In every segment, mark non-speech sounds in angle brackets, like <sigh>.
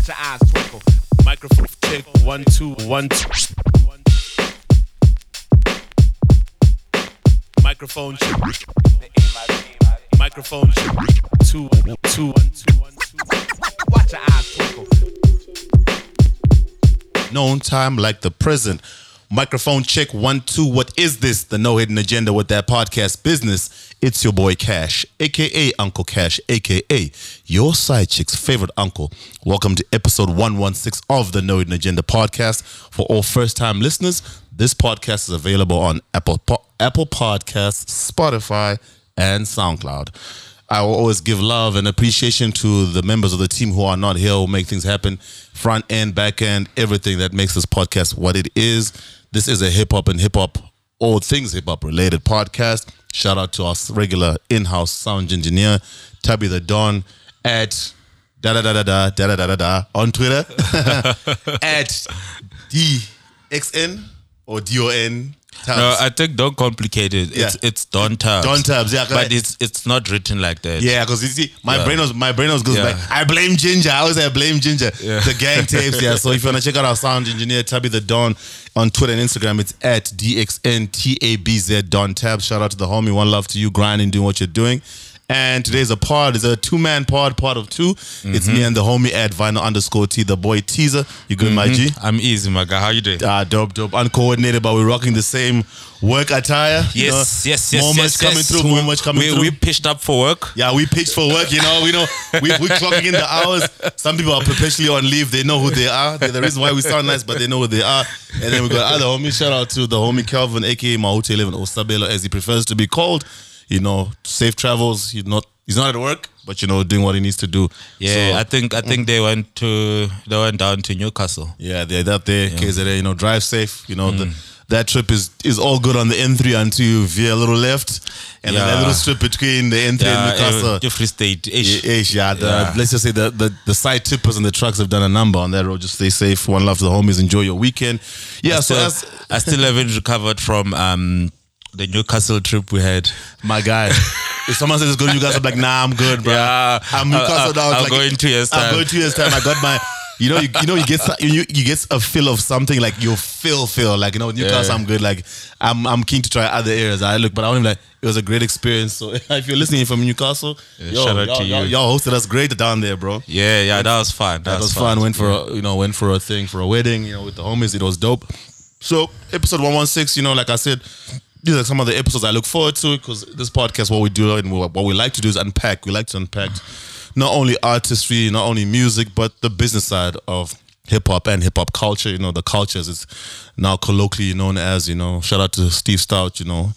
Watch your eyes twinkle. Microphone check. One, two, one, two. Microphone check. Microphone check. Two, two, one, two, one, two. Watch your eyes twinkle. known time like the present. Microphone check one, two. What is this? The no hidden agenda with that podcast business. It's your boy Cash, aka Uncle Cash, aka your side chick's favorite uncle. Welcome to episode 116 of the No Hidden Agenda podcast. For all first time listeners, this podcast is available on Apple, Apple Podcasts, Spotify, and SoundCloud. I will always give love and appreciation to the members of the team who are not here, who make things happen, front end, back end, everything that makes this podcast what it is. This is a hip hop and hip hop, all things hip hop related podcast. Shout out to our regular in house sound engineer, Tabby the Don, at da da da da da da da da da on Twitter, <laughs> at DXN or DON. No, I think don't complicate it. It's Yeah. it's Don Tabs. Don Tabs, yeah, But correct. it's it's not written like that. Yeah, because you see, my Yeah. brain was my brain was goes Yeah. back. I blame Ginger. I always say I blame Ginger. Yeah. The gang tapes. Yeah. So if you wanna check out our sound engineer Tabby the Don on Twitter and Instagram, it's at DXNTABZ Don Tab. Shout out to the homie. One love to you, grinding, doing what you're doing. And today's a pod. It's a two man pod, part of 2 It's Mm-hmm. me and the homie at Vinyl underscore T, the boy teaser. You good, my G? I'm easy, my guy. How you doing? Ah, dope, dope. Uncoordinated, but we're rocking the same work attire. you Yes, know. yes, yes, More yes, much coming yes. through, more much coming we, through. We pitched up for work. Yeah, we pitch for work, you know. We know we we clocking in the hours. Some people are perpetually on leave. They know who they are. They're the reason why we sound nice, but they know who they are. And then we got other homie. Shout out to the homie Kelvin, aka Maute Eleven or Sabelo, as he prefers to be called. You know, safe travels. He's not he's not at work, but you know, doing what he needs to do. Yeah, So, I think I think they went to they went down to Newcastle. yeah, they're out there. KZN, you know, drive safe. You know, the, that trip is is all good on the N3 until you veer a little left, and then that little strip between the N3 and Newcastle. uh, Free State. ish. Yeah, ish, yeah, the, Yeah. Let's just say the, the the side tippers and the trucks have done a number on that road. Just stay safe. One love to the homies. Enjoy your weekend. Yeah, so Still- I still haven't recovered from um the Newcastle trip we had. my guy, if someone says it's good, you guys are like, nah, I'm good, bro. Yeah, I'm Newcastle down. I'll like, go in two years' time. I'm going go in two years time. I got my. You know, you, you know, you get you you get a feel of something like you feel feel like you know Newcastle. Yeah. I'm good. Like I'm I'm keen to try other areas. I look, but I want like it was a great experience. So <laughs> if you're listening from Newcastle, yo, shout out y'all, to you. y'all, y'all hosted us great down there, bro. Yeah, yeah, that was fun. That, That was fun. Went for a, you know went for a thing for a wedding. You know with the homies, it was dope. So episode one one six. You know, like I said, these are some of the episodes I look forward to because this podcast, what we do and what we like to do is unpack. We like to unpack not only artistry, not only music, but the business side of hip hop and hip hop culture. You know, the cultures is now colloquially known as. You know, shout out to Steve Stout. You know.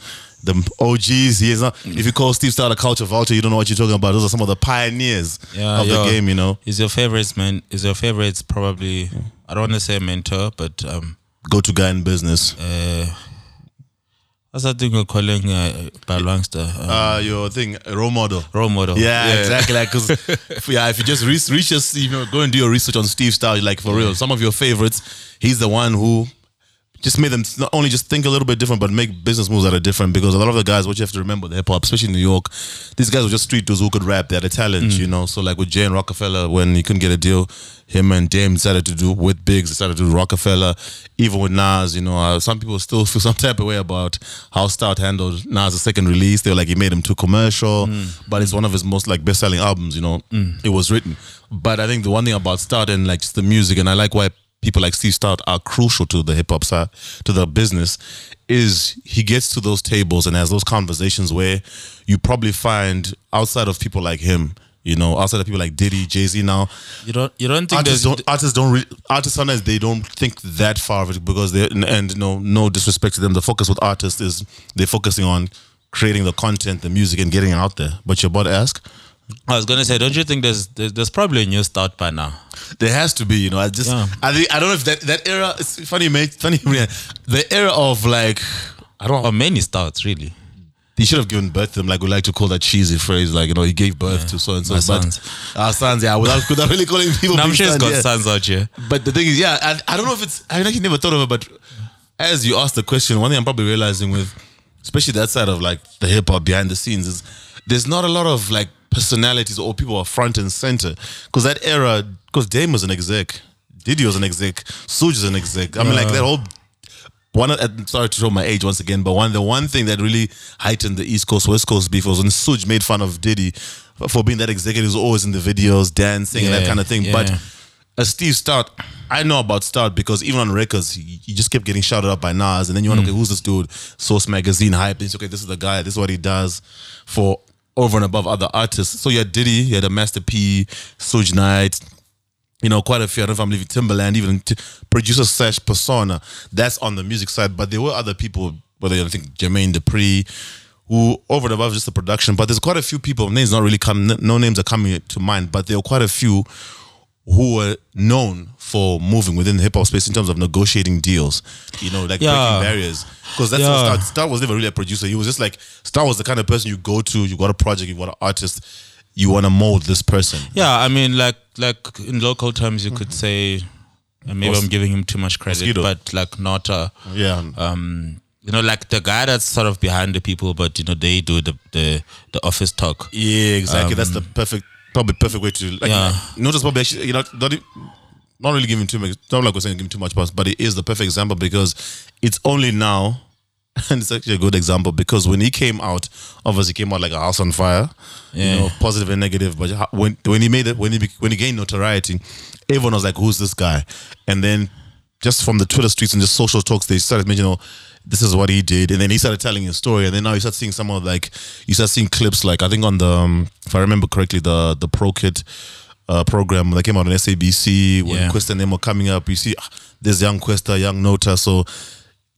The OGs, he is not. If you call Steve Stout a culture vulture, you don't know what you're talking about. Those are some of the pioneers Yeah, of the game. You know, Is your favorite man? Is your favorite probably? I don't want to say mentor, but um, go to guy in business. uh, what's that thing you're calling uh, Balwangster? Um, uh, your thing, role model. role model. Yeah, exactly. Like, cause <laughs> yeah, if you just re- us, you know, go and do your research on Steve Stout. Like for real, some of your favorites, he's the one who just made them not only just think a little bit different, but make business moves that are different. Because a lot of the guys, what you have to remember, the hip hop, especially in New York, these guys were just street dudes who could rap. They had a talent, mm. you know. So like with Jay and Rockefeller, when he couldn't get a deal, him and Dame decided to do with Biggs, decided to do Rockefeller. Even with Nas, you know, uh, some people still feel <laughs> some type of way about how Stout handled Nas' second release. They were like he made him too commercial, mm. but it's one of his most like best-selling albums. You know, mm. it was written. But I think the one thing about Stout and like just the music, and I like why people like Steve Stout are crucial to the hip hop side, to the business, is he gets to those tables and has those conversations where you probably find outside of people like him, you know, outside of people like Diddy, Jay Z now, You don't. You don't think artists don't artists don't re- artists sometimes they don't think that far of it because they and, and no no disrespect to them. The focus with artists is they're focusing on creating the content, the music, and getting it out there. But you're about to ask. I was gonna say, don't you think there's there's, there's probably a new start by now? There has to be, you know. I just, Yeah. I think, I don't know if that that era. It's funny, mate. Funny. <laughs> The era of like, I don't. Or many starts really. He should have given birth to them, like we like to call that cheesy phrase, like you know, he gave birth to so and so. But sons. our sons, yeah, without, <laughs> without really calling people. No, I'm sure he's got yeah. sons out here. But the thing is, yeah, I, I don't know if it's. I actually never thought of it, but as you asked the question, one thing I'm probably realizing with, especially that side of like the hip hop behind the scenes, is there's not a lot of like personalities or people are front and center. Because that era, because Dame was an exec, Diddy was an exec, Suge was an exec. I mean, like that whole one. uh, Sorry to show my age once again, but one the one thing that really heightened the East Coast West Coast beef was when Suge made fun of Diddy for- being that executive who's always in the videos, dancing and that kind of thing. But yeah. as Steve Stout, I know about Stout because even on records, he, he just kept getting shouted out by Nas, and then you want to okay, who's this dude? Source Magazine hype. And it's okay, this is the guy. This is what he does for over and above other artists. So you had Diddy, you had a Master P, Suge Knight, you know, quite a few. I don't know if I'm leaving Timbaland, even t- producer slash persona. That's on the music side, but there were other people, whether I think Jermaine Dupri, who over and above just the production. But there's quite a few people. Names not really come. No names are coming to mind, but there were quite a few who were known for moving within the hip hop space in terms of negotiating deals. You know, like Yeah. breaking barriers. Because that's Yeah. what Stout, Stout was never really a producer. He was just like Stout was the kind of person you go to. You got a project. You got an artist. You want to mold this person. Yeah, I mean, like like in local terms, you could say, and maybe I'm giving him too much credit, Mosquito. but like not a, Yeah. um, you know, like the guy that's sort of behind the people, but you know, they do the the, the office talk. Yeah, exactly. That's the perfect, probably perfect way to like. Yeah. Not just probably actually, you know, not, not really giving too much. Not like we're saying giving too much, but it is the perfect example because it's only now, <laughs> and it's actually a good example because when he came out, obviously he came out like a house on fire. Yeah. You know, positive and negative. But when when he made it, when he when he gained notoriety, everyone was like, "Who's this guy?" And then just from the Twitter streets and just social talks, they started mentioning, "Oh, this is what he did," and then he started telling his story, and then now you start seeing some of like you start seeing clips like I think on the um, if I remember correctly the the Pro Kid uh, program that came out on SABC when Yeah. Kwesta and them were coming up. You see, ah, there's young Kwesta, young Nota, so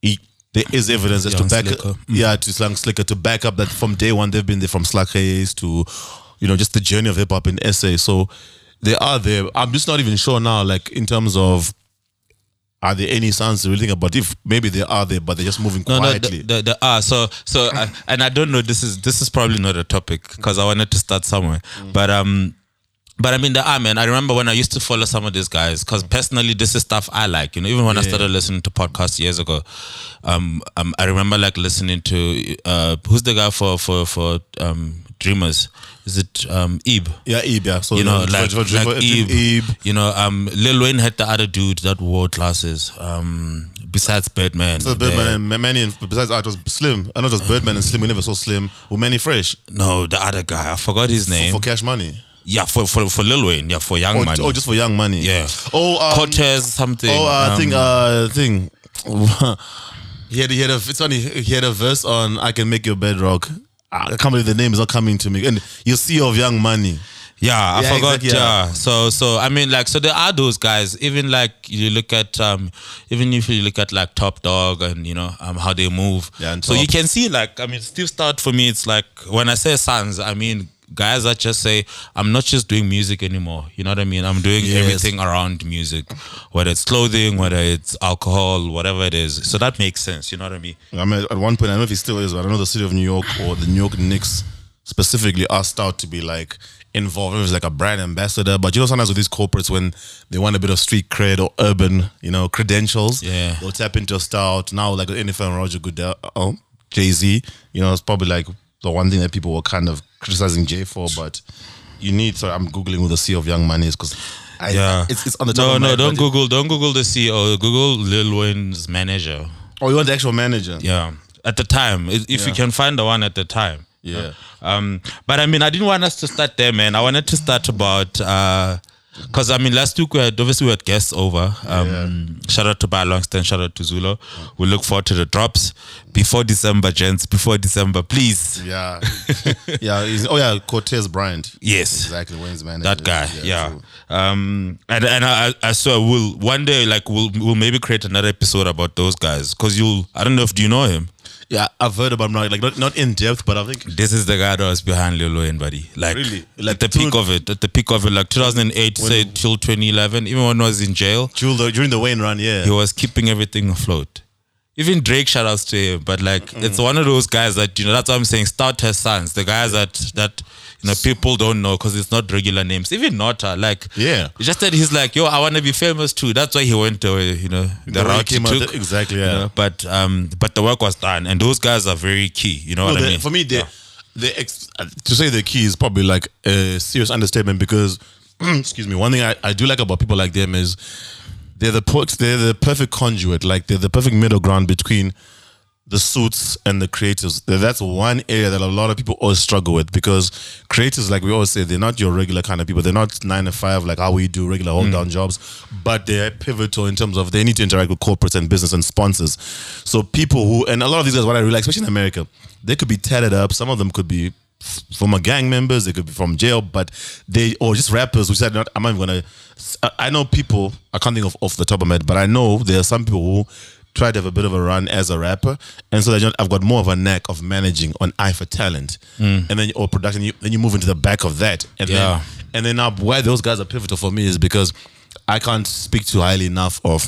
he. There is evidence as to back, Slikour. Mm. yeah, to Slang Slikour to back up that from day one they've been there from Slack Hayes to, you know, just the journey of hip hop in SA. So they are there. I'm just not even sure now, like in terms of are there any sounds really think about? If maybe they are there, but they're just moving No, no, quietly. the, the, the ah, so so, I, and I don't know. This is this is probably not a topic because I wanted to start somewhere, but um, but I mean the ah man. I remember when I used to follow some of these guys because personally, this is stuff I like. You know, even when I started listening to podcasts years ago, um, um, I remember like listening to uh, who's the guy for for for um Dreamers? Is it um Ebe? yeah, Ebe, yeah. So you know, for- like, for- for- like for- Ebe, Ebe. You know, um, Lil Wayne had the other dude that wore glasses. Um, besides Birdman, So Birdman and Manny, and besides it was Slim. I know it was Birdman and Slim. We never saw Slim. With Manny Fresh no, the other guy. I forgot his name. for Cash Money. yeah, for for for Lil Wayne. Yeah, for Young Oh, Money. oh, just for Young Money. Yeah. Oh, um, Cortez something. Oh, uh, I um, think uh, thing. <laughs> he had he had a it's funny. He had a verse on "I Can Make Your Bed Rock." I can't believe the name is not coming to me. And you see of Young Money. Yeah, I Yeah, forgot. exactly, yeah. yeah. So so I mean like so there are those guys. Even like you look at um even if you look at like Top Dawg and you know um how they move. Yeah, and so you can see like I mean Steve Stout for me it's like when I say sons I mean guys that just say I'm not just doing music anymore. You know what I mean? I'm doing Yes. everything around music, whether it's clothing, whether it's alcohol, whatever it is. So that makes sense. You know what I mean? I mean, at one point, I don't know if he still is, but I know the city of New York or the New York Knicks specifically asked out to be like involved. It was like a brand ambassador, but you know, sometimes with these corporates, when they want a bit of street cred or urban, you know, credentials, Yeah. they'll tap into a stout. Now, like NFL and Roger Goodell, uh, oh, Jay Z, you know, it's probably like the one thing that people were kind of criticizing Jay for, but you need. So I'm googling who the sea of young money is because. Yeah. it's, it's on the top No, no, don't but- Google don't Google the CEO. Google Lil Wayne's manager. Oh, you want the actual manager? Yeah, at the time, if if you can find the one at the time. Yeah. Um, but I mean, I didn't want us to start there, man. I wanted to start about because I mean, last week we had obviously we had guests over. Um, Shout out to Bar Longston, shout out to Zulu. We look forward to the drops before December, gents. Before December, please. Yeah, <laughs> yeah. oh yeah, Cortez Bryant. Yes. exactly. Wayne's manager. That guy, yeah. true. Um, and and I, I swear we'll one day like we'll we'll maybe create another episode about those guys because you'll I don't know if do you know him. Yeah, I've heard about him now, like not, not in depth, but I think This is the guy that was behind Lil Wayne, buddy. Like, Really? like Like the peak of it, at the peak of it, like 2008 say till 2011. Even when I was in jail, during the, during the Wayne run, yeah. he was keeping everything afloat. Even Drake shout outs to him, but like it's mm. one of those guys that you know. That's what I'm saying. Stout has sons, the guys that that you know people don't know because it's not regular names. Even Nota, like Yeah. just that he's like, yo, I want to be famous too. That's why he went away. You know, the, The route he took. exactly, you yeah. know, but um, but the work was done, and those guys are very key. You know No, what I mean? for me, they, the ex- uh, to say the key is probably like a serious understatement because <clears throat> excuse me one thing I, I do like about people like them is they're the they're the perfect conduit like they're the perfect middle ground between the suits and the creators Th- that's one area that a lot of people always struggle with because creators like we always say they're not your regular kind of people. They're not nine to five like how we do regular mm. hold down jobs but they're pivotal in terms of they need to interact with corporates and business and sponsors. So people who and a lot of these guys what i realize especially in america they could be tatted up. Some of them could be f- former gang members. They could be from jail but they or just rappers who said not i'm not even gonna i know people i can't think of off the top of my head but i know there are some people who try to have a bit of a run as a rapper, and so that I've got more of a knack of managing on eye for talent, mm. and then or production. You, then you move into the back of that, and Yeah. then and then now why those guys are pivotal for me is because I can't speak too highly enough of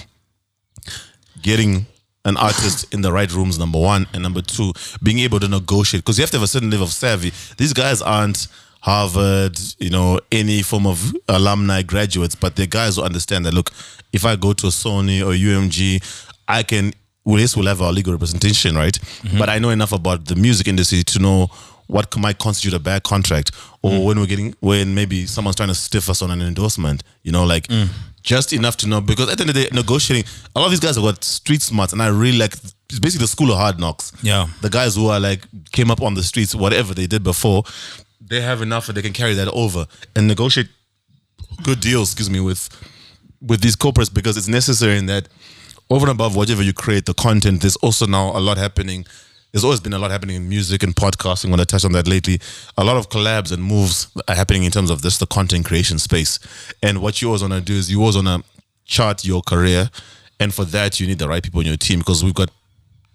getting an artist in the right rooms. Number one, and number two, being able to negotiate because you have to have a certain level of savvy. These guys aren't. Harvard, you know, any form of alumni graduates, but they're guys who understand that look, if I go to a Sony or UMG, I can well, yes, we'll have our legal representation, right? Mm-hmm. But I know enough about the music industry to know what might constitute a bad contract, or mm. when we're getting when maybe someone's trying to stiff us on an endorsement, you know, like mm. just enough to know because at the end of the day, negotiating. A lot of these guys have got street smarts, and I really like. It's basically the school of hard knocks. Yeah. the guys who are like came up on the streets, whatever they did before, they have enough that they can carry that over and negotiate good deals. Excuse me with with these corporates because it's necessary in that over and above whatever you create, the content, there's also now a lot happening. There's always been a lot happening in music and podcasting. I'm going to touch on that lately. A lot of collabs and moves are happening in terms of this, the content creation space. And what you always want to do is you always want to chart your career. And for that, you need the right people in your team because we've got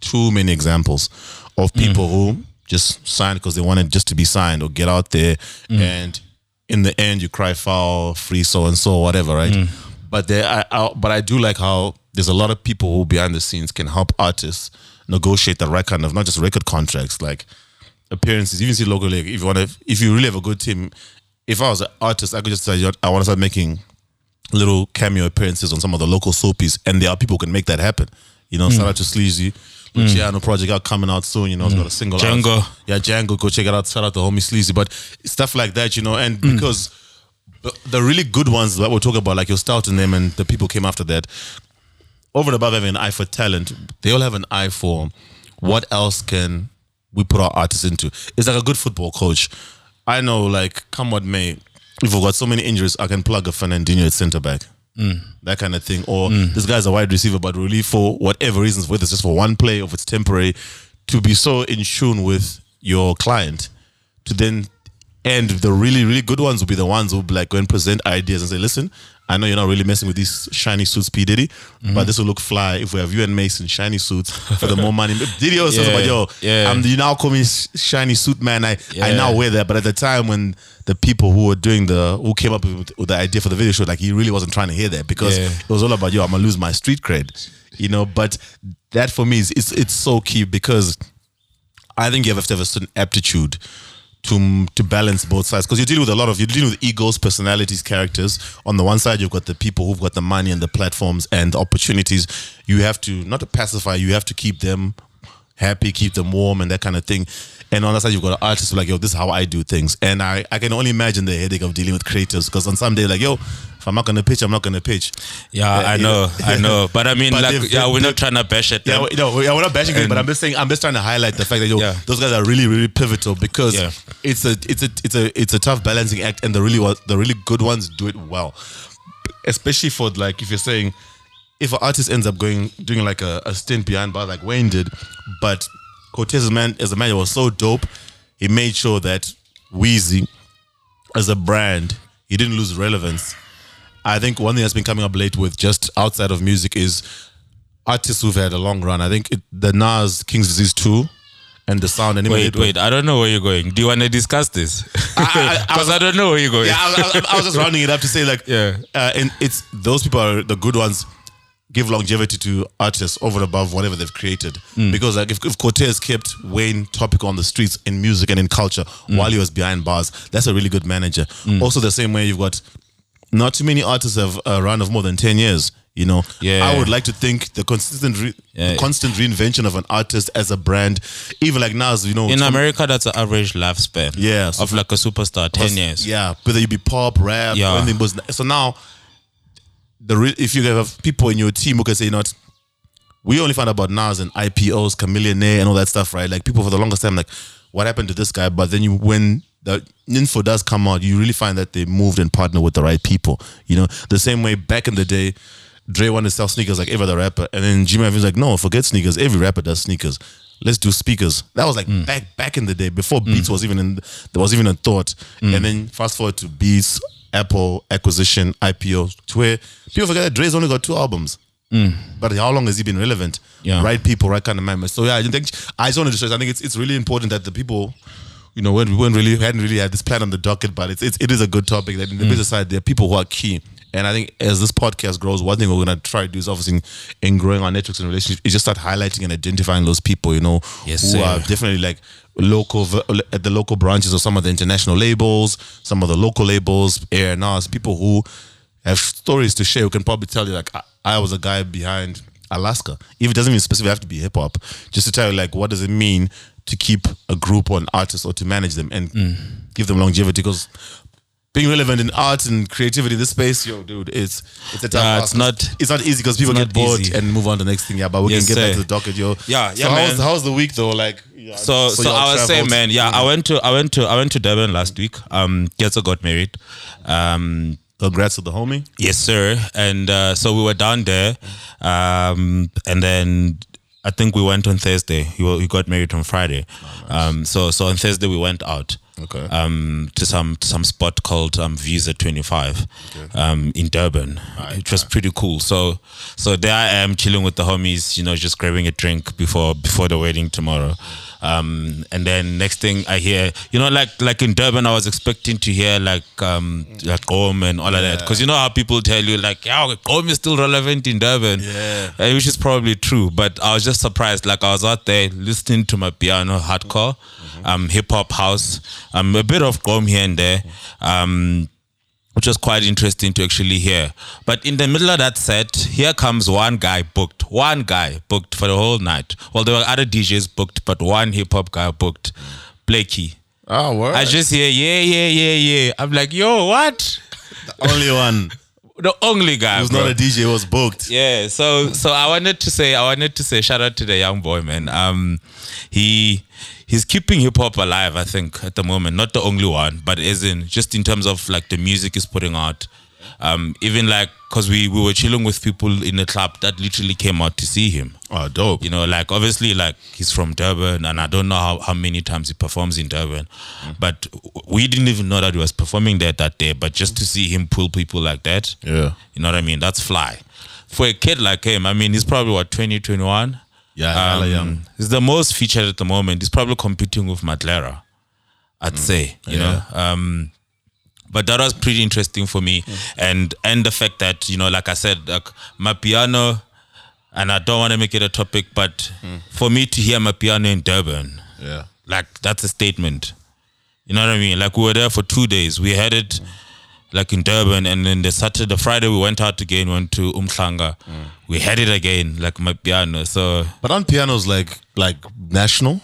too many examples of mm. people who just signed because they wanted just to be signed or get out there mm. and in the end you cry foul free so and so whatever right mm. but there I, I but i do like how there's a lot of people who behind the scenes can help artists negotiate the right kind of not just record contracts like appearances you even see locally if you want to if you really have a good team if i was an artist i could just say i want to start making little cameo appearances on some of the local soapies, and there are people who can make that happen. You know, shout mm. out to Sleazy. Mm. Luciano project out coming out soon. You know, it's mm. got a single. out. Yeah, Django. Go check it out. Shout out to homie Sleazy, but stuff like that, you know, and because the- the really good ones that we're talking about, like your stout and them, and the people came after that. Over and above having an eye for talent, they all have an eye for what else can we put our artists into. It's like a good football coach. I know, like, come what may, if we've got so many injuries, I can plug a Fernandinho at centre back. Mm. That kind of thing. Or mm. this guy's a wide receiver, but really for whatever reasons, whether it's just for one play or if it's temporary, to be so in tune with your client to then and the really, really good ones will be the ones who be like go and present ideas and say, listen, I know you're not really messing with these shiny suits, P. Diddy, but this will look fly if we have you and Mase in shiny suits for the more money. <laughs> Diddy always says about yo, yeah. um, you now call me shiny suit man. I, I now wear that. But at the time when the people who were doing the who came up with, with the idea for the video show, like he really wasn't trying to hear that because Yeah. it was all about yo, I'm gonna lose my street cred. You know, but that for me is it's it's so key because I think you have to have a certain aptitude to to balance both sides because you're dealing with a lot of you're dealing with egos, personalities, characters. On the one side, you've got the people who've got the money and the platforms and the opportunities. You have to not to pacify, you have to keep them happy, keep them warm, and that kind of thing. And on the other side, you've got artists like, yo, this is how I do things. And I, I can only imagine the headache of dealing with creators because on some day, like, yo, if I'm not going to pitch, I'm not going to pitch. Yeah, Uh, I you know, I know. But I <laughs> mean, But like, they've- yeah, they've- we're not trying to bash at Yeah, no, yeah, we're not bashing it, but I'm just saying, I'm just trying to highlight the fact that yo, Yeah. those guys are really, really pivotal because Yeah. it's a, it's a, it's a, it's a tough balancing act, and the really, the really good ones do it well, especially for like if you're saying, if an artist ends up going doing like a, a stint behind bars like Wayne did, but Cortez man as a man was so dope, he made sure that Weezy as a brand, he didn't lose relevance. I think one thing that's been coming up late with just outside of music is artists who've had a long run. I think it, the Nas King's Disease 2 and the sound and Wait, wait, I don't know where you're going. Do you want to discuss this? I- I Because <laughs> I, don't know where you're going. Yeah, I, I- I was just rounding it up to say like, Yeah. uh, and it's those people are the good ones. Give longevity to artists over and above whatever they've created. Mm. Because like if, if Cortez kept Wayne topical on the streets in music and in culture mm. while he was behind bars, that's a really good manager. Mm. Also, the same way you've got not too many artists have a run of more than 10 years. You know, Yeah. I would like to think the consistent, re- Yeah. the constant reinvention of an artist as a brand, even like Nas, you know, In America, that's an average lifespan. Yeah, so of like a superstar, ten years. Yeah, whether you be pop, rap, Yeah. or anything. But so now, the re- if you have people in your team who can say, you know, what, we only found out about Nas and IPOs, Chamillionaire, and all that stuff, right? Like people for the longest time, like, what happened to this guy? But then you, when the info does come out, you really find that they moved and partnered with the right people. You know, the same way back in the day, Dre wanted to sell sneakers like every other rapper, and then Jimmy Iovine was like, no, forget sneakers. Every rapper does sneakers. Let's do speakers. That was like mm. back back in the day before mm. Beats was even in there was even a thought. Mm. And then fast forward to Beats, Apple acquisition, IPO, to where people forget that Dre's only got two albums. But how long has he been relevant? Yeah. Right people, right kind of members. So yeah, I think I just wanted to stress. I think it's it's really important that the people, you know, when we weren't really hadn't really had this plan on the docket, but it's, it's it is a good topic that in the mm. business side there are people who are key. And I think as this podcast grows, one thing we're gonna try to do is obviously in growing our networks and relationships is just start highlighting and identifying those people, you know, Yes, who sir. are definitely like local at the local branches of some of the international labels, some of the local labels, air and people who have stories to share who can probably tell you like I, I was a guy behind Alaska. If it doesn't even specifically have to be hip hop, just to tell you like what does it mean to keep a group or an artist or to manage them and Mm. give them longevity because being relevant in art and creativity in this space, yo, dude, it's it's a tough Yeah, it's not- it's not easy because people get bored easy. and move on to the next thing. Yeah, but we Yes, can get back to the docket, yo. Yeah, yeah, how's, man. how's the week though? Like, yeah, So, so, y'all I was saying, man, yeah, I went to, I went to, I went to Durban last week. Um, Getzo got married. Um, Congrats to the homie. Yes, sir. And uh, so we were down there, um, and then I think we went on Thursday. He, he got married on Friday. um, so so on Thursday we went out. Okay. Um, to some to some spot called um, Visa Twenty Five, um, in Durban. it was pretty cool. So so there I am chilling with the homies. You know, just grabbing a drink before before the wedding tomorrow. Um, and then next thing I hear, you know, like like in Durban, I was expecting to hear like um like Gqom and all of that, because you know how people tell you like, yeah, Gqom is still relevant in Durban, Yeah. Uh, which is probably true. But I was just surprised. Like I was out there listening to amapiano, hardcore, um, hip hop house, um, a bit of Gqom here and there. Um, which was quite interesting to actually hear. But in the middle of that set, here comes one guy booked, one guy booked for the whole night. Well, there were other DJs booked, but one hip hop guy booked, Blxckie. Oh, word. I just hear, yeah, yeah, yeah, yeah. I'm like, yo, what? The only one. The only guy. Who's bro. not a DJ was booked. Yeah, so so I wanted to say I wanted to say shout out to the young boy, man. Um, he he's keeping hip hop alive. I think at the moment, not the only one, but as in just in terms of like the music he's putting out. Um, even like because we we were chilling with people in the club that literally came out to see him. Oh, dope. You know, like obviously, like he's from Durban, and I don't know how, how many times he performs in Durban, but we didn't even know that he was performing there that day. But just to see him pull people like that, Yeah. you know what I mean? That's fly. For a kid like him, I mean, he's probably what 20, 21. Yeah. Um, He's the most featured at the moment. He's probably competing with Maglera, I'd say. You know, um, but that was pretty interesting for me, and and the fact that you know, like I said, like amapiano, and I don't want to make it a topic, but for me to hear amapiano in Durban, Yeah. like that's a statement. You know what I mean? Like we were there for two days. We had it like in Durban, and then the Saturday, the Friday, we went out again. Went to Umhlanga. We had it again, like amapiano. So But on pianos, like like national.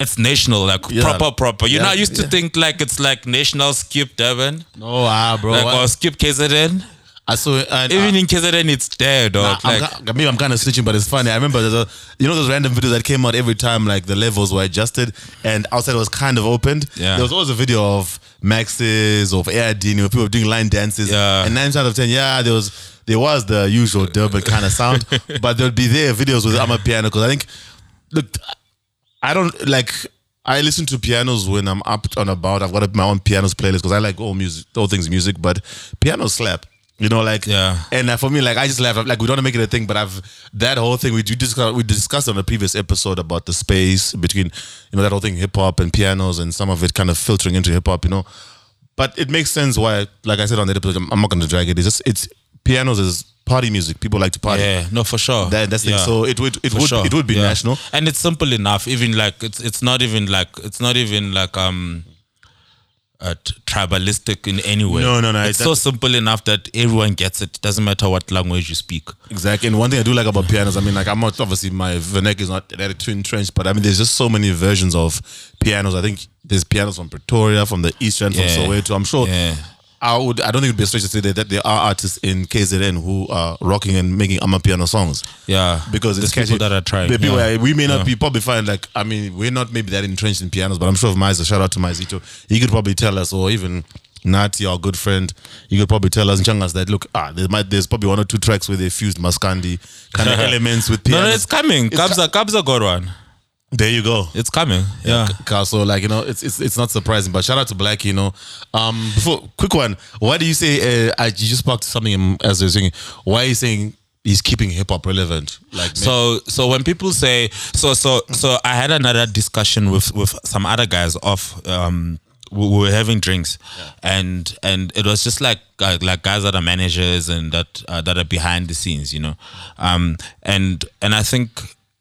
it's national, like Yeah. proper, proper. You know, I used to yeah. think like it's like national skip Durban, No, ah, bro. like what- or skip KZN. I saw. And, Even uh, in KZN, it's there, dog. I'm, maybe I'm kind of switching, but it's funny. I remember there's a, you know those random videos that came out every time, like the levels were adjusted and outside was kind of opened. Yeah. There was always a video of Max's of Air Dini where people were doing line dances. Yeah. And nine times out of ten, yeah, there was there was the usual Durban kind of sound, <laughs> but there'd be there videos with amapiano because I think look, I don't like. I listen to pianos when I'm up and about. I've got my own pianos playlist because I like all music, all things music. But pianos slap, you know, like Yeah. And uh, for me, like I just laugh. Like we don't make it a thing, but I've that whole thing we do discuss. We discussed on a previous episode about the space between you know that whole thing hip hop and pianos and some of it kind of filtering into hip hop. You know, but it makes sense why. Like I said on the episode, I'm, I'm not gonna drag it. It's just it's pianos is party music. People like to party. yeah, no, for sure. That, that's the yeah. thing. So it would it For would sure. it would be Yeah. national. and it's simple enough even like it's it's not even like it's not even like um uh, tribalistic in any way. No, no, no, It's that- so simple enough that everyone gets it. Doesn't matter what language you speak. Exactly. And one thing I do like about pianos, I mean, like I'm not obviously my vernacular is not that too entrenched, but I mean, there's just so many versions of pianos. I think there's pianos from Pretoria, from the East End, from Yeah. Soweto. I'm sure. Yeah. I would. I don't think it'd be a stretch to say that, that there are artists in KZN who are rocking and making amapiano songs. Yeah, because it's there's people catchy. that are trying. People- yeah. We may not be probably find like I mean we're not maybe that entrenched in pianos, but I'm sure if shout out to Maizito, he could probably tell us, or even Nati, our good friend, he could probably tell us in Changas that look, ah, there might there's probably one or two tracks where they fused Maskandi kind of <laughs> elements with No, piano. no, it's coming. Kabza, Kabza got one. There you go. It's coming. Yeah. So like you know, it's it's it's not surprising. But shout out to Black. You know, um, before quick one. Why do you say? Uh, I, you just sparked something in- as you're singing. Why are you saying he's keeping hip hop relevant? Like So so when people say so so so I had another discussion with with some other guys off um we we were having drinks and and it was just like uh, like guys that are managers and that uh, that are behind the scenes you know um and and I think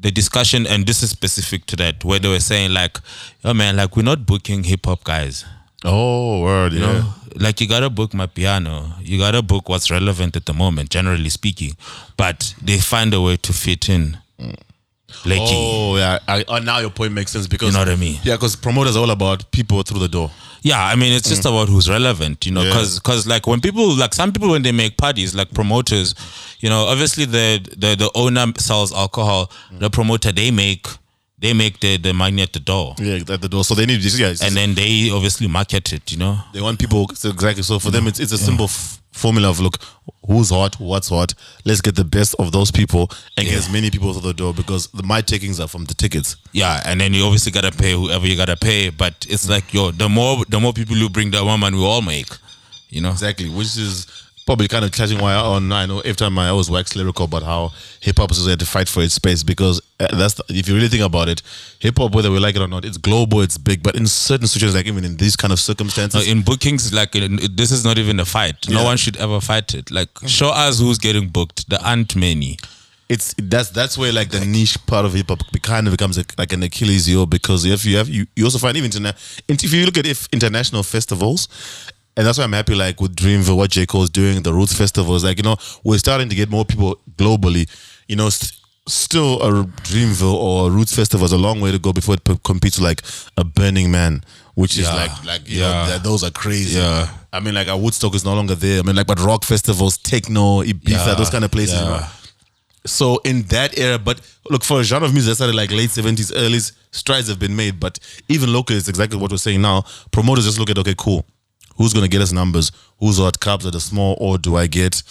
the discussion and this is specific to that where they were saying like oh man like we're not booking hip hop guys oh word, yeah. you know? Like you gotta book amapiano. You gotta book what's relevant at the moment, generally speaking. But they find a way to fit in. Mm. Like Oh yeah, I, oh, now your point makes sense because You know what I mean? Yeah, because promoters are all about people through the door. yeah, I mean it's just mm. about who's relevant, you know, Yeah. because because like when people like some people when they make parties like promoters, you know, obviously the the the owner sells alcohol, mm. the promoter they make they make the the money at the door, Yeah, at the door. So they need this. Yeah, and then they obviously market it, you know. they want people so exactly. So for them, it's it's a simple f- formula of look, who's hot, what's hot. Let's get the best of those people and get as many people through the door because the, my takings are from the tickets. Yeah, and then you obviously gotta pay whoever you gotta pay, but it's like yo, the more the more people you bring, the more money we all make. You know? Exactly, which is probably kind of clashing why on I know every time I always wax lyrical about how hip hop is had to fight for its space because uh, that's the, if you really think about it, hip hop whether we like it or not, it's global, it's big, but in certain situations like even in these kind of circumstances, in bookings, like in, this is not even a fight. No Yeah. one should ever fight it. Like show us who's getting booked. There aren't many. it's that's that's where like the niche part of hip hop be- kind of becomes a, like an Achilles heel because if you have you, you also find even interna- if you look at if international festivals. And that's why I'm happy, like with Dreamville, what J. Cole's doing, the Roots festivals. Like, you know, we're starting to get more people globally. You know, st- still a Dreamville or a Roots festival is a long way to go before it p- competes like a Burning Man, which is like, like Yeah. know, th- those are crazy. Yeah. I mean, like, our Woodstock is no longer there. I mean, like, but rock festivals, techno, Ibiza, Yeah. those kind of places. you know. So in that era, but look for a genre of music that started like late seventies, early strides have been made. But even locally, it's exactly what we're saying now. Promoters just look at okay, cool, who's gonna get us numbers? Who's hot cups at the small, or do I get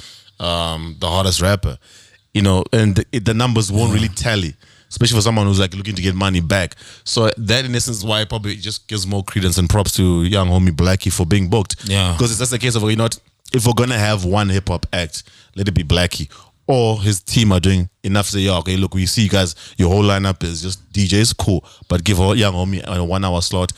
um, the hottest rapper? You know, and the, the numbers won't really tally, especially for someone who's like looking to get money back. So that, in essence, why it probably just gives more credence and props to young homie Blxckie for being booked. Yeah. because it's just a case of you know, if we're gonna have one hip hop act, let it be Blxckie or his team are doing enough to say, yeah, okay, look, we see you guys, your whole lineup is just DJs, cool, but give a young homie a one hour slot.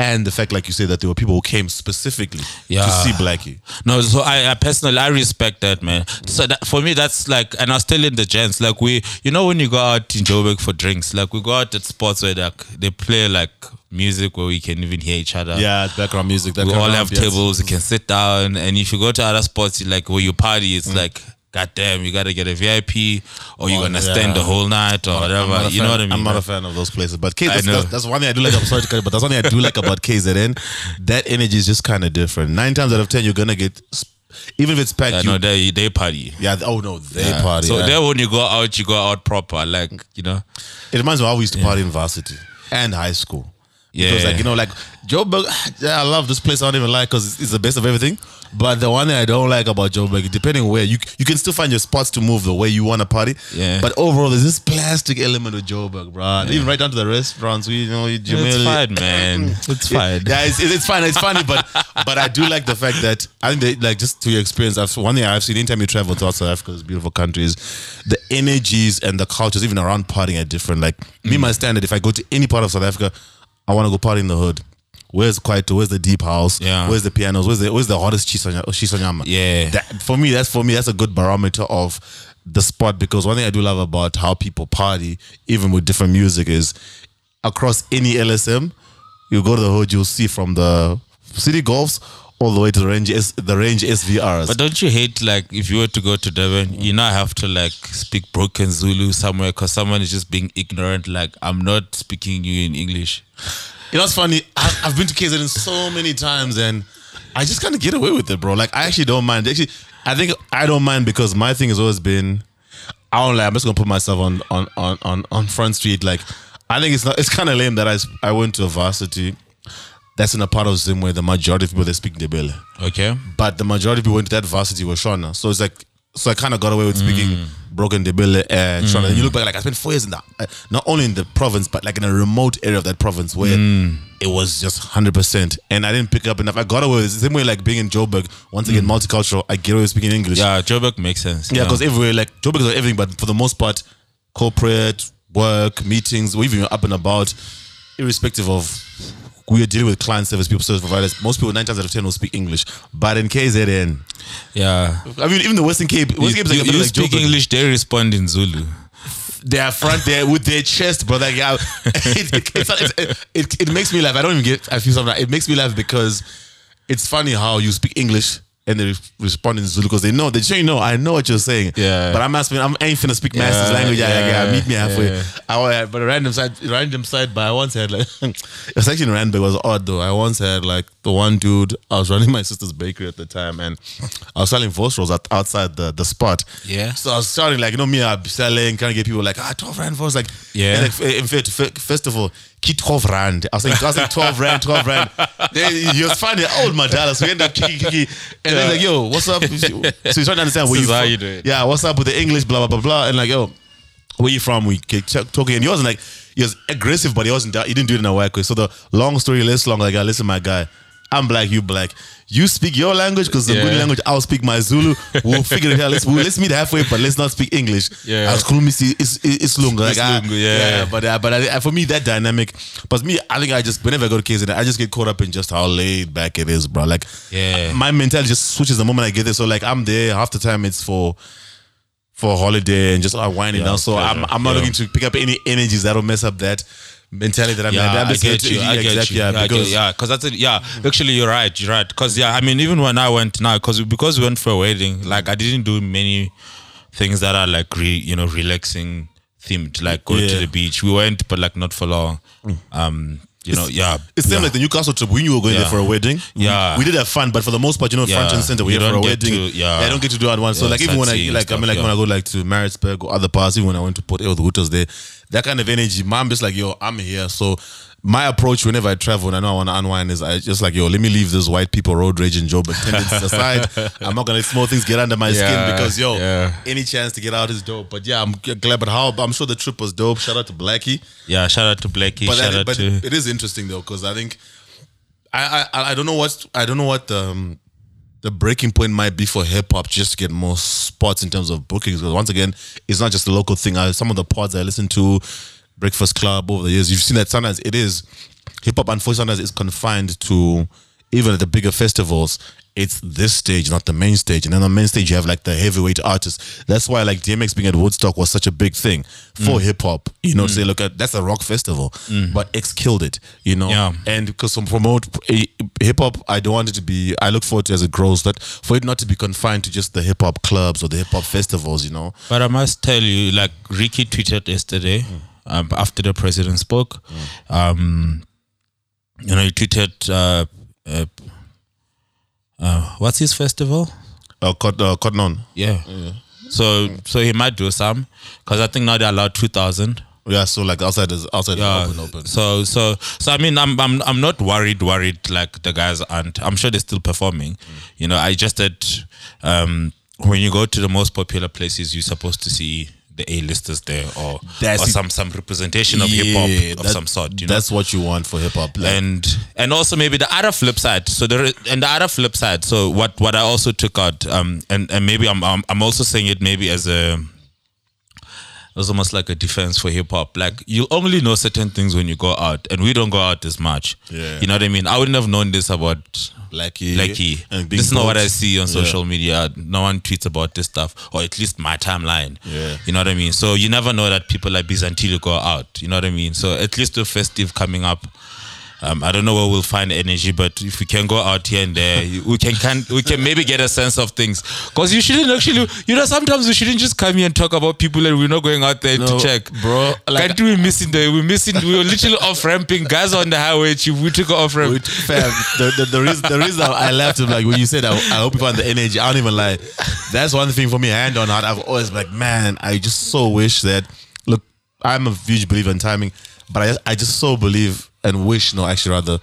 And the fact, like you said, that there were people who came specifically Yeah. to see Blxckie. No, so I, I personally I respect that man. So that for me that's like, and I was telling the gents like we, you know, when you go out in Joburg for drinks, like we go out at spots where like they play like music where we can even hear each other. Yeah, background music. That we all have ambience. tables. You can sit down, and if you go to other spots, like where you party, it's mm. like. God damn, you gotta get a VIP or you're Oh, gonna yeah. stand the whole night or whatever. You know what I mean? I'm not a fan of those places, but K, that's, that's, that's one thing I do like. I'm sorry to cut but that's one thing I do like about KZN. That energy is just kind of different. Nine times out of ten, you're gonna get, even if it's packed. You, no, they they party. yeah. Oh no, they Yeah. party. So yeah. there, when you go out, you go out proper, like you know. It reminds me of how we used to party in varsity and high school. Because Yeah. like, you know, like Joburg, <sighs> yeah, I love this place. I don't even like because it's, it's the best of everything. But the one thing I don't like about Joburg, depending where you you can still find your spots to move the way you want to party. Yeah. But overall, there's this plastic element of Joburg, bro. Even right down to the restaurants, we you know, you It's fine, man. <laughs> It's fine. yeah, it's, it's fine. It's funny, but <laughs> but I do like the fact that I think that, like just to your experience, I've, one thing I've seen anytime you travel to South Africa, it's beautiful countries, the energies and the cultures, even around partying, are different. Like me, Mm. my standard, if I go to any part of South Africa, I want to go party in the hood. Where's Kwaito? Where's the deep house? Yeah. Where's the pianos? Where's the where's the hottest chisanya- shisanyama? Yeah. That, for me, that's for me, that's a good barometer of the spot because one thing I do love about how people party, even with different music, is across any LSM, you go to the hood, you'll see from the Citi Golfs all the way to the range S, the range SVRs. But don't you hate like if you were to go to Durban, you now have to like speak broken Zulu somewhere because someone is just being ignorant. Like I'm not speaking you in English. You know what's funny? I've, I've been to KZN so many times and I just kind of get away with it, bro. Like I actually don't mind. Actually, I think I don't mind because my thing has always been I don't like. I'm just gonna put myself on on on on, on front street. Like I think it's not. It's kind of lame that I I went to a varsity that's in a part of Zim where the majority of people they speak Ndebele, Okay. but the majority of people went to that varsity were Shona. So it's like. So I kind of got away with speaking mm. broken Ndebele and Shona. And you look back, like I spent four years in that, uh, not only in the province, but like in a remote area of that province where mm. it was just hundred percent. And I didn't pick up enough. I got away with it. the same way like being in Joburg. Once again, multicultural. I get away with speaking English. Yeah, Joburg makes sense. Yeah, because everywhere, like Joburg is everything, but for the most part, corporate, work, meetings, or even up and about, irrespective of we are dealing with client service people, service providers. Most people, nine times out of ten, will speak English. But in KZN, yeah. I mean, even the Western Cape, You, Western Cape is like, a you like speak. English, they respond in Zulu. They are front there with their chest, brother. Yeah, <laughs> it, it, it's, it, it makes me laugh. I don't even get. I feel something. It makes me laugh because it's funny how you speak English and they re- respond in Zulu because they know they say, you know, I know what you're saying. Yeah. But I'm asking, I'm ain't finna speak master's language. Yeah, yeah, yeah, yeah, meet me halfway. yeah. I, I- but a random side, random side. But I once had like, <laughs> it was actually in Randburg. It was odd though. I once had like the one dude. I was running my sister's bakery at the time, and I was selling voice rolls out, outside the the spot. Yeah. So I was starting like you know me, be selling, trying to get people like ah twelve rand voice like Yeah. And like, in fact, f- first of all, key twelve rand. I was like I was like twelve rand, twelve rand. Then he was finding old my dollar, so we ended up kiki kiki. And then like yo, what's up? So he's trying to understand where This you from. you do it. Yeah, what's up with the English, blah blah blah blah, and like yo, where you from? We ch- talking, and he wasn't like he was aggressive, but he wasn't. He didn't do it in a whack way. So the long story less long. Like, listen, my guy, I'm black, you black. You speak your language because the Yeah. good language. I'll speak my Zulu. We'll <laughs> figure it out. Let's we'll, let's meet halfway, but let's not speak English. Yeah. As Kulumisi is is lunga. Like, ah, Isilungu, yeah. But uh, but I, for me that dynamic. But me, I think I just whenever I go to KZN, I just get caught up in just how laid back it is, bro. Like Yeah. my mentality just switches the moment I get there. So like I'm there half the time. It's for for a holiday and just unwinding Yeah, down. So I'm. I'm not Yeah. looking to pick up any energies that'll mess up that mentality that I'm Yeah, I'm I just here get to- you. I yeah, get exactly, you. Yeah, Yeah, because yeah, because that's it. Yeah, actually, you're right. You're right. Because yeah, I mean, even when I went now, because because we went for a wedding, like I didn't do many things that are like re, you know relaxing themed, like going to the beach. We went, but like not for long. Um, you know, yeah, It's the same yeah. like the Newcastle trip when you were going there for a wedding. Yeah. we, did have fun, but for the most part, you know, front and center, we're You here for a wedding. to- yeah. I don't get to do that one. so Yeah, like even when I like I mean stuff, like when. I go like to Maritzburg or other parts, even when I went to Port El, the Hooters there, that kind of energy. Mom just like yo, I'm here. So my approach whenever I travel and I know I want to unwind is I just like yo, let me leave this white people road rage and Joburg tendencies aside. <laughs> I'm not gonna let small things get under my skin because yo, yeah. any chance to get out is dope. But yeah, I'm glad. But how I'm sure the trip was dope. Shout out to Blxckie. yeah. Shout out to Blxckie. But, that- out but to it is interesting though because I think I, I I don't know what I don't know what um, the breaking point might be for hip hop just to get more spots in terms of bookings. Because once again, it's not just a local thing. I, some of the pods I listen to, Breakfast Club over the years, you've seen that sometimes it is hip hop. Unfortunately, sometimes is confined to even at the bigger festivals. It's this stage, not the main stage. And then on the main stage, you have like the heavyweight artists. That's why like DMX being at Woodstock was such a big thing for hip hop. You know, to say, look at that's a rock festival, but X killed it. You know, Yeah. and because some promote hip hop, I don't want it to be. I look forward to as it grows, but for it not to be confined to just the hip hop clubs or the hip hop festivals. You know, But I must tell you, like Riky tweeted yesterday um, after the president spoke. Um, you know, he tweeted, uh, uh, uh, "What's his festival?" uh, Cot- uh, Cotton On. Yeah. So, so he might do some because I think now they allowed two thousand. Yeah, so like outside is outside Yeah. is open, open. So, so, so. I mean, I'm, I'm, I'm not worried. Worried like the guys aren't. I'm sure they're still performing. You know, I just that um, when you go to the most popular places, you're supposed to see the A-listers there, or That's or it. some some representation of hip hop of that- some sort. You know, That's what you want for hip hop. Like, and and also maybe the other flip side. So there and the other flip side. So what what I also took out, um, and and maybe I'm I'm, I'm also saying it maybe as a was almost like a defense for hip hop. Like you only know certain things when you go out, and we don't go out as much. Yeah. You know what I mean? I wouldn't have known this about Blxckie, Blxckie. and This is not what I see on Yeah. social media. No one tweets about this stuff, or at least my timeline. Yeah. You know what I mean? So you never know that people like this until you go out. You know what I mean? So at least the festive coming up, Um, I don't know where we'll find energy, but if we can go out here and there, we can, can we can maybe get a sense of things. Because you shouldn't actually, you know, sometimes we shouldn't just come here and talk about people and we're not going out there No, to check, bro, like- Can't we missing the? We're missing. We were literally <laughs> off ramping guys on the highway. Chief, we took off ramp. Fam, the, the, the, reason, the reason I laughed like when you said I, I hope you find the energy. I don't even lie. That's one thing for me. Hand on heart, I've always been like, man, I just so wish that. Look, I'm a huge believer in timing, but I I just so believe and wish, no, actually rather.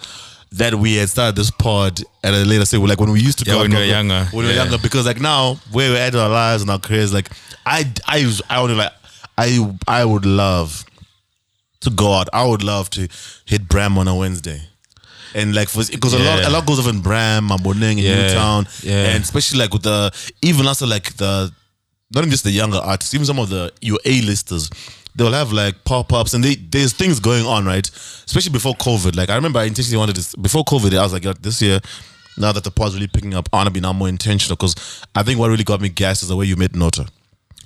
That we had started this pod at a later stage, like when we used to Yeah, go when we were younger. when we were Yeah. younger, because like now where we're at in our lives and our careers, like I, I, I would like, I, I would love to go out. I would love to hit Bram on a Wednesday. And like for because a lot a lot goes off in Bram, Maboneng, in Yeah. Newtown. Yeah. And especially like with the even also like the not even just the younger artists, even some of the your A listers, they'll have like pop-ups and they there's things going on, right? Especially before COVID. Like I remember I intentionally wanted this before COVID, I was like, "Yo, this year, now that the pod's really picking up, I wanna be now more intentional because I think what really got me gassed is the way you met Nota.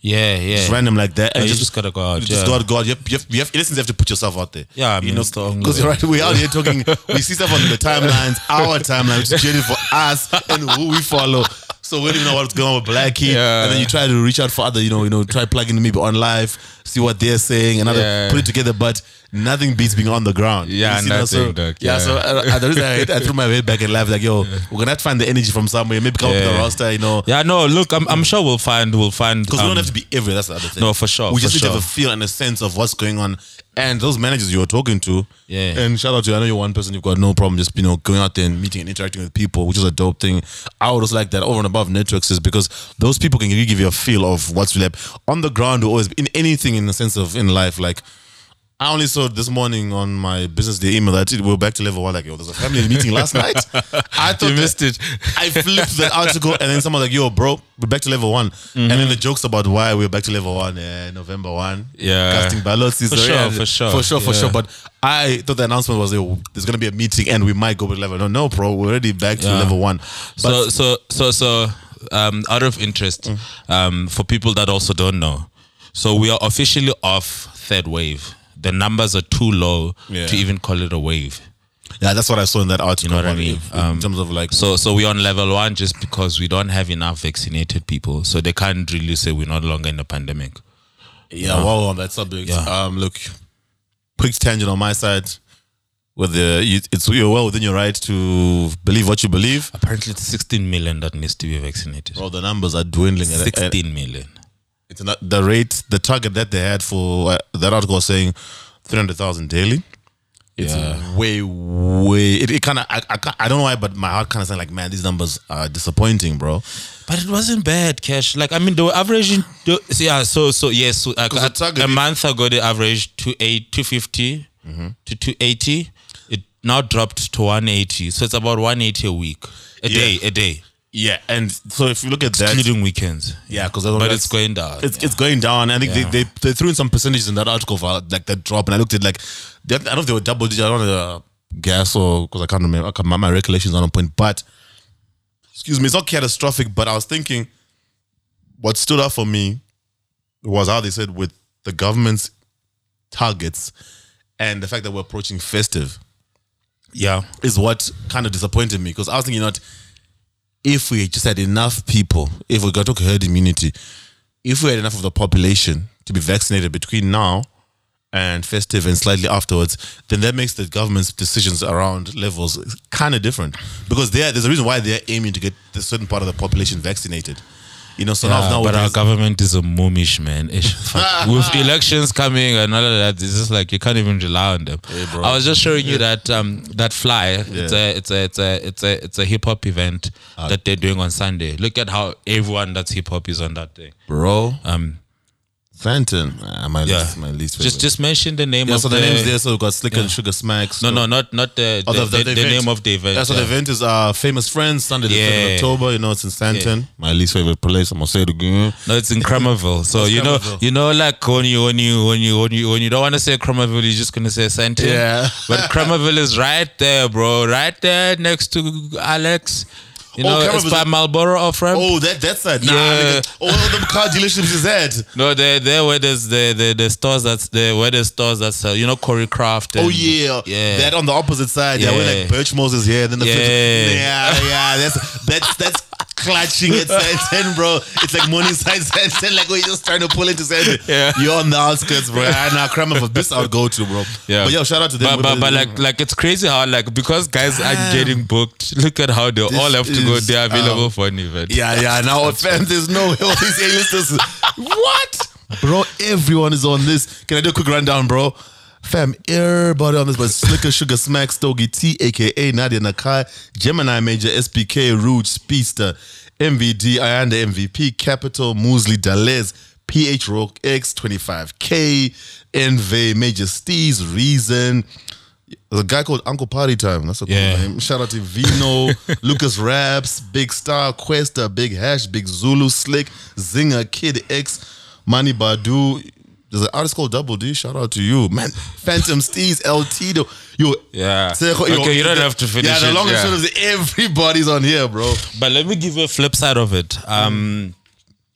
Yeah, yeah. Just random like that. And you just gotta go out, You just yeah. gotta go out. You have, you have, you have, you have to put yourself out there. Yeah, I you mean, know, the only because right, we're out here talking. we see stuff on the <laughs> timelines, our timeline, which is for us and who we follow. So we don't even know what's going on with Blxckie. Yeah. And then you try to reach out for other, you know, you know, try plugging maybe on live, see what they're saying, and other Yeah. put it together. But nothing beats being on the ground. Yeah, You see now, so, nothing, yeah. yeah. So uh, uh, the reason I, I threw my <laughs> head back and laughed like, yo, we're gonna have to find the energy from somewhere. Maybe come up with a roster, you know. Yeah, no, look, I'm, I'm sure we'll find, we'll find. Because we um, don't have to be everywhere. That's the other thing. No, for sure, We just for need to have a feel and a sense of what's going on. And those managers you were talking to, Yeah. And shout out to you. I know you're one person. You've got no problem just you know going out there and meeting and interacting with people, which is a dope thing. I would just like that over and above networks is because those people can really give you a feel of what's really on the ground. Or always in anything in the sense of in life, like. I only saw this morning on my business day email that we're back to level one. Like, yo, there's a family meeting last night. <laughs> I thought You that- missed it. I flipped that article and then someone like, yo, bro, we're back to level one. And then the jokes about why we're back to level one, uh, November one. Yeah. Casting ballots. For sure, for sure, For sure, for yeah. sure. But I thought the announcement was, yo, there's going to be a meeting and we might go with level. No, no, bro, we're already back to Yeah. level one. so But so so so um, out of interest Mm. um, for people that also don't know so we are officially off third wave the numbers are too low Yeah. to even call it a wave yeah, that's what I saw in that article. know what I mean? In Um, terms of like, so so we're on level one just because we don't have enough vaccinated people so they can't really say we're no longer in a pandemic yeah, while we're on that subject, Yeah. um, look, quick tangent on my side. With the, you, it's you're well within your right to believe what you believe. apparently it's 16 million that needs to be vaccinated Well, the numbers are dwindling. at- at- 16 million It's not the rate, the target that they had for uh, that article was saying three hundred thousand daily. It's Yeah. way, way. It, it kind of, I, I, I don't know why, but my heart kind of saying like, man, these numbers are disappointing, bro. But it wasn't bad, Cash. Like I mean, the were averaging. the- yeah, so so yes. So, like, 'Cause the a, target a month ago, they averaged two eight two fifty Mm-hmm. to two eighty. It now dropped to one eighty. So it's about one eighty a week, a Yeah. day, a day, Yeah, and so if you look at that, including weekends. yeah, because But it's going down. It's, it's going down. I think Yeah. they, they they threw in some percentages in that article for like that drop, and I looked at like, I don't know if they were double digit. I don't know the gas or because I can't remember. I can't, my, my recollections on a point, but excuse me, it's not catastrophic. But I was thinking, what stood out for me was how they said with the government's targets and the fact that we're approaching festive yeah, is what kind of disappointed me because I was thinking, not if we just had enough people, if we got to herd immunity, if we had enough of the population to be vaccinated between now and festive and slightly afterwards, then that makes the government's decisions around levels kind of different because there there's a reason why they're aiming to get a certain part of the population vaccinated. You know, so now, Yeah, now but our government is a moomish man. Ish. <laughs> With elections coming and all of that, it's just like you can't even rely on them. bro. I was just showing you that um that fly. It's a it's a it's a it's a it's a hip hop event that they're doing on Sunday. Look at how everyone that's hip hop is on that day. bro, Um, Fenton, uh, my yeah, least, my least favorite. just just mention the name yeah, of so the, the names there. So we've got Slick and Sugar Smacks. No, no, not not the Oh, the, the, the event. name of the event. Yeah, so the event is uh, Famous Friends, Sunday the 7th of Yeah. October. You know, it's in Sandton. My least favorite place. I'm to say it again. No, it's in Kramerville. So you know, you know, like when you when you when you when you when you don't want to say Kramerville, you're just gonna say Sandton. Yeah. But Kramerville is right there, bro. Right there next to Alex. You Oh, know, Cameron it's by Marlboro off ramp. Oh, that that side. Nah, Yeah. nigga. Oh, the car dealerships is that. <laughs> No, there, there where there's the, the the stores that's the where there's stores that's uh, you know choreographed. Oh and- yeah, yeah. That on the opposite side, yeah, where Yeah. like Birch Moses here, then the Yeah. flip- yeah, yeah. That's that's that's clutching at ten, bro. It's like morning side side ten, like when you're just trying to pull into side. Yeah. you're on the outskirts, bro. And I know, Kramer for this I would go to, bro. Yeah. but yo, shout out to them. But, but, but like like it's crazy how like because guys are getting booked. Look at how they all have to go. They're available um, for an event. Yeah, yeah. Now, fam, there's no all these A-listers. <laughs> what, bro? Everyone is on this. Can I do a quick rundown, bro? Fam, everybody on this, but Slikour, Sugar, Smack, Stogie T, aka Nadia Nakai, Gemini Major, SPK, Rouge, Speedster, MVD, Ayanda MVP, Capital, Moozlie, Dalez, PH Rock X, 25K, Envy, Major Steez, Reason. There's a guy called Uncle Party Time. That's a cool Yeah. name. Shout out to Vino, <laughs> Lucas Raps, Big Star, Kwesta, Big Hash, Big Zulu, Slick, Zingah, Kid X, Manny Badu. There's an artist called Double D. Shout out to you, man. <laughs> Phantom Steez, LT, though. Yo, Yeah. Sejo- Okay, you don't have to finish Yeah, the long and short is everybody's on here, bro. But let me give you a flip side of it. Um,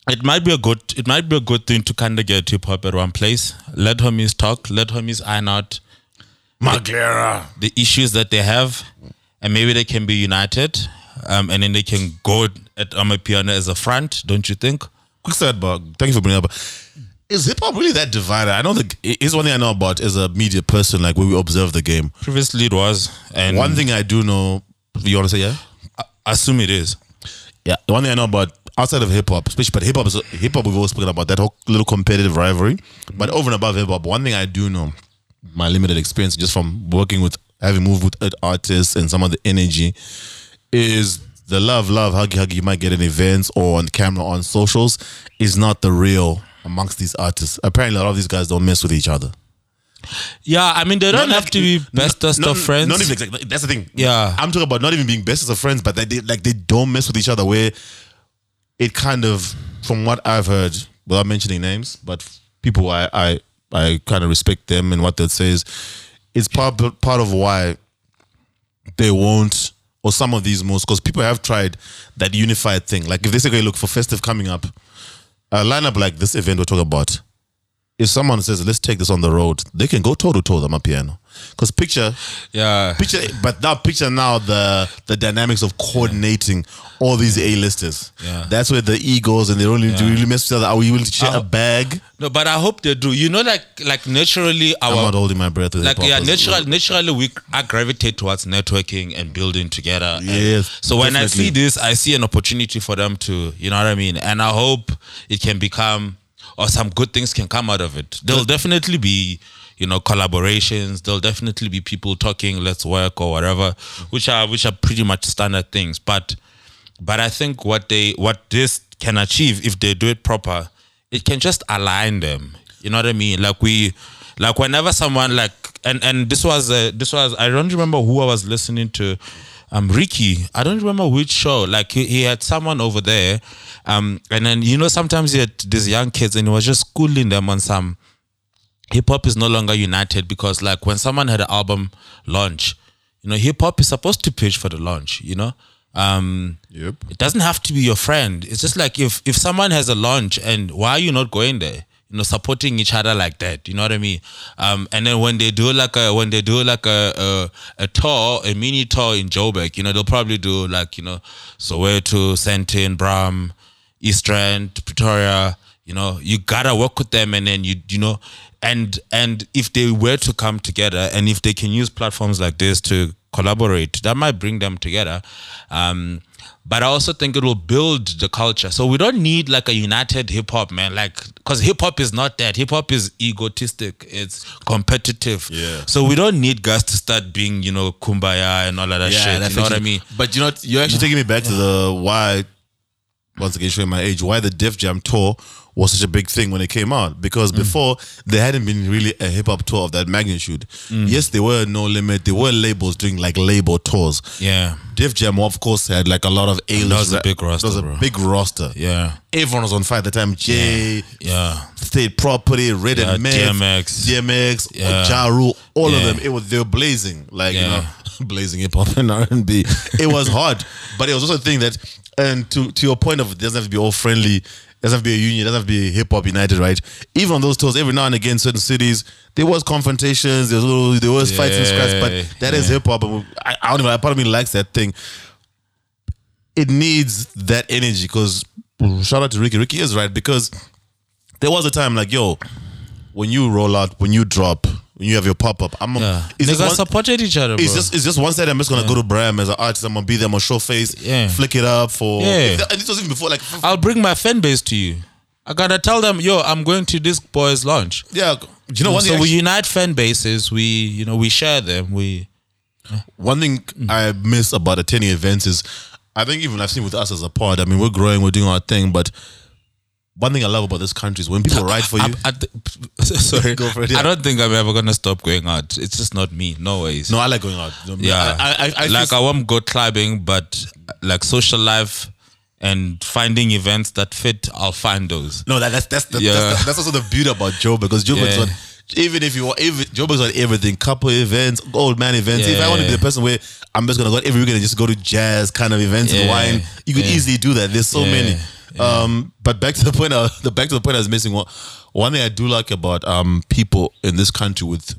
it might be a good it might be a good thing to kind of get hip hop at one place. Let homies talk. Let homies iron out Maglera. the issues that they have, and maybe they can be united. Um, and then they can go at Amapiano as a front, don't you think? Quick side, but thank you for bringing up. Is hip hop really that divided? I know the is one thing I know about as a media person, like when we observe the game. Previously it was, and One thing I do know, you want to say, yeah? I assume it is. Yeah, the one thing I know about outside of hip hop, especially but hip hop is hip hop. We've always spoken about that whole little competitive rivalry. But over and above hip hop, one thing I do know, my limited experience just from working with having moved with artists and some of the energy, is the love, love, huggy, huggy you might get in events or on camera on socials is not the real amongst these artists. Apparently, a lot of these guys don't mess with each other. Yeah, I mean they don't Not have like- to be bestest not- of friends. Not even like, that's the thing. Yeah. I'm talking about not even being bestest of friends, but that they like they don't mess with each other. Where it kind of, from what I've heard, without mentioning names, but people I I I kind of respect them and what they say is, it's part part of why they won't or some of these moves because people have tried that unified thing. Like if they say, okay, look for festive coming up, a lineup like this event we're talking about if someone says let's take this on the road, they can go toe to toe with amapiano. Because picture, yeah, picture, but now picture now the the dynamics of coordinating all these A listers. Yeah. that's where the egos and they don't really, do really mess with each other. Are we willing to share a bag? no, but I hope they do. You know, like like naturally I'm not holding my breath. with like hip-hop yeah, as- natural, naturally we I gravitate towards networking and building together. And Yes, so when I definitely. see this, I see an opportunity for them to, you know what I mean, and I hope it can become or some good things can come out of it. There'll definitely be. You know, collaborations. There'll definitely be people talking, let's work or whatever, which are which are pretty much standard things. But but I think what they what this can achieve if they do it proper, it can just align them. You know what I mean? Like we, like whenever someone like and and this was uh, this was I don't remember who I was listening to. Um, Riky, I don't remember which show. Like he, he had someone over there, um, and then you know sometimes he had these young kids and he was just schooling them on some hip hop is no longer united because like when someone had an album launch, you know, hip hop is supposed to pitch for the launch, you know? Um Yep. it doesn't have to be your friend. It's just like if if someone has a launch and why are you not going there? You know, supporting each other like that. You know what I mean? Um, and then when they do like a when they do like a a, a tour, a mini tour in Joburg, you know, they'll probably do like you know, Soweto, Sandton, Bram, East Rand, Pretoria. You know, you gotta work with them, and then you you know, and and if they were to come together, and if they can use platforms like this to collaborate, that might bring them together. Um, but I also think it will build the culture. So we don't need like a united hip hop, man. Like, because hip hop is not that. Hip hop is egotistic. It's competitive. Yeah. So we don't need guys to start being, you know, kumbaya and all of that shit. that's You know what I mean? But you know, you're actually taking me back to the why. Once again, showing my age, why the Def Jam tour was such a big thing when it came out. Because Mm. before there hadn't been really a hip hop tour of that magnitude. Mm. Yes, there were no limit. There were labels doing like label tours. Yeah. Def Jam, of course, had like a lot of A-list. That was a big roster, That was a bro. big roster. Yeah. Everyone was on fire at the time. Jay, Yeah. State Property, Red Yeah, and Meth, DMX. DMX, Yeah. Ja Rule, all of them. It was they were blazing. Like you know, <laughs> blazing hip hop and R and B. <laughs> It was hard, but it was also a thing that, and to to your point of it doesn't have to be all friendly. Doesn't have to be a union. It doesn't have to be hip hop united, right? Even on those tours, every now and again, certain cities there was confrontations. There was little, there was fights and scraps, but that is Yeah. hip hop. I, I don't even. Part of me likes that thing. It needs that energy because shout out to Riky. Riky is right because there was a time like yo, when you roll out, when you drop, when you have your pop up, I'm. Yeah. It's just Niggas one- supported each other, bro. it's just it's just one side. I'm just gonna go to Bram as an artist. I'm gonna be there. I'm gonna show face. Yeah. Flick it up for. Yeah. And this was even before like. I'll bring my fan base to you. I gotta tell them, yo, I'm going to this boy's launch. yeah. Do you know one so we actually- unite fan bases. We, you know, we share them. We, one thing I miss about attending events is, I think even I've seen with us as a pod. I mean, we're growing, we're doing our thing, but one thing I love about this country is when people write for you. I, I th- sorry, Go for it, yeah. I don't think I'm ever gonna stop going out. It's just not me. No ways. no, I like going out. You yeah, I, I, I, I like feel- I won't go clubbing, but like social life and finding events that fit, I'll find those. No, that, that's that's the, Yeah. that's, that's also the beauty about Joe because Joe is Yeah. on. Even if you want, even Joe is on everything, couple events, old man events. If I want to be Yeah. the person where I'm just gonna go every weekend and just go to jazz kind of events and wine, you could Yeah. easily do that. There's so Yeah. Um, but back to the point, uh, the back to the point I was missing. One, one thing I do like about um people in this country with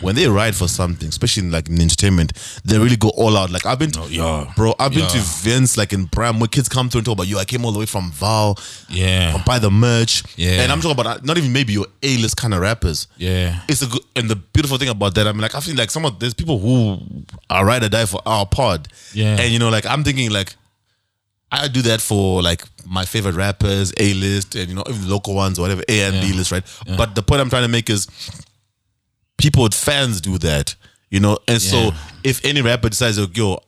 when they ride for something, especially in like in entertainment, they really go all out. Like I've been, to, yeah. bro, I've been to Yeah. events like in Bram where kids come through and talk about, you. I came all the way from Vaal, Yeah. buy the merch. Yeah. And I'm talking about uh, not even maybe your A-list kind of rappers. Yeah. It's a good and the beautiful thing about that, I mean, like I feel like some of there's people who are ride or die for our pod. Yeah. And you know, like I'm thinking like I do that for like my favorite rappers, A list, and you know, even local ones, or whatever, A and B list, right? But the point I'm trying to make is people with fans do that, you know. And so if any rapper decides, like, yo,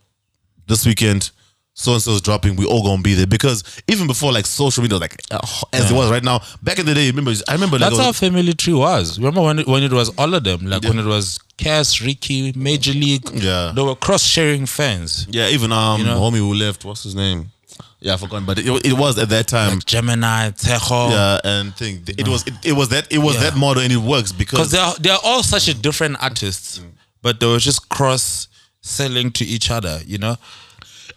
this weekend, so and so's dropping, we all gonna be there because even before like social media, like uh, as it was right now, back in the day, remember? I remember like That's how Family Tree was. Remember when it, when it was all of them? Like when it was Cass, Riky, Major League. Yeah. They were cross sharing fans. yeah, even um know? homie who left, what's his name? Yeah, I forgot, but it, it was at that time. Gemini, Tejo. yeah, and thing it was it, it was that it was Yeah. that model and it works Because because they're they're all such a different artists, Mm. but they were just cross selling to each other, you know?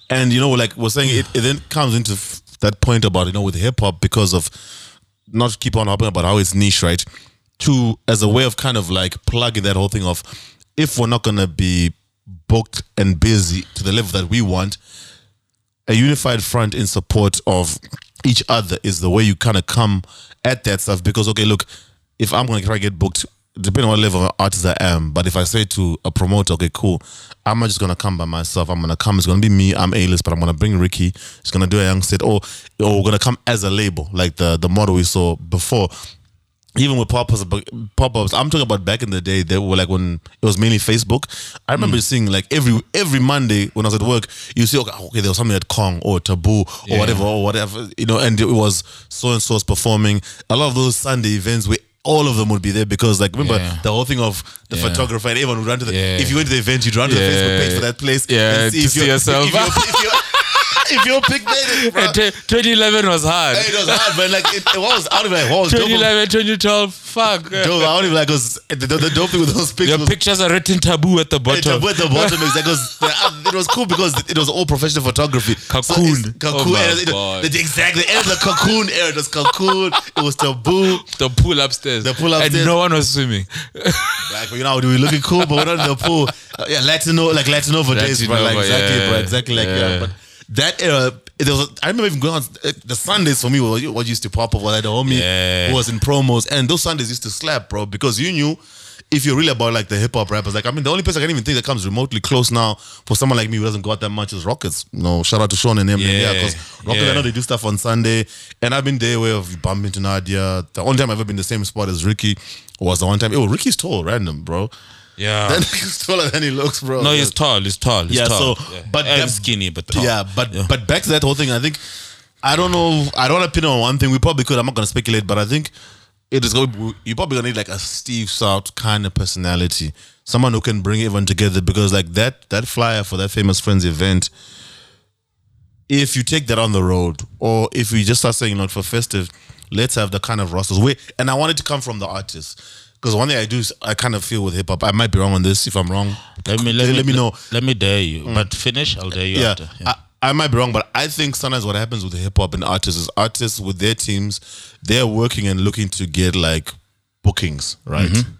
and you know like we're saying it, it then comes into f- that point about you know with hip hop because of not keep on hopping about how it's niche right to as a way of kind of like plugging that whole thing of if we're not gonna be booked and busy to the level that we want a unified front in support of each other is the way you kind of come at that stuff because okay look if i'm going to try to get booked depending on what level of artist i am but if i say to a promoter okay cool i'm not just going to come by myself. I'm going to come it's going to be me i'm a-list but i'm going to bring Riky it's going to do a young set or, or we're going to come as a label like the the model we saw before even with pop-ups, pop-ups, I'm talking about back in the day. They were like when it was mainly Facebook. I remember Mm. seeing like every every Monday when I was at work, you see okay, okay there was something at Kong or Taboo or Yeah. whatever or whatever, you know, and it was so and so's performing. A lot of those Sunday events where all of them would be there because like remember Yeah. the whole thing of the Yeah. photographer and everyone would run to the if you went to the event you'd run to the Facebook page for that place Yeah, and to if see your- yourself. if, your- if, your- <laughs> if your pick made it, bro. And t- 2011 was hard. Hey, it was hard, but like it, it was out of like what was dope 2011, 2012, fuck. Dope, I don't even like because the, the, the dope thing with those pictures. Your was- pictures are written taboo at the Hey, bottom. the, at the bottom is goes, it was cool because it was all professional photography. Cocoon. it's cocoon. Oh and it- God. it- exactly. And the cocoon era. It was cocoon. It was taboo. the pool upstairs. The pool upstairs. And no one was swimming. Like you know, we were looking cool, but we're not in the pool. Uh, yeah, Latino, like Latinova days, bro. Like exactly, yeah. bro. Exactly like yeah. Yeah. But that era, there was. I remember even going on uh, the Sundays for me. What what used to pop up was like the homie Yeah. who was in promos, and those Sundays used to slap, bro, because you knew. If you're really about like the hip hop rappers, like I mean, the only person I can even think that comes remotely close now for someone like me who doesn't go out that much is Rockets. No, shout out to Sean and them. Yeah, Yeah, because Rockets, I know they do stuff on Sunday, and I've been there where I've bumped into Nadia. The only time I've ever been in the same spot as Riky was the one time. Oh, Riky's tall, random, bro. Yeah. That nigga's taller than he looks, bro. no, he's tall. He's tall. He's Yeah, tall. so- Yeah. but and that- skinny, but tall. Yeah, but but back to that whole thing. I think I don't know. I don't want to pin on one thing. We probably could. I'm not gonna speculate, but I think it is going. You probably gonna need like a Steve Stout kind of personality, someone who can bring everyone together. Because like that that flyer for that famous friends event, if you take that on the road, or if we just start saying, you know, for festive, let's have the kind of rosters. Wait, and I want it to come from the artists. Because one thing I do, is I kind of feel with hip hop. I might be wrong on this. If I'm wrong, Let me let, let, me, let me know. Let me dare you, but finish. I'll dare you yeah, after. I, I might be wrong, but I think sometimes what happens with hip hop and artists is artists with their teams, they're working and looking to get like bookings, right? Mm-hmm.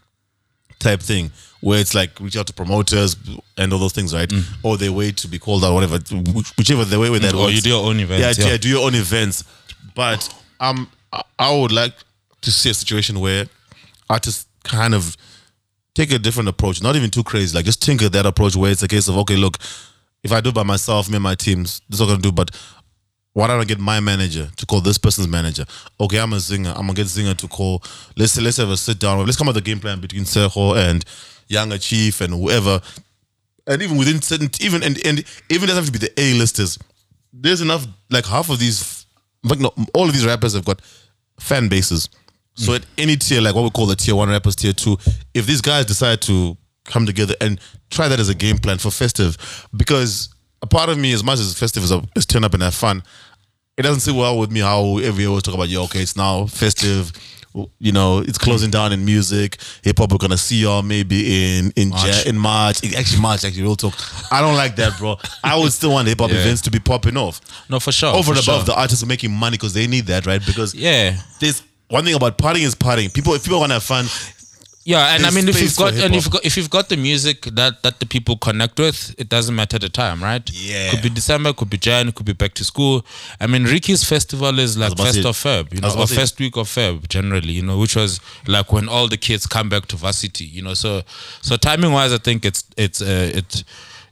Type thing where it's like reach out to promoters and all those things, right? Or they wait to be called out, whatever, whichever the way with that. Mm. Or works. you do your own events, Yeah, yeah. yeah, do your own events. But um, I would like to see a situation where artists kind of take a different approach, not even too crazy. Like just tinker that approach where it's a case of okay, look, if I do it by myself, me and my teams, this is what I'm gonna do. But why don't I get my manager to call this person's manager? Okay, I'm a singer. I'm gonna get Zingah to call. Let's say let's have a sit down. Let's come up with a game plan between Sergio and Yanga Chief and whoever. And even within certain, even and, and even doesn't have to be the A listers. There's enough. Like half of these, fact, no, all of these rappers have got fan bases. So at any tier, like what we call the tier one rappers, tier two, if these guys decide to come together and try that as a game plan for festive, because a part of me, as much as festive is, a, is turn up and have fun, it doesn't sit well with me how every year always talk about, yo, okay, it's now festive. You know, it's closing down in music. Hip hop, we're gonna see y'all maybe in in March. March. in March. Actually, March. Actually, real talk. I don't like that, bro. I would still want hip hop Yeah. events to be popping off No, for sure. over for and above sure. the artists are making money because they need that, right? Because Yeah. there's one thing about partying is partying. People, if people want to have fun, Yeah, and I mean, if you've got and if you've got, if you've got the music that that the people connect with, it doesn't matter the time, right? Yeah. Could be December, could be Jan, could be back to school. I mean, Riky's festival is like first of Feb, you know, or first week of Feb generally, you know, which was like when all the kids come back to varsity, you know. So so timing wise, I think it's it's uh, it's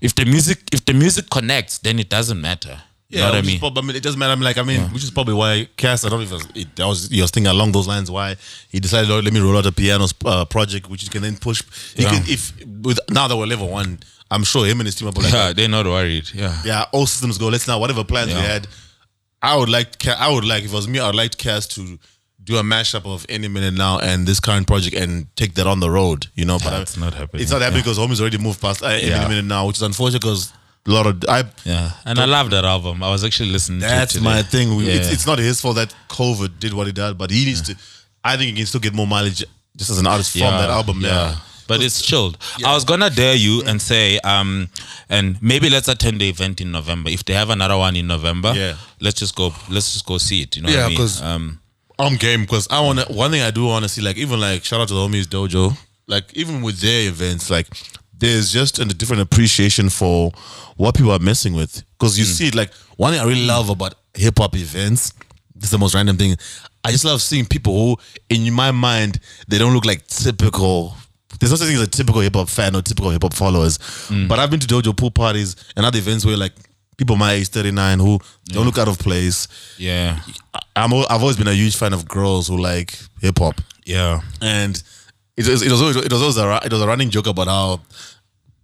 if the music if the music connects, then it doesn't matter. What I mean? prob- I mean, it doesn't matter. I mean, like, I mean, which is probably why Cass. I don't know if it was, it, was he was thinking along those lines. Why he decided, oh, let me roll out amapiano uh, project, which you can then push. Yeah. can, if with now that we're level one, I'm sure him and his team are like, Yeah, they're not worried. Yeah. yeah, all systems go. Let's now whatever plans we had. I would like, I would like if it was me, I'd like Cass to do a mashup of any minute now and this current project and take that on the road. You know, but I- it's not happening. It's not happening Yeah. because homies already moved past uh, any Yeah. minute now, which is unfortunate because a lot of I. Yeah, and I love that album. I was actually listening to it That's my thing. We, it's, Yeah. it's not his fault that COVID did what it did, but he needs to. I think he can still get more mileage just as an artist from that album. Yeah. But it's chilled. I was gonna dare you and say, um, and maybe let's attend the event in November. If they have another one in November, Yeah. let's just go. Let's just go see it. You know Yeah, because I mean? 'cause- um, I'm game because I want to. One thing I do want to see, like even like shout out to the homies dojo, like even with their events, like there's just a different appreciation for what people are messing with. Because you hmm. see like one thing I really love about hip hop events. This is the most random thing. I just love seeing people who, in my mind, they don't look like typical. There's no such thing as a typical hip hop fan or typical hip hop followers. Hmm. But I've been to dojo pool parties and other events where like people my age, 39, who don't look out of place. yeah, I'm I've always been a huge fan of girls who like hip hop, yeah, and it was it was it was always a, it was a running joke about how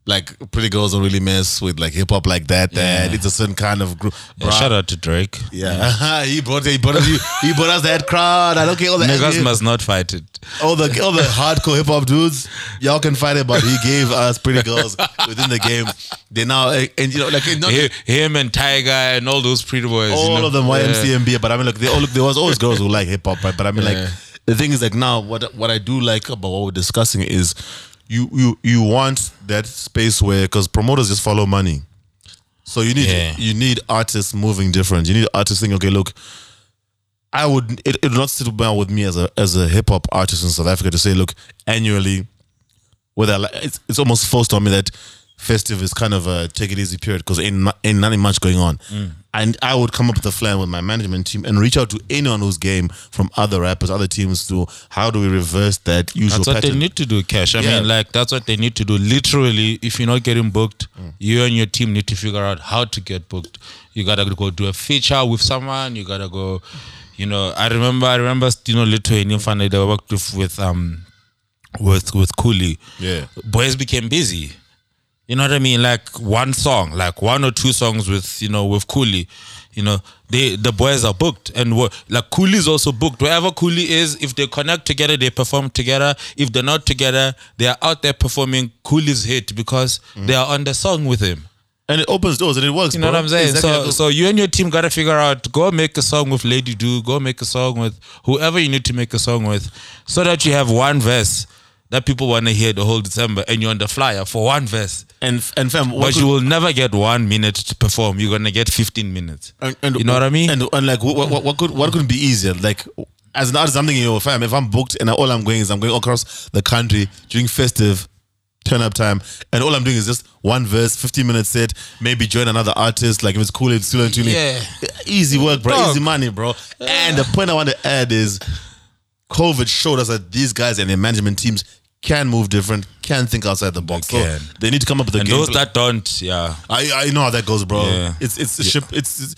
like pretty girls don't really mess with like hip hop like that. That Yeah. it's a certain kind of group. yeah. Shout out to Drake. Yeah, <laughs> he brought he brought us he, he brought us that crowd. I don't care all the Niggas must not fight it. All the all the hardcore hip hop dudes. Y'all can fight it, but he gave us pretty girls within the game. They now eh, and you know like not Hi- Him and Tyga and all those pretty boys. you all know? of them Yeah. YMCMB, but I mean, look, they all look. There was always girls who like hip hop, right? But I mean, Yeah. like, the thing is, like, now what what I do like about what we're discussing is, you you you want that space where because promoters just follow money, so you need Yeah. you need artists moving different. You need artists saying, okay, look. I would it, it would not sit well with me as a as a hip hop artist in South Africa to say, look, annually, whether it's, it's almost forced on me that festive is kind of a take it easy period because ain't, ain't nothing much going on. Mm. And I would come up with a plan with my management team and reach out to anyone who's game from other rappers, other teams to how do we reverse that usual That's what pattern. they need to do, Cash. I Yeah. mean, like that's what they need to do. Literally, if you're not getting booked, Mm. you and your team need to figure out how to get booked. You gotta go do a feature with someone. You gotta go. You know, I remember, I remember, you know, Lithuanian fan they worked with, with um, with with Cooley. Yeah. boys became busy. You know what I mean? Like one song, like one or two songs with you know with Cooley. You know, they the boys are booked, and what like Cooley's also booked. Wherever Cooley is, if they connect together, they perform together. If they're not together, they are out there performing Cooley's hit because mm. they are on the song with him. and it opens doors and it works. You know bro. what I'm saying? Exactly. So, so you and your team gotta figure out. Go make a song with Lady Du. Go make a song with whoever you need to make a song with, so that you have one verse that people want to hear the whole December, and you're on the flyer for one verse. And and fam, what But could- you will never get one minute to perform. You're gonna get 15 minutes. and, and- you know what I mean? And, and like, what, what, what could what could be easier? Like, as an artist, I'm thinking, yo, fam, if I'm booked and all I'm going is I'm going across the country during festive turn up time, and all I'm doing is just one verse, 15 minutes set, maybe join another artist. Like if it's cool, it's still tuning. Yeah. easy work, bro. Dog. Easy money, bro. And the point I want to add is, COVID showed us that these guys and their management teams can move different, can think outside the box. So they need to come up with a and game those plan. that don't, yeah. I I know how that goes, bro. Yeah. It's it's a ship. It's, it's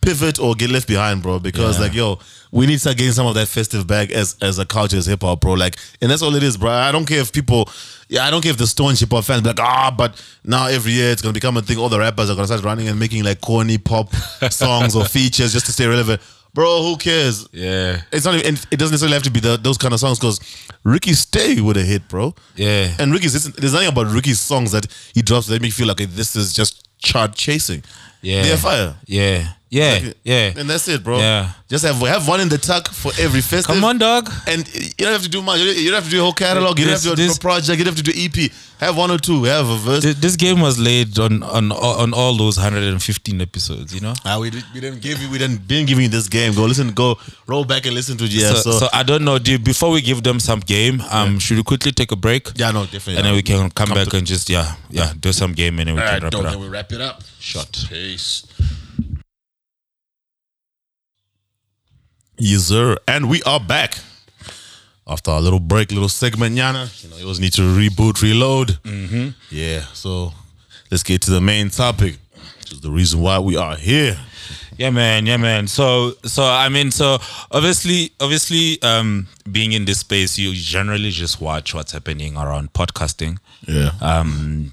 pivot or get left behind, bro. Because Yeah. like yo, we need to start getting some of that festive bag as as a culture as hip hop, bro. Like, and that's all it is, bro. I don't care if people, yeah, I don't care if the stone hip hop fans be like ah, but now every year it's gonna become a thing. All the rappers are gonna start running and making like corny pop <laughs> songs or features just to stay relevant, bro. Who cares? Yeah. It's not even. It doesn't necessarily have to be the, those kind of songs because Riky Stay would have hit, bro. Yeah. And Riky's there's nothing about Riky's songs that he drops that make me feel like this is just chart chasing. Yeah. they're fire. Yeah. Yeah. Yeah. and that's it, bro. Yeah. just have have one in the tuck for every festive. Come on, dog. And you don't have to do much. You don't have to do a whole catalog. You don't have to do this- a project. You don't have to do EP. Have one or two. Have a verse. Th- This game was laid on on on all those 115 episodes, you know. Ah, we, we didn't give you. We didn't didn't give you this game. Go listen. Go roll back and listen to yeah. so, So, so I don't know. Do, before we give them some game, um, should we quickly take a break? yeah, no, definitely. And then we can come, back to- and just yeah, yeah, do some game and then we All can right, wrap it Then up. we wrap it up. Shot. Peace. Yes, sir. And we are back. After a little break, little segment, Yana. You know, you always need to reboot, reload. Mm-hmm. Yeah. So let's get to the main topic, which is the reason why we are here. Yeah, man. Yeah, man. So, so I mean, so obviously, obviously, um, being in this space, you generally just watch what's happening around podcasting. Yeah. um,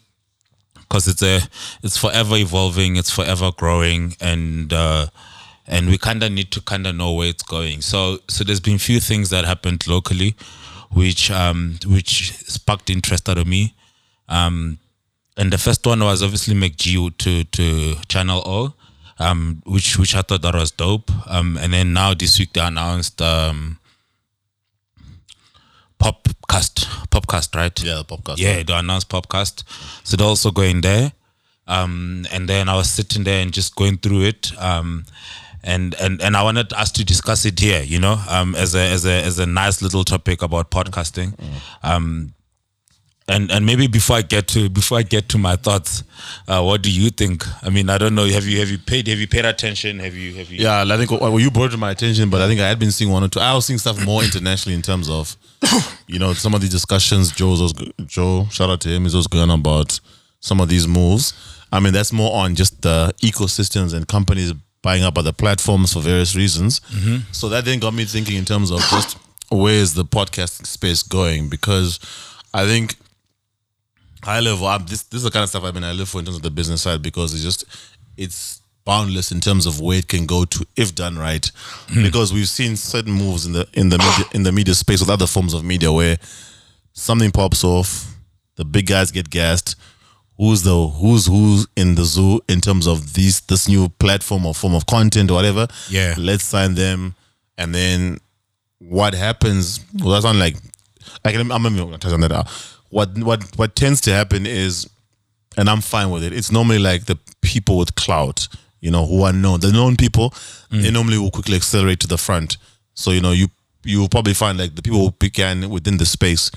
because it's a it's forever evolving, it's forever growing, and uh, and we kind of need to kind of know where it's going. So so there's been few things that happened locally, which um which sparked interest out of me. Um, and the first one was obviously MacG to to Channel O, um, which which I thought that was dope. Um, and then now this week they announced um, Popcast, Popcast, right? yeah, the podcast. Yeah, they announced Popcast. So they're also going there. Um, and then I was sitting there and just going through it. Um, and, and and I wanted us to discuss it here, you know, um, as a as a as a nice little topic about podcasting. Um, and and maybe before I get to before I get to my thoughts, uh, what do you think? I mean, I don't know. Have you have you paid have you paid attention? Have you have you? Yeah, I think well, you brought to my attention, but I think I had been seeing one or two. I was seeing stuff more <coughs> internationally in terms of, you know, some of these discussions. Joe's was, Joe, shout out to him, is also going on about some of these moves. I mean, that's more on just the ecosystems and companies buying up other platforms for various reasons. Mm-hmm. So that then got me thinking in terms of just where is the podcasting space going? Because I think high level. I'm, this this is the kind of stuff I mean I live for in terms of the business side because it's just it's boundless in terms of where it can go to if done right. Hmm. Because we've seen certain moves in the in the media in the media space with other forms of media where something pops off, the big guys get gassed. Who's the who's who's in the zoo in terms of these this new platform or form of content or whatever? Yeah. let's sign them, and then what happens? Well, that's not like I can. I'm not gonna touch on that. Now. What what what tends to happen is, and I'm fine with it. It's normally like the people with clout, you know, who are known. The known people, mm. they normally will quickly accelerate to the front. So you know, you you will probably find like the people who began within the space.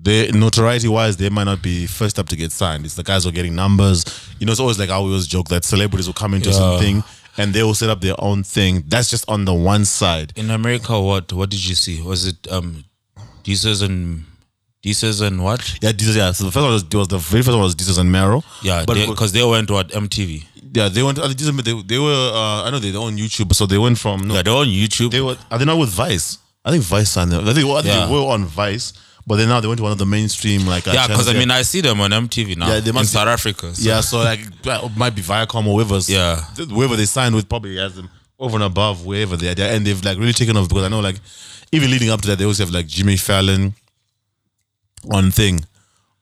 They notoriety wise, they might not be first up to get signed. It's the guys who are getting numbers. You know, it's always like I always joke that celebrities will come into Yeah. something and they will set up their own thing. That's just on the one side. In America, what what did you see? Was it um, Desus and Desus and what? Yeah, Desus, yeah. So the first one was, was the very first one was Desus and Mero. Yeah, but because they, went to what MTV. yeah, they went. uh, they, they were. Uh, I know they're on YouTube, so they went from. No, Yeah, they're on YouTube. they were. Are they not with Vice? I think Vice signed them. I think, I think Yeah. they were on Vice, but then now they went to one of the mainstream like. Uh, yeah, because. I mean, I see them on MTV now. Yeah, they in must be- South Africa. so- yeah, so like might be Viacom or whoever's. Yeah. whoever they signed with probably has them over and above wherever they are, and they've like really taken off because I know like even leading up to that they always have like Jimmy Fallon on thing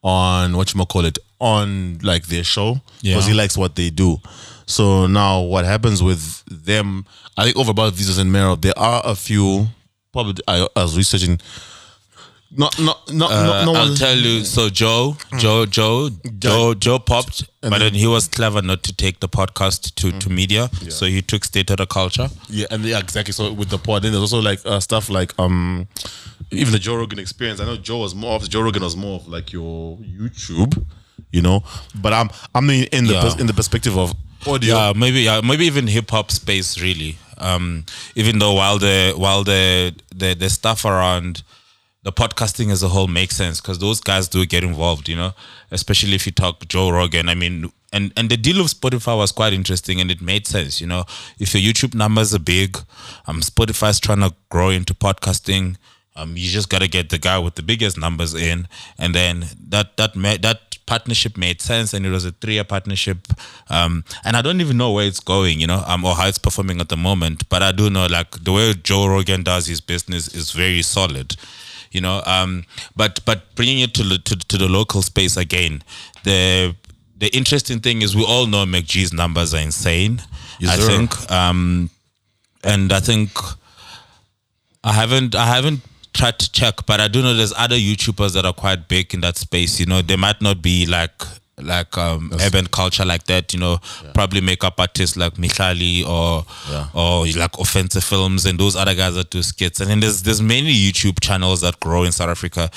on what you call it on like their show because Yeah. he likes what they do. So now what happens with them? I think over about visas and Mero, there are a few. Probably I, I was researching Not, not, not, Uh, no, no I'll one. tell you. So Joe, Joe, Joe, Joe, Joe popped, but then he was clever not to take the podcast to, to media. So he took state of the culture. Yeah, and yeah, exactly. So with the pod, then there's also like uh, stuff like um, even the Joe Rogan experience. I know Joe was more of Joe Rogan was more of like your YouTube, you know. But I'm I'm in, in the Yeah. pers- in the perspective of audio. Yeah, maybe yeah, maybe even hip hop space really. Um, even though while the while the the the stuff around the podcasting as a whole makes sense because those guys do get involved, you know, especially if you talk Joe Rogan. I mean, and and the deal of Spotify was quite interesting and it made sense, you know. If your YouTube numbers are big, um, Spotify's trying to grow into podcasting. Um, you just gotta get the guy with the biggest numbers in, and then that that ma- that partnership made sense, and it was a three-year partnership. Um, and I don't even know where it's going, you know, um, or how it's performing at the moment. But I do know, like the way Joe Rogan does his business is very solid, you know. Um, but but bringing it to the, to, to the local space again, the the interesting thing is we all know MacG's numbers are insane. Yes, I sir. think, um, and I think I haven't I haven't tried to check, but I do know there's other YouTubers that are quite big in that space. You know, they might not be like like um urban culture like that, you know, probably makeup artists like Mihlali or Yeah. or like offensive films and those other guys that do skits. And then there's there's many YouTube channels that grow in South Africa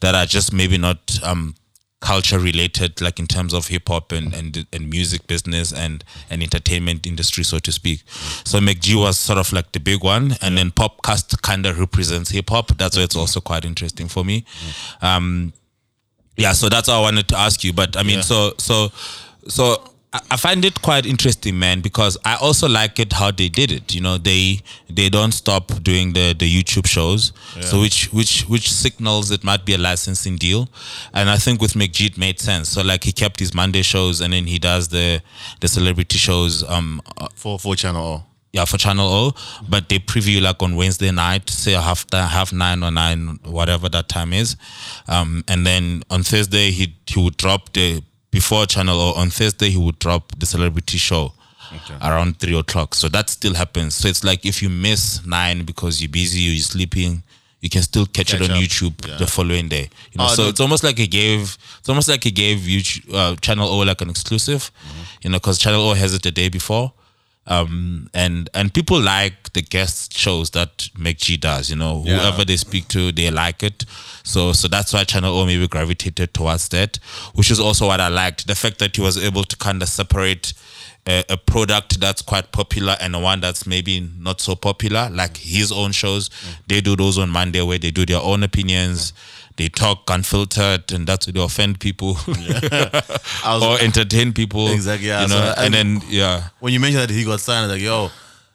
that are just maybe not um culture related like in terms of hip hop and, and and music business and and entertainment industry so to speak. So MacG was sort of like the big one. And then popcast kind of represents hip hop. That's why it's also quite interesting for me. Um yeah so that's all i wanted to ask you but i mean Yeah. so so so I- find it quite interesting, man, because I also like it how they did it. You know, they they don't stop doing the the YouTube shows, so which which which signals it might be a licensing deal, and I think with MacG it made sense. So like he kept his Monday shows, and then he does the the celebrity shows. Um, for for channel. Yeah, for Channel O, but they preview like on Wednesday night, say half half nine or nine, whatever that time is, um, and then on Thursday he he would drop the before Channel O. On Thursday he would drop the celebrity show around three o'clock. So that still happens. So it's like if you miss nine because you're busy or you're sleeping. You can still catch, Catch it on up. YouTube Yeah. the following day. You know, Oh, so it's almost like he gave. It's almost like he gave YouTube, uh, Channel O like an exclusive. You know, because Channel O has it the day before um, and and people like the guest shows that MacG does. You know, Yeah. whoever they speak to, they like it. So so that's why Channel O maybe gravitated towards that, which is also what I liked. The fact that he was able to kind of separate a, a product that's quite popular and one that's maybe not so popular, like his own shows. They do those on Monday where they do their own opinions. They talk unfiltered, and that's where they offend people <laughs> <laughs> I was, or entertain people. Exactly, yeah. You know, I- and then yeah. when you mentioned that he got signed, I was like, yo,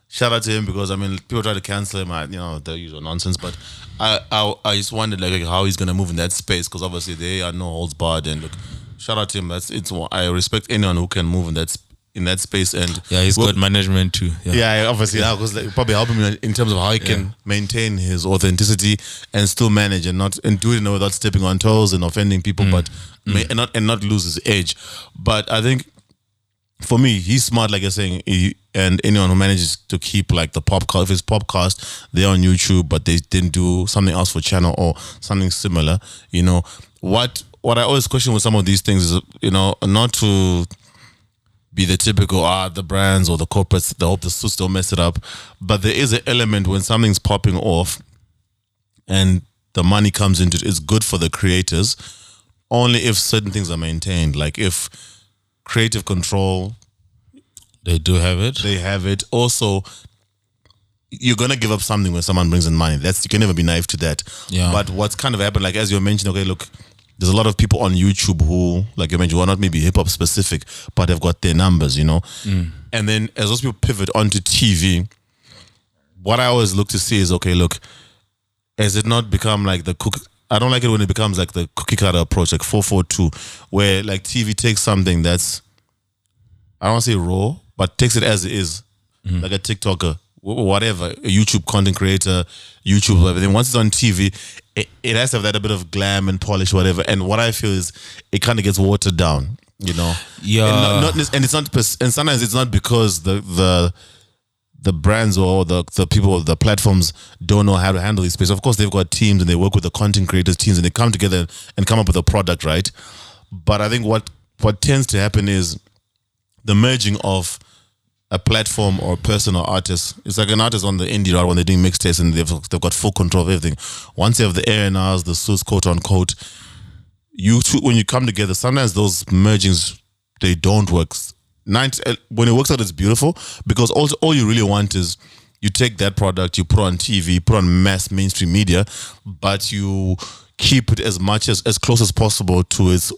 shout out to him because I mean, people try to cancel him, I, you know, the usual nonsense. But I, I, I just wondered like how he's gonna move in that space because obviously they are no holds barred. And look, shout out to him. That's it's. I respect anyone who can move in that in that space. And Yeah, he's well, got management too. Yeah. Yeah, obviously, yeah, because like, probably helping him in terms of how he can maintain his authenticity and still manage and not and do it without stepping on toes and offending people, mm. but ma- mm. and not and not lose his edge. But I think for me, he's smart, like you're saying, he, and anyone who manages to keep like the podcast, if it's podcast, they're on YouTube, but they didn't do something else for channel or something similar. You know what? What I always question with some of these things is, you know, not to be the typical ah the brands or the corporates they hope the suits don't mess it up. But there is an element when something's popping off and the money comes into it it's good for the creators only if certain things are maintained. Like if creative control They do have it. they have it. Also you're gonna give up something when someone brings in money. That's you can never be naive to that. Yeah. but what's kind of happened like as you mentioned okay look there's a lot of people on YouTube who, like you mentioned, who are not maybe hip hop specific, but they've got their numbers, you know. Mm. And then as those people pivot onto TV, what I always look to see is okay, look, has it not become like the cook? I don't like it when it becomes like the cookie cutter approach, like four four two, where like TV takes something that's I don't want to say raw, but takes it as it is, mm. like a TikToker, whatever, a YouTube content creator, YouTube, whatever. Then once it's on TV, it, it has to have that a bit of glam and polish, whatever. And what I feel is it kind of gets watered down, you know. Yeah. And, not, not, and it's not, and sometimes it's not because the the the brands or the the people, the platforms don't know how to handle this space. Of course, they've got teams and they work with the content creators teams and they come together and come up with a product, right? But I think what what tends to happen is the merging of a platform or a person or artist. It's like an artist on the indie route when they're doing mixtapes and they've they've got full control of everything. Once you have the A and R's, the suits, quote unquote, you two when you come together, sometimes those mergings they don't work. Ninety, uh, when it works out, it's beautiful because all all you really want is you take that product, you put on TV, put on mass mainstream media, but you keep it as much as as close as possible to its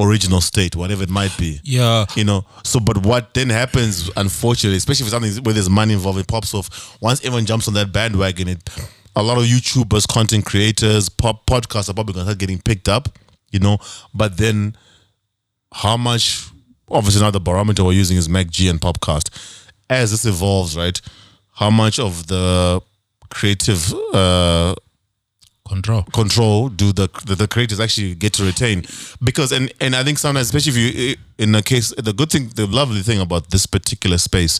original state, whatever it might be. Yeah. You know, so but what then happens, unfortunately, especially for something where there's money involved, it pops off. Once everyone jumps on that bandwagon, it a lot of YouTubers, content creators, pop podcasts are probably gonna start getting picked up, you know. But then how much obviously now the barometer we're using is MacG and Popcast. As this evolves, right? How much of the creative uh Control. control do the, the the creators actually get to retain because and and I think sometimes especially if you in a case the good thing the lovely thing about this particular space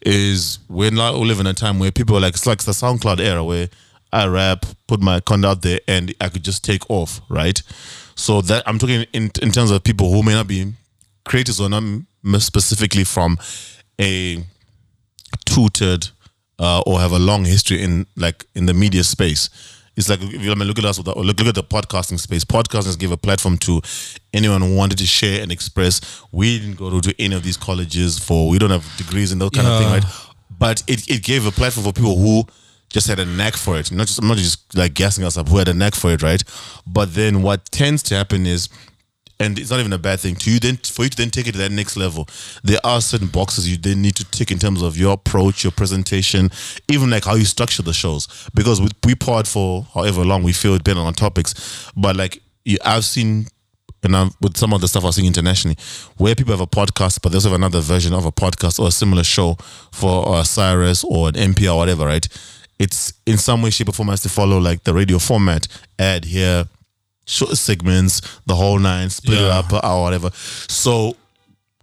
is we're now we live in a time where people are like it's like the SoundCloud era where I rap put my content out there and I could just take off right so that I'm talking in in terms of people who may not be creators or not specifically from a tutored uh, or have a long history in like in the media space. It's like if you I mean, look at us with the, or look look at the podcasting space. Podcasters give a platform to anyone who wanted to share and express. We didn't go to, to any of these colleges for we don't have degrees and that kind of thing, right? But it, it gave a platform for people who just had a knack for it. Not just I'm not just like gassing us up, who had a knack for it, right? But then what tends to happen is and it's not even a bad thing to you then for you to then take it to that next level. There are certain boxes you then need to tick in terms of your approach your presentation even like how you structure the shows. Because we, we pod for however long we feel depending on topics. But like you, i've seen and I'm, with some of the stuff I've seen internationally, where people have a podcast, but they also have another version of a podcast or a similar show for uh, Sirius or an MP or whatever, right? It's in some way, shape, or form has to follow like the radio format, add here, short segments, the whole nine, split it up or whatever. So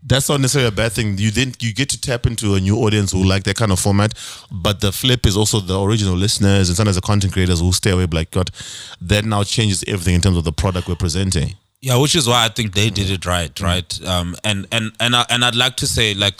that's not necessarily a bad thing. You then you get to tap into a new audience who like that kind of format. But the flip is also the original listeners and sometimes the content creators who stay away. Like God, that now changes everything in terms of the product we're presenting. Yeah, which is why I think they did it right, right? Um, and and and I, and I'd like to say like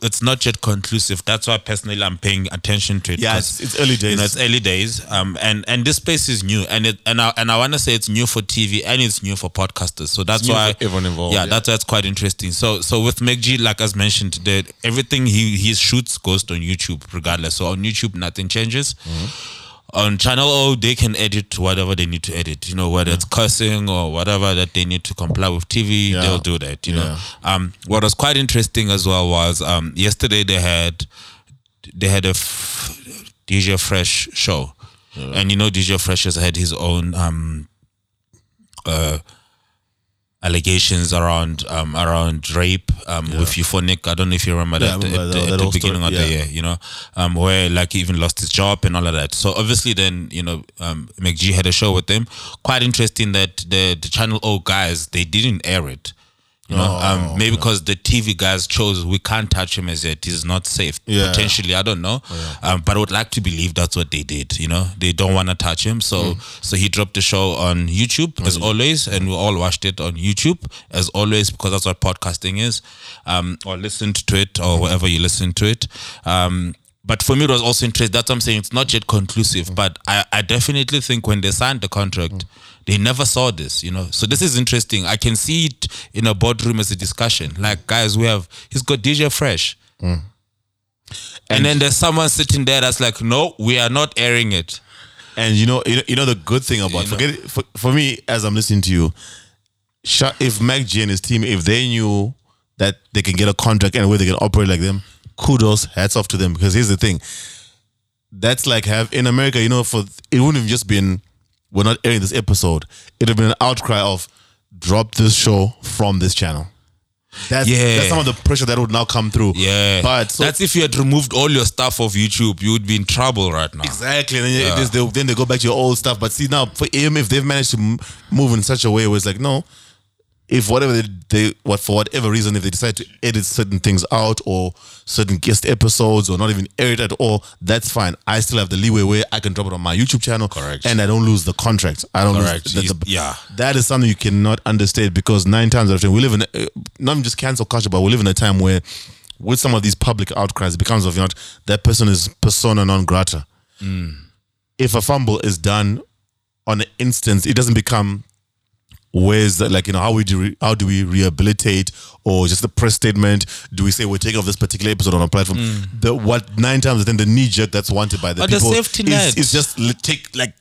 it's not yet conclusive. That's why personally I'm paying attention to it. Yeah, it's, it's early days. You know, it's early days. Um, and and this space is new, and it and I and I want to say it's new for TV and it's new for podcasters. So that's why everyone involved, Yeah, yeah. that's that's quite interesting. So so with MacG, like as mentioned, the, everything he he shoots goes on YouTube regardless. So on YouTube, nothing changes. Mm-hmm. On Channel O, they can edit whatever they need to edit. You know, whether it's cursing or whatever that they need to comply with TV, Yeah. they'll do that. You know, um, what was quite interesting as well was um, yesterday they had they had a f- DJ Fresh show, and you know DJ Fresh has had his own um, uh, allegations around um, around rape um, with Euphonik. I don't know if you remember Yeah, that remember at, that- the- that at the beginning story, of the year, you know, um, where like he even lost his job and all of that. So obviously, then you know, um, MacG had a show with them. Quite interesting that the the Channel O guys they didn't air it. You know, Oh, um, maybe because the TV guys chose we can't touch him as yet. He's not safe. Yeah. Potentially, I don't know. Oh, Um, but I would like to believe that's what they did. You know, they don't want to touch him. So, Mm. so he dropped the show on YouTube as always, and we all watched it on YouTube as always because that's what podcasting is. Um, or listened to it or wherever you listen to it. Um, but for me, it was also interesting. That's what I'm saying. It's not yet conclusive, Mm. but I, I definitely think when they signed the contract, they never saw this, you know. So this is interesting. I can see it in a boardroom as a discussion. Like, guys, we have he's got DJ Fresh. Mm. And, then there's someone sitting there that's like, no, we are not airing it. And you know, you know, you know the good thing about You forget it, for, for me as I'm listening to you, if MacG and his team, if they knew that they can get a contract and where they can operate like them, kudos, hats off to them. Because here's the thing, that's like have in America, you know, for it wouldn't have just been we're not airing this episode. It'd have been an outcry of drop this show from this channel. That's Yeah. that's some of the pressure that would now come through. Yeah. but so, that's if you had removed all your stuff off YouTube, you would be in trouble right now. Exactly, and then, just- they, then they go back to your old stuff. But see now, for him, if they've managed to move in such a way where it's like, no, if whatever they, they what for whatever reason if they decide to edit certain things out or certain guest episodes or not even air it at all, that's fine. I still have the leeway where I can drop it on my YouTube channel, Correct. and I don't lose the contract. I don't Correct. lose. The, the, Yeah. that is something you cannot understate because nine times out of ten we live in a, uh, not just cancel culture, but we live in a time where with some of these public outcries, it becomes of you know that person is persona non grata. Hmm. If a fumble is done on an instance, it doesn't become ways that like you know how we do re- how do we rehabilitate or just a press statement do we say we're taking off this particular episode on a platform mm. the what nine times of the knee jerk that's wanted by the the people safety is, net. is just take like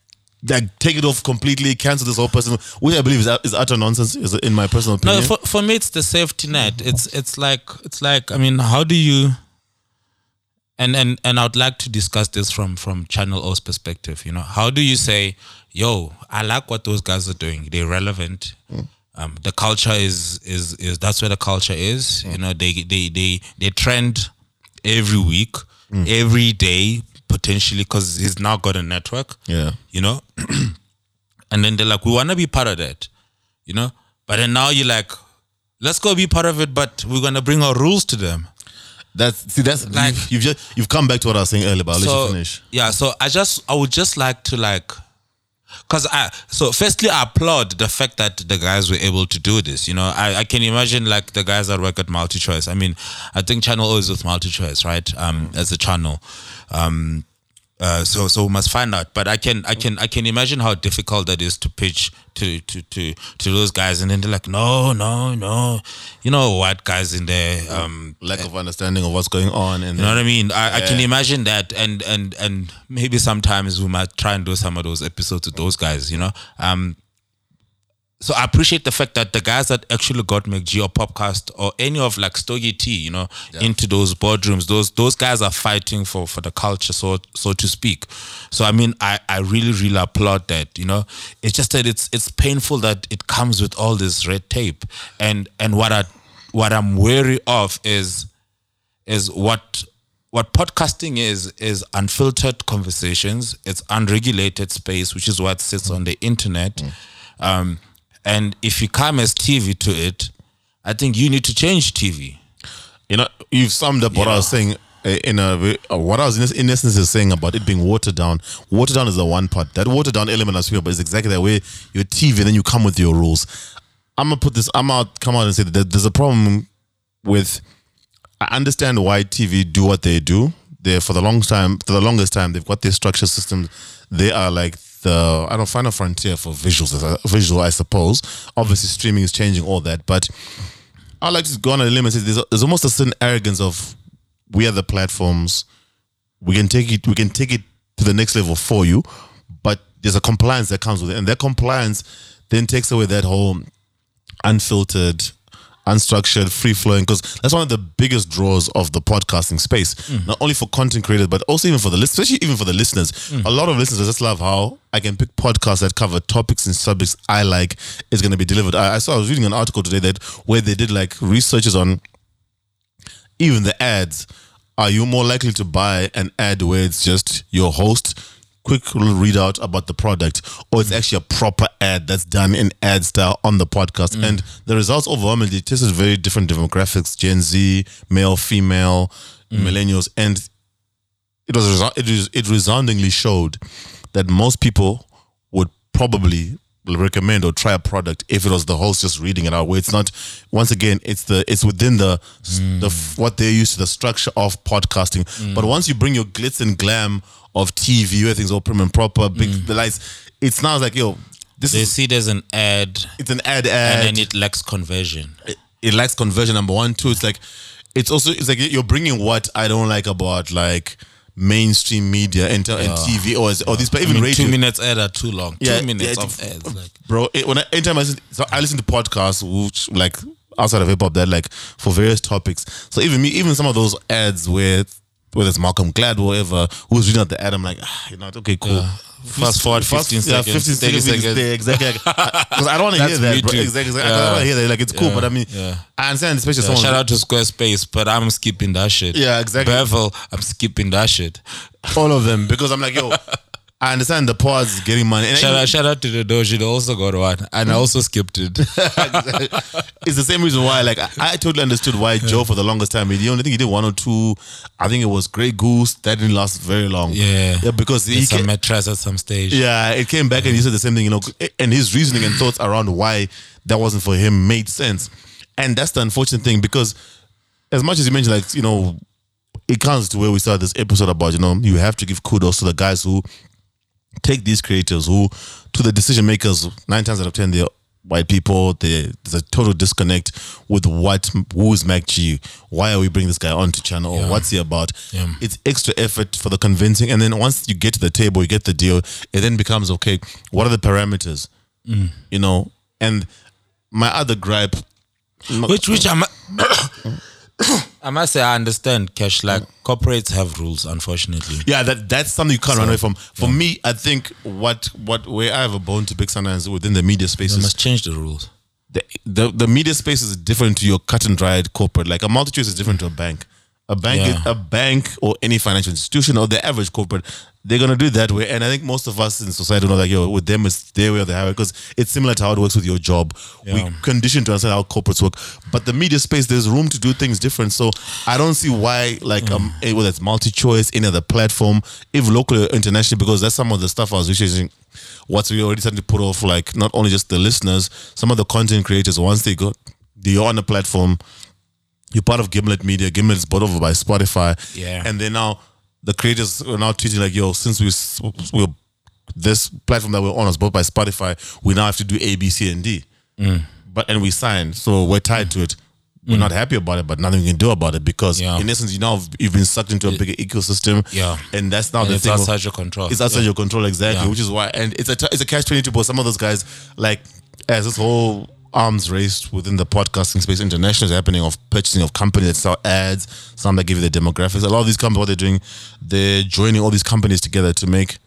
like take it off completely cancel this whole person which I believe is, is utter nonsense is in my personal opinion No, for, for me it's the safety net. It's it's like it's like I mean, how do you and and and I would like to discuss this from from Channel O's perspective. You know, how do you say, "Yo, I like what those guys are doing. They're relevant. Mm. Um, the culture is is is that's where the culture is. Mm. You know, they they they they trend every week, mm. every day potentially because he's now got a network. yeah You know, <clears throat> and then they're like, "We want to be part of that." You know, but then now you're like, "Let's go be part of it," but we're gonna bring our rules to them. That's see that's Like- you've, you've just you've come back to what I was saying earlier but I'll let so you finish. yeah so i just i would just like to like because i so firstly i applaud the fact that the guys were able to do this you know. I, I can imagine like the guys that work at multi-choice. I mean i think channel o is with multi-choice right? Um as a channel. Um uh, so so we must find out but i can i can i can imagine how difficult that is to pitch to to to to those guys and then they're like no no no you know white guys in there um lack of understanding of what's going on and you know what I mean? I, I can imagine that, and and and maybe sometimes we might try and do some of those episodes with those guys. You know, um. So I appreciate the fact that the guys that actually got MacG or PopCast or any of like Stogie T, you know, into those boardrooms, those those guys are fighting for for the culture, so so to speak. So I mean, I I really really applaud that. You know, it's just that it's it's painful that it comes with all this red tape, and and what I what I'm wary of is is what what podcasting is is unfiltered conversations. It's unregulated space which is what sits on the internet. Um, and if you come as tv to it i think you need to change tv You know, you've summed up what I was saying uh, in a uh, what I was in, in essence is saying about it being watered down. Watered down is the one part. That watered down element I speak but is exactly that way. Your TV, then you come with your rules. I'm gonna put this. I'm out. Come out and say that there's a problem with. I understand why TV do what they do. They for the long time, for the longest time, they've got their structure systems. They are like the I don't find a frontier for visuals. Visual, I suppose. Obviously, streaming is changing all that, but I like to go on a limb and say there's, there's almost a certain arrogance of we are the platforms. We can take it. We can take it to the next level for you, but there's a compliance that comes with it, and that compliance then takes away that whole unfiltered, unstructured, free flowing. Because that's one of the biggest draws of the podcasting space, mm. not only for content creators but also even for the listeners, especially even for the listeners. Mm. A lot of listeners just love how I can pick podcasts that cover topics and subjects I like. Is going to be delivered. I, I saw I was reading an article today that where they did like researches on even the ads, are you more likely to buy an ad where it's just your host, quick little readout about the product, or it's mm. actually a proper ad that's done in ad style on the podcast? Mm. And the results overwhelmingly tested very different demographics: Gen Z, male, female, mm. millennials, and it was it, was, it resoundingly showed that most people would probably recommend or try a product if it was the host just reading it out where it's not once again it's the it's within the the what they're used to the structure of podcasting. But once you bring your glitz and glam of tv where things all prim and proper big mm. the lights it's now like yo this they is see as an ad it's an ad ad and then it lacks conversion. It, it lacks conversion number one. Two it's like it's also it's like you're bringing what i don't like about like mainstream media and, and tv or, or these but even I mean, radio two minutes ad are too long Yeah, two minutes yeah, of ads like bro. It, when I, anytime I listen, so I listen to podcasts, which like outside of hip hop, that like for various topics. So even me, even some of those ads where whether it's Malcolm Gladwell, or whatever, who's reading out the ad, I'm like, ah, you know, okay, cool. Fast forward 15 yeah, seconds, 15 30 seconds, seconds. there, exactly. <laughs> Because I don't want to hear that, bro. too. Exactly, exactly. I don't want to hear that. Like it's cool, Yeah, but I mean, yeah. I understand, especially Yeah, someone. shout out to Squarespace, but I'm skipping that shit. Yeah, exactly. Bevel, I'm skipping that shit. all of them because I'm like, yo, <laughs> I understand the pause is getting money. And Shout I- out, shout out to the Doji. They also got one, and I also skipped it. <laughs> it's the same reason why, like, I, I totally understood why Joe for the longest time. He only think he did one or two. I think it was Grey Goose that didn't last very long. Yeah. yeah, because he Some mattress at some stage. yeah, it came back and he said the same thing. You know, and his reasoning and thoughts around why that wasn't for him made sense. And that's the unfortunate thing because, as much as you mentioned, like you know, it comes to where we started this episode about you know you have to give kudos to the guys who take these creators who to the decision makers nine times out of ten they're white people. They, there's a total disconnect with what who is MacG? Why are we bringing this guy onto channel? Or what's he about? Yeah. it's extra effort for the convincing. And then once you get to the table you get the deal it then becomes okay what are the parameters? Mm. You know and my other gripe Which, which I, mu- <coughs> I must say, I understand. Cash, like corporates have rules, unfortunately. Yeah, that that's something you can't run away from. For me, I think what what where I have a bone to pick sometimes within the media spaces, must change the rules. the, the the media space is different to your cut and dried corporate. Like a multitude is different to a bank. A bank, Yeah. a bank, or any financial institution, or the average corporate, they're gonna do it that way. And I think most of us in society know that yo, with them it's their way or the highway because it's similar to how it works with your job. We Yeah. conditioned to understand how corporates work, but the media space there's room to do things different. So I don't see why like um eh, whether it's multi-choice, any other platform, if locally or internationally, because that's some of the stuff I was researching. What's we already starting to put off like not only just the listeners, some of the content creators once they go they're on the platform, you're part of Gimlet Media. Gimlet is bought over by Spotify. Yeah. And then now the creators are now tweeting like, yo, since we we're this platform that we're on is bought by Spotify, we now have to do A, B, C, and D. Mm. But and we signed, so we're tied to it. We're not happy about it, but nothing we can do about it because Yeah. in essence, you now you've been sucked into a bigger ecosystem. Yeah. And that's now And the it's thing. of- outside your control. it's outside Yeah. your control exactly, Yeah. which is why, and it's a it's a catch twenty two. But some of those guys, like as this whole arms race within the podcasting space international is happening of purchasing of companies that sell ads, some that give you the demographics. A lot of these companies, what they're doing, they're joining all these companies together to make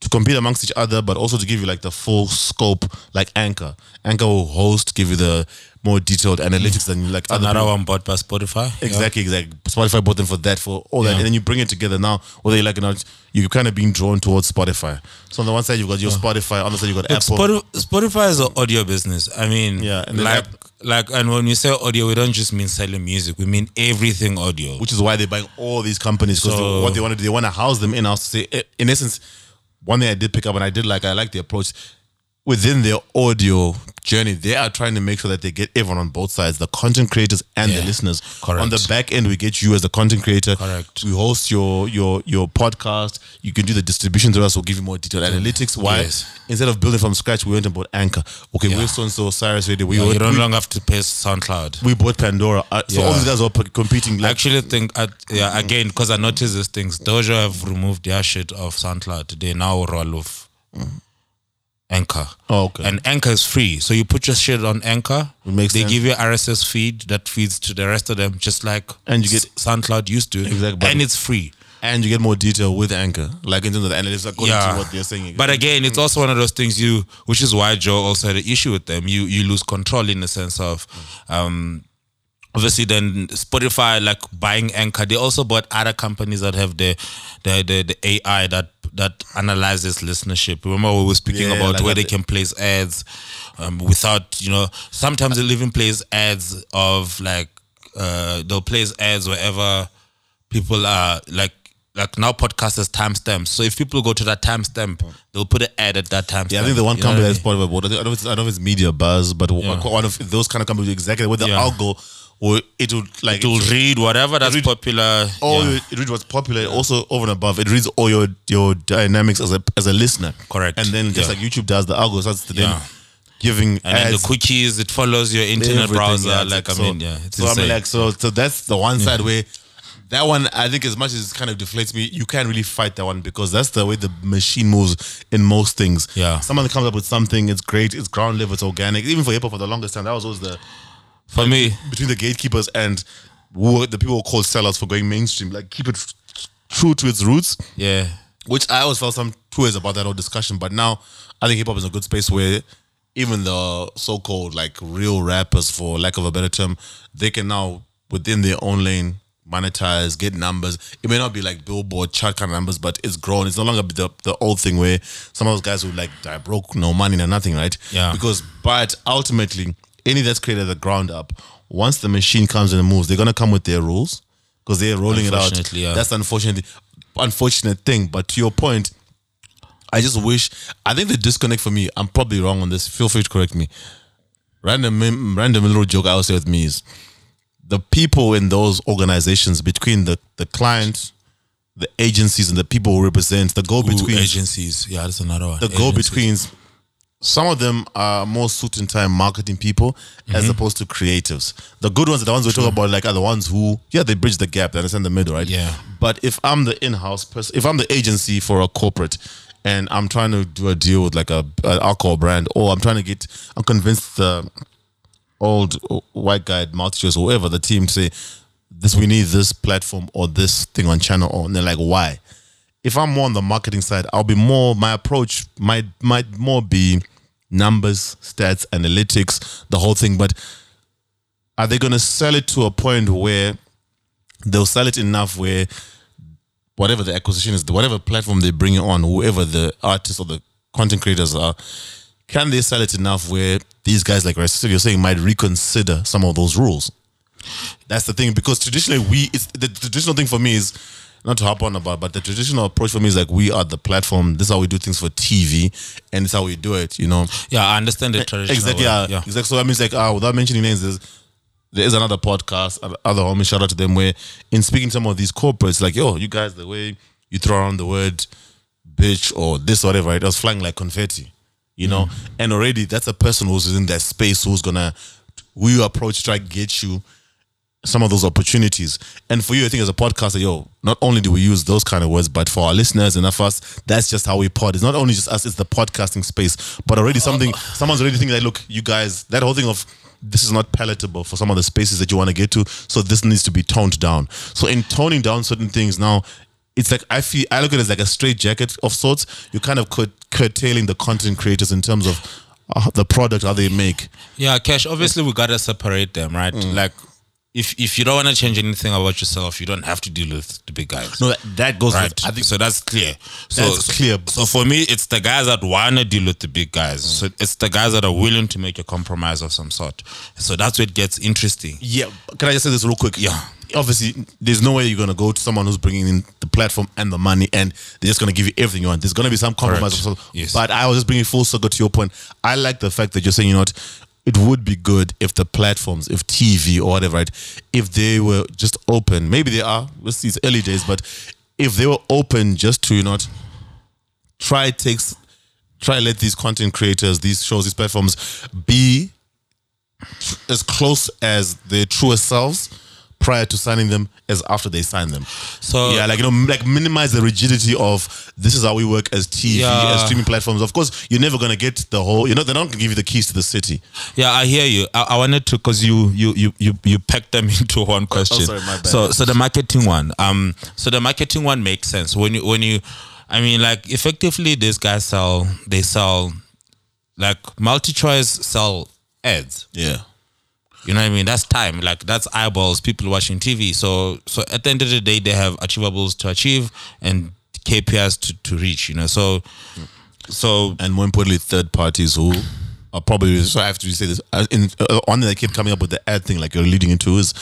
to compete amongst each other, but also to give you like the full scope, like Anchor. Anchor will host, give you the more detailed analytics than you like other Another people. one bought by Spotify. Exactly, exactly. Spotify bought them for that, for all that, Yeah. and then you bring it together now. Whether you like it or not, you're kind of being drawn towards Spotify. So on the one side you've got your Spotify, on the side you've got Look, Apple. Spotify, Spotify is an audio business. I mean, Yeah, and then like, like, and when we say audio, we don't just mean selling music. We mean everything audio. which is why they're buying all these companies because So- what they want to do, they want to house them in house. Say, eh, in essence, one thing I did pick up and I did like, I like the approach within their audio journey. They are trying to make sure that they get everyone on both sides, the content creators and the listeners. correct. On the back end, we get you as the content creator. Correct. We host your your your podcast. You can do the distribution to us. We'll give you more detailed mm. analytics. Why? Yes. Instead of building from scratch, we went and bought Anchor. Okay, Yeah. we're so and so Sirius Radio. We, Yeah, you don't we, longer have to pay SoundCloud. we bought Pandora. Uh, so all these guys are competing. I actually think, I, yeah, again, because I noticed these things. Dojo have removed their shit off SoundCloud. They now roll off mm. Anchor. Oh, okay. And Anchor is free. So you put your shit on Anchor. It makes they sense. give you RSS feed that feeds to the rest of them, just like And you get- SoundCloud used to. Exactly, And it's free. and you get more detail with Anchor, like in terms of the analytics, according to what they're saying. But again, it's also one of those things you, which is why Joe also had an issue with them. You you lose control in the sense of, um, obviously then Spotify like buying Anchor. They also bought other companies that have the the the, the AI that that analyzes listenership. Remember we were speaking Yeah, about like where they can place ads um, without you know. Sometimes they even place ads of like uh, they'll place ads wherever people are like like now podcasters timestamps. So if people go to that timestamp, they'll put an ad at that timestamp. yeah, I think the one You company what I that's part of it, I don't know if it's, I don't know if it's Media Buzz, but Yeah. one of those kind of companies exactly with the Yeah. algo, or it would like it will read whatever that's read popular. all yeah. it reads what's popular. Also over and above, it reads all your your dynamics as a as a listener. Correct. And then just Yeah. like YouTube does, the algo starts to then giving and ads. the cookies, it follows your internet browser. yeah, like I so, mean, yeah, so I mean, like, so so that's the one side where that one I think as much as it kind of deflates me, you can't really fight that one because that's the way the machine moves in most things. Yeah. someone comes up with something, it's great, it's ground level, it's organic. Even for hip hop, for the longest time, that was always the For me, between the gatekeepers and who the people who call sellers for going mainstream. Like keep it true to its roots yeah, which I always felt some two ways about that whole discussion. But now I think hip hop is a good space where even the so-called like real rappers, for lack of a better term, they can now within their own lane monetize, get numbers. It may not be like billboard chart kind of numbers, but it's grown. It's no longer the the old thing where some of those guys who like die broke, no money, no nothing, right? Yeah. Because but ultimately, any that's created at the ground up, once the machine comes and moves, they're gonna come with their rules because they're rolling it out. Yeah. That's unfortunately unfortunate thing. But to your point, I just wish. I think the disconnect for me. I'm probably wrong on this. Feel free to correct me. Random, random little joke I always say with me is the people in those organizations between the the client, the agencies, and the people who represent the go between agencies. Yeah, that's another one. the go betweens. Some of them are more suit and time marketing people Mm-hmm. as opposed to creatives. The good ones are the ones we talk about, like are the ones who, yeah, they bridge the gap, they understand the middle, right? Yeah. But if I'm the in-house person, if I'm the agency for a corporate, and I'm trying to do a deal with like a an alcohol brand, or I'm trying to get, I'm convinced the old white guy at or whoever the team to say this we need this platform or this thing on channel or and they're like why if i'm more on the marketing side i'll be more my approach might might more be numbers stats analytics the whole thing. But are they going to sell it to a point where they'll sell it enough where whatever the acquisition is whatever platform they bring it on whoever the artists or the content creators are can they sell it enough where these guys like Rest you're saying might reconsider some of those rules? That's the thing because traditionally we it's the traditional thing for me is not to hop on about but the traditional approach for me is like we are the platform. This is how we do things for tv and this is how we do it you know? Yeah, I understand the traditional. exactly yeah, yeah. exactly. So that means like uh, without mentioning names there's there is another podcast other homies shout out to them where in speaking to some of these corporates like yo you guys the way you throw around the word bitch or this or whatever it was flying like confetti you know? And already that's a person who's in that space who's gonna who you approach to try to get you some of those opportunities. And for you, I think as a podcaster, yo, not only do we use those kind of words, but for our listeners and us, that's just how we pod. It's not only just us, it's the podcasting space, but already something, someone's already thinking that, look, you guys, that whole thing of this is not palatable for some of the spaces that you want to get to. So this needs to be toned down. So in toning down certain things now, it's like I feel I look at it as like a straight jacket of sorts. You're kind of cur- curtailing the content creators in terms of uh, the product how they make. Yeah, Cash, obviously we gotta separate them, right? Mm. Like if if you don't want to change anything about yourself, you don't have to deal with the big guys. No, that, that goes. Right. With, I think so. That's clear. So, That's clear. So for me, it's the guys that want to deal with the big guys. Mm. So it's the guys that are willing to make a compromise of some sort. So that's where it gets interesting. Yeah, can I just say this real quick? Yeah. Obviously, there's no way you're gonna go to someone who's bringing in the platform and the money, and they're just gonna give you everything you want. There's gonna be some compromise. Correct. of some- Yes. But I was just bringing full circle to your point. I like the fact that you're saying, you know what, it would be good if the platforms, if TV or whatever, right, if they were just open. Maybe they are. Let's see, it's early days, but if they were open just to you know, try takes, try let these content creators, these shows, these platforms be as close as their truest selves prior to signing them as after they sign them. So yeah, like you know, like minimize the rigidity of this is how we work as TV, Yeah. as streaming platforms. Of course, you're never gonna get the whole. You know, they're not gonna give you the keys to the city. Yeah, I hear you. I, I wanted to because you you you you you packed them <laughs> into one question. Oh, sorry, my bad. So so the marketing one. Um. So the marketing one makes sense when you when you, I mean, like effectively, these guys sell they sell, like multi choice sell ads. Yeah. You know what I mean? That's time. Like that's eyeballs. People watching TV. So so at the end of the day, they have achievables to achieve and KPIs to to reach. You know. So so and more importantly, third parties who are probably. So I have to say this. uh, In uh, one thing that kept coming up with the ad thing, like you're leading into, is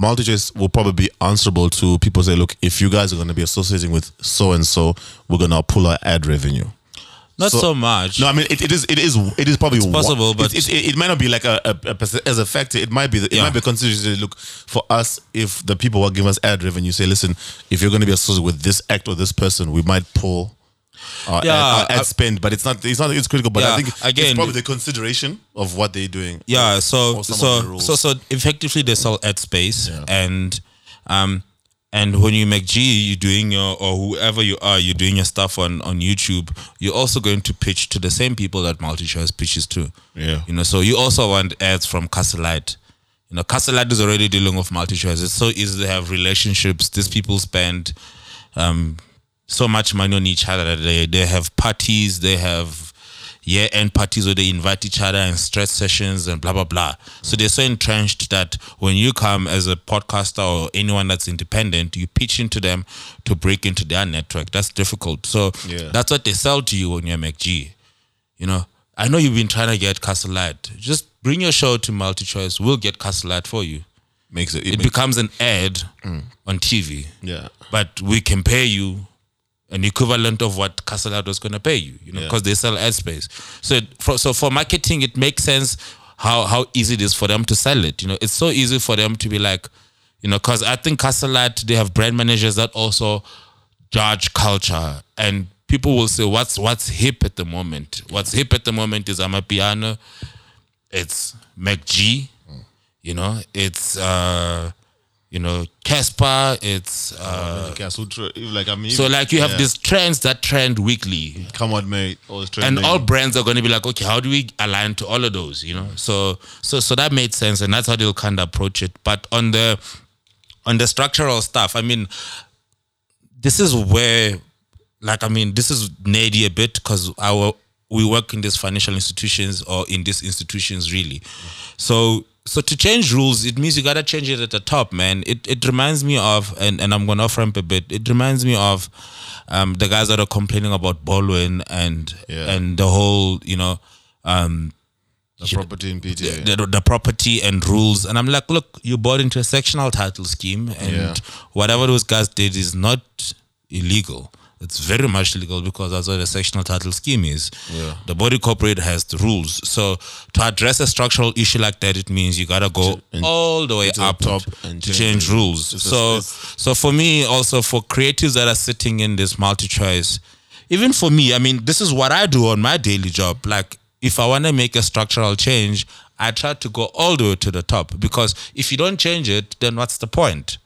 MultiChoice will probably be answerable to people. Say, look, if you guys are going to be associating with so and so, we're going to pull our ad revenue. Not So- so, much. No, I mean it, it is it is it is probably possible, one- but- it, it, it might not be like a, a, a as a factor. It might be it Yeah. might be considered. to Look for us if the people who are giving us ad revenue say, listen, if you're going to be associated with this act or this person, we might pull. Uh, our Yeah, uh, ad, our ad spend, but it's not. It's not. It's critical, but I think again, it's probably the consideration of what they're doing. yeah uh, so of the so so so effectively they sell ad space and um and when you MacG, you're doing your or whoever you are, you're doing your stuff on on YouTube. You're also going to pitch to the same people that MultiChoice pitches to. Yeah. you know. So you also want ads from Castle Lite. You know, Castle Lite is already dealing with MultiChoice. It's so easy to have relationships. These people spend um so much money on each other. They they have parties. They have year end parties where they invite each other and stress sessions and blah blah blah. So they're so entrenched that when you come as a podcaster or anyone that's independent, you pitch into them to break into their network. That's difficult. So Yeah. that's what they sell to you when you're MacG. You know, I know you've been trying to get Castle Lite. Just bring your show to Multi Choice. We'll get Castle Lite for you. Makes it, It it makes, becomes an ad mm. on TV yeah. but we can pay you an equivalent of what Castellado is going to pay you, you know, Yeah. because they sell ad space. So, for, so for marketing, it makes sense how how easy it is for them to sell it. You know, it's so easy for them to be like, you know, because I think Castellat they have brand managers that also judge culture and people will say what's what's hip at the moment. What's hip at the moment is Amapiano, it's MacG, you know, it's uh, you know Casper, it's uh, Okay, so like I mean, so like you have yeah. these trends that trend weekly. come on, mate. And all brands are going to be like, okay, how do we align to all of those? You know, so so so that made sense, and that's how they'll kind of approach it. But on the on the structural stuff, I mean, this is where, like, I mean, this is nerdy a bit because our we work in these financial institutions or in these institutions really. So so to change rules, it means you gotta change it at the top, man. It it reminds me of, and, and I'm gonna off ramp a bit. It reminds me of um, the guys that are complaining about Baldwin and Yeah. and the whole, you know, um, the property in PTA. the, the property and rules. And I'm like, look, you bought into a sectional title scheme, and Yeah. whatever those guys did is not illegal. It's very much legal because that's what a sectional title scheme is. Yeah. The body corporate has the rules. So to address a structural issue like that, it means you gotta go and- all the way to the up top to and change, change rules. it's so so for me, also for creatives that are sitting in this multi-choice, even for me, I mean, this is what I do on my daily job. Like, if I want to make a structural change, I try to go all the way to the top because if you don't change it, then what's the point?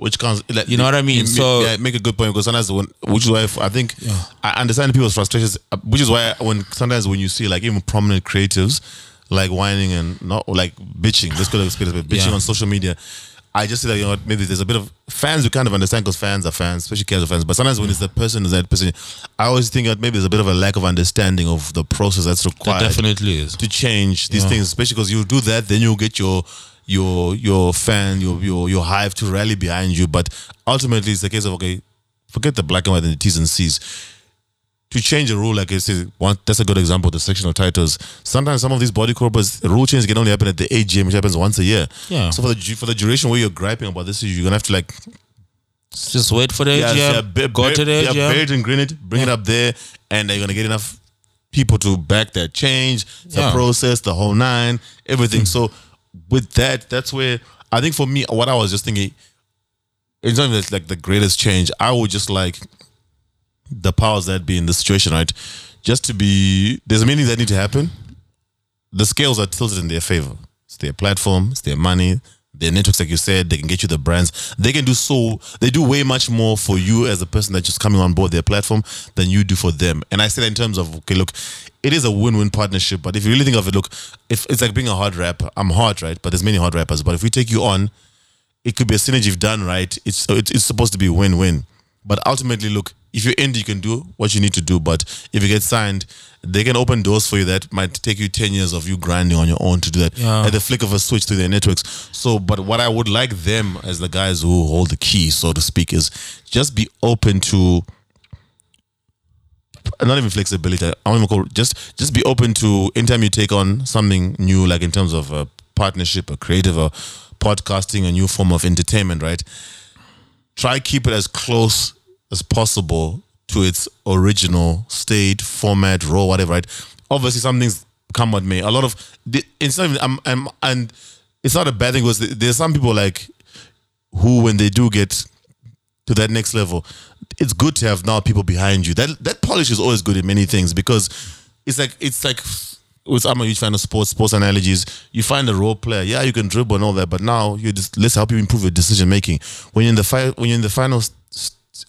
Which comes like, You know what I mean? So- yeah, make a good point because sometimes when which is why I think I understand people's frustrations uh, which is why when sometimes when you see like even prominent creatives like whining and not like bitching let's to speed a bit bitching Yeah. on social media I just say that you know maybe there's a bit of fans who kind of understand because fans are fans especially casual fans but sometimes when it's the person is that person I always think that maybe there's a bit of a lack of understanding of the process that's That required definitely is. to change these things, especially because you do that, then you'll get your your your fan, your your your hive to rally behind you. But ultimately, it's a case of okay, forget the black and white and the T's and C's. To change a rule, like I said, one that's a good example. The sectional titles. Sometimes some of these body corporates rule changes can only happen at the AGM, which happens once a year. Yeah. So for the for the duration where you're griping about this issue, you're gonna have to like Just wait for the yeah, AGM, yeah, ba- go ba- to the yeah, AGM. it and grin it, bring it up there, and you're gonna get enough people to back that change, the Yeah. process, the whole nine, everything. Mm. So with that, that's where I think for me, what I was just thinking, it's not even like the greatest change. I would just like the powers that be in the situation, right? Just to be there's many that need to happen. The scales are tilted in their favor. It's their platform, it's their money, their networks, like you said, they can get you the brands. They can do so they do way much more for you as a person that's just coming on board their platform than you do for them. And I say that in terms of okay, look, it is a win-win partnership. But if you really think of it, look, if it's like being a hard rapper, I'm hard, right? But there's many hard rappers. But if we take you on, it could be a synergy if done right. It's it's, it's supposed to be win-win. But ultimately, look, if you're indie, you can do what you need to do. But if you get signed, they can open doors for you that might take you 10 years of you grinding on your own to do that Yeah. at the flick of a switch through their networks. So, but what I would like them as the guys who hold the key, so to speak, is just be open to not even flexibility. I don't even call just just be open to anytime you take on something new, like in terms of a partnership, a creative, a podcasting, a new form of entertainment, right? Try keep it as close as possible to its original state, format, raw, whatever, right? Obviously, some things come what me. A lot of it's not even I'm, I'm and it's not a bad thing because there's some people like who when they do get to that next level, it's good to have now people behind you. That that polish is always good in many things because it's like it's like with I'm a huge fan of sports, sports analogies. You find a role player, yeah, you can dribble and all that, but now you just let's help you improve your decision making. When you're in the fi- when you're in the final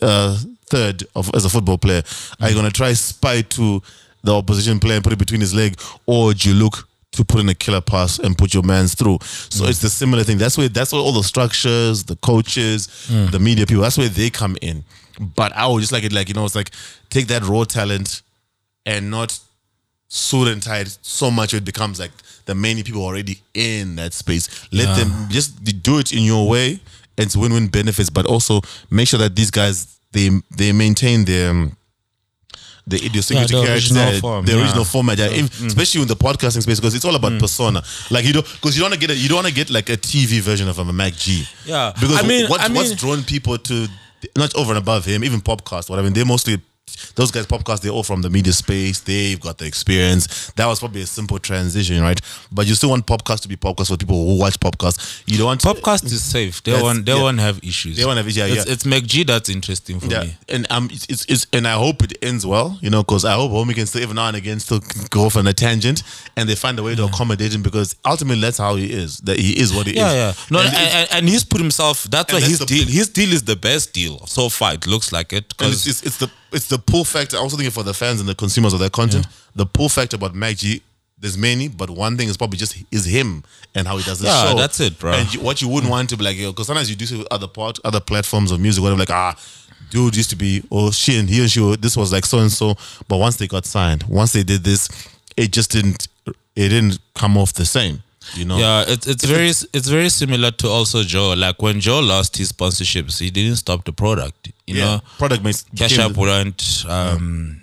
uh, third of as a football player, are you gonna try spy to the opposition player and put it between his leg, or do you look to put in a killer pass and put your man's through? So it's the similar thing. That's where that's where all the structures, the coaches, the media people, that's where they come in. But I would just like it like you know, it's like take that raw talent and not suit and tie it so much it becomes like the many people already in that space. Let them just do it in your way. and It's win-win benefits, but also make sure that these guys they they maintain their um, the idiosyncratic Yeah, the character, original form, the yeah. Mm. original format, yeah, if- especially in the podcasting space, because it's all about persona. Like you know, because you don't want to get a, you don't want to get like a TV version of a MacG. Yeah. because I mean- what, I what's mean- drawn people to not over and above him, even PopCast, whatever. They're mostly those guys. podcast they're all from the media space. They've got the experience. That was probably a simple transition, right? But you still want podcast to be podcast for people who watch podcast You don't want Podcast is safe. They won't. They yeah. won't have issues. They won't have issues, yeah, It's, yeah. it's MacG that's interesting for Yeah, me. and um, it's, it's, it's and I hope it ends well, you know, because I hope Homie can still every now and again still go off on a tangent, and they find a way to accommodate him because ultimately that's how he is. That he is what he Yeah, is. yeah. No, And and, and, he's put himself. That's why his deal. His deal is the best deal so far. It looks like it and it's, because it's, it's the it's the pull factor. I also thinking for the fans and the consumers of their content, the pull factor about MacG. There's many, but one thing is probably just is him and how he does the Yeah, show. that's it, bro. And you, what you wouldn't want to be like, because sometimes you do see other part, other platforms of music, whatever, like ah, dude used to be, oh she and he and she, were- this was like so and so, but once they got signed, once they did this, it just didn't, it didn't come off the same, you know. yeah, it's it's very it's very similar to also Joe. Like when Joe lost his sponsorships, he didn't stop the product. You yeah. know, Product makes Cash App went. Um,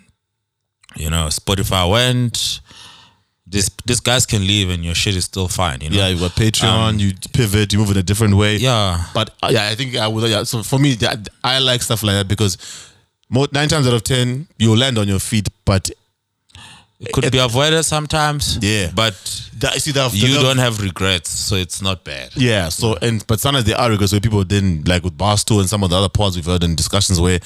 You know, Spotify went. This this guys can leave and your shit is still fine. You know. Yeah, you got Patreon, you pivot, you move in a different way. Um, Yeah. But uh, yeah, I think I would. Yeah, so for me, that, I like stuff like that because nine times out of ten, you land on your feet. But It could be avoided sometimes. Yeah. But that, see that you that- don't have regrets, so it's not bad. Yeah. So and but sometimes there are regrets where people didn't like with Barstool and some of the other pods we've heard in discussions where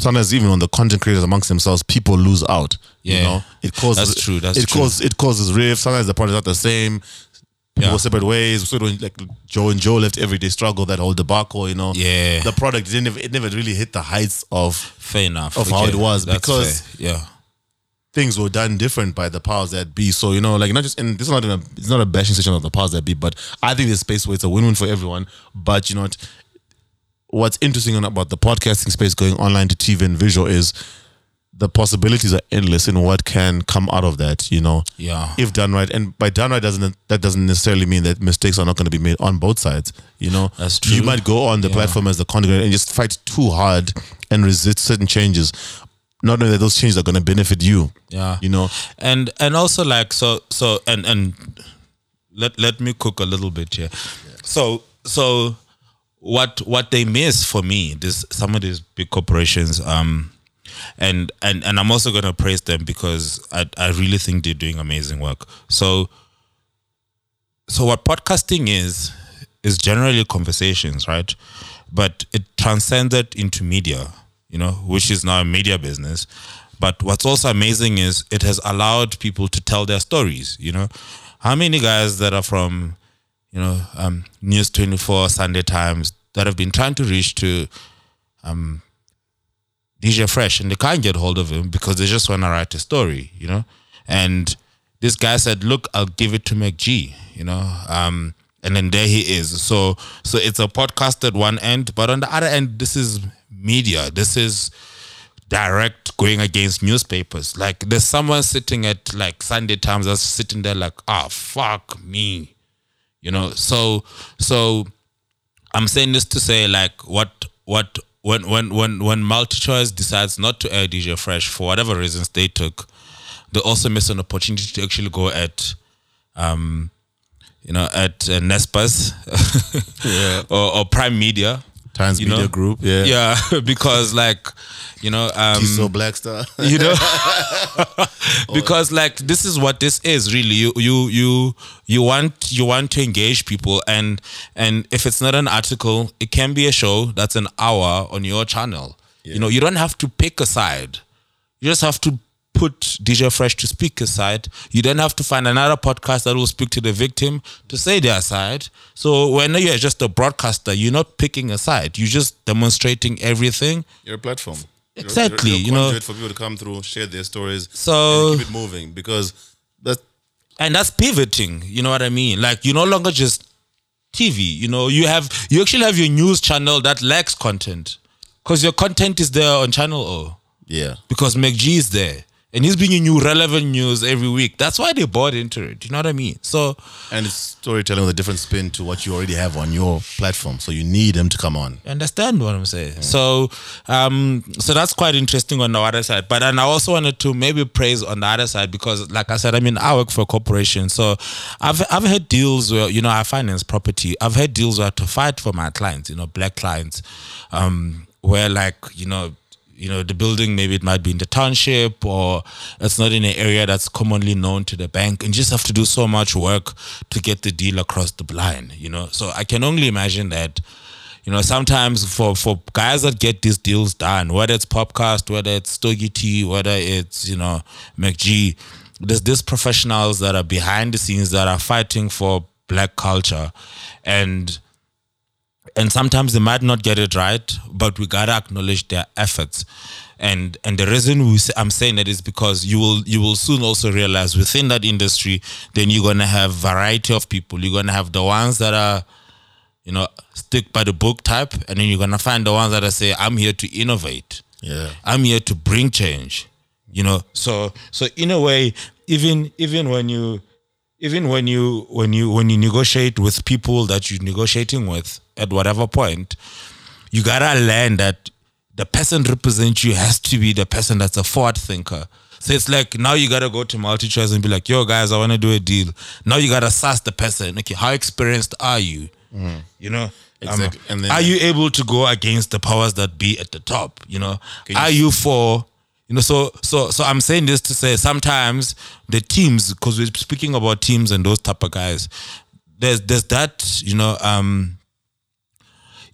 sometimes even on the content creators amongst themselves, people lose out. You Yeah. know, it causes That's true, that's it true. causes it causes rifts. Sometimes the product is not the same. People Yeah. separate ways. So when like Joe and Joe left everyday struggle, that whole debacle, you know. Yeah. The product didn't it never really hit the heights of Fair enough. Of how it was, that's because- fair. yeah. Things were done different by the powers that be. So you know, like not just and this is not in a it's not a bashing session of the powers that be, but I think there's space where it's a win-win for everyone. But you know what? What's interesting about the podcasting space going online to TV and visual is the possibilities are endless in what can come out of that. You know, Yeah. if done right, and by done right doesn't that doesn't necessarily mean that mistakes are not going to be made on both sides. You know, That's true. You might go on the Yeah. platform as the content and just fight too hard and resist certain changes. Not knowing that those changes are going to benefit you. Yeah. You know, and and also like so so and and let let me cook a little bit here. So so what what they miss for me this some of these big corporations um and and and i'm also going to praise them because i i really think they're doing amazing work. So so what podcasting is is generally conversations right? But it transcended into media you know which is now a media business but what's also amazing is it has allowed people to tell their stories you know how many guys that are from you know um, news 24 sunday times that have been trying to reach to um, DJ Fresh and they can't get hold of him because they just want to write a story, you know? And this guy said, Look, I'll give it to MacG, you know? Um, and then there he is. So so it's a podcast at one end, but on the other end, this is media. This is direct going against newspapers. Like there's someone sitting at like Sunday Times that's sitting there like, ah, fuck me. You know, so so I'm saying this to say like what what when when when when multi-choice decides not to air DJ Fresh for whatever reasons they took, they also miss an opportunity to actually go at um you know at uh, Naspers <laughs> or, or Prime Media. Times you Media know? Group, yeah. Yeah, <laughs> because like you know um He's so Black Star. <laughs> you know <laughs> because like this is what this is really you you you you want you want to engage people and and if it's not an article it can be a show that's an hour on your channel you know you don't have to pick a side you just have to put DJ Fresh to speak a side. You then have to find another podcast that will speak to the victim to say their side. So when you're just a broadcaster, you're not picking a side. You're just demonstrating everything. You're a platform. You're- Exactly, You're, you know. for people to come through, share their stories, So- and keep it moving because that and that's pivoting you know what i mean like you're no longer just tv you know you have you actually have your news channel that lacks content because your content is there on channel o yeah. because MacG is there and he's bringing you relevant news every week. That's why they bought into it. You know what I mean? So And it's storytelling with a different spin to what you already have on your platform. So you need them to come on. Understand what I'm saying? So, um, so that's quite interesting on the other side. But then I also wanted to maybe praise on the other side because, like I said, I mean, I work for a corporation, so I've I've had deals where you know I finance property. I've had deals where I had to fight for my clients, you know, black clients, um, where like you know. You know, the building maybe it might be in the township or it's not in an area that's commonly known to the bank, and just have to do so much work to get the deal across the line. You know, so I can only imagine that you know, sometimes for for guys that get these deals done, whether it's PopCast, whether it's Stogie T, whether it's you know MacG, there's these professionals that are behind the scenes that are fighting for black culture, and and sometimes they might not get it right, but we gotta acknowledge their efforts. And and the reason we say, I'm saying that is because you will you will soon also realize within that industry, then you're gonna have variety of people. You're gonna have the ones that are you know, stick by the book type, and then you're gonna find the ones that are say, I'm here to innovate. Yeah. I'm here to bring change. You know, so so in a way, even even when you even when you when you when you negotiate with people that you're negotiating with at whatever point, you gotta learn that the person represents you has to be the person that's a forward thinker. So it's like now you gotta go to MultiChoice and be like, yo guys, I wanna do a deal. Now you gotta assess the person. Okay, how experienced are you? You know? Um, Exactly. And then- are you able to go against the powers that be at the top? You know? You are you for you know, so so so I'm saying this to say sometimes the teams, because we're speaking about teams and those type of guys, there's there's that, you know, um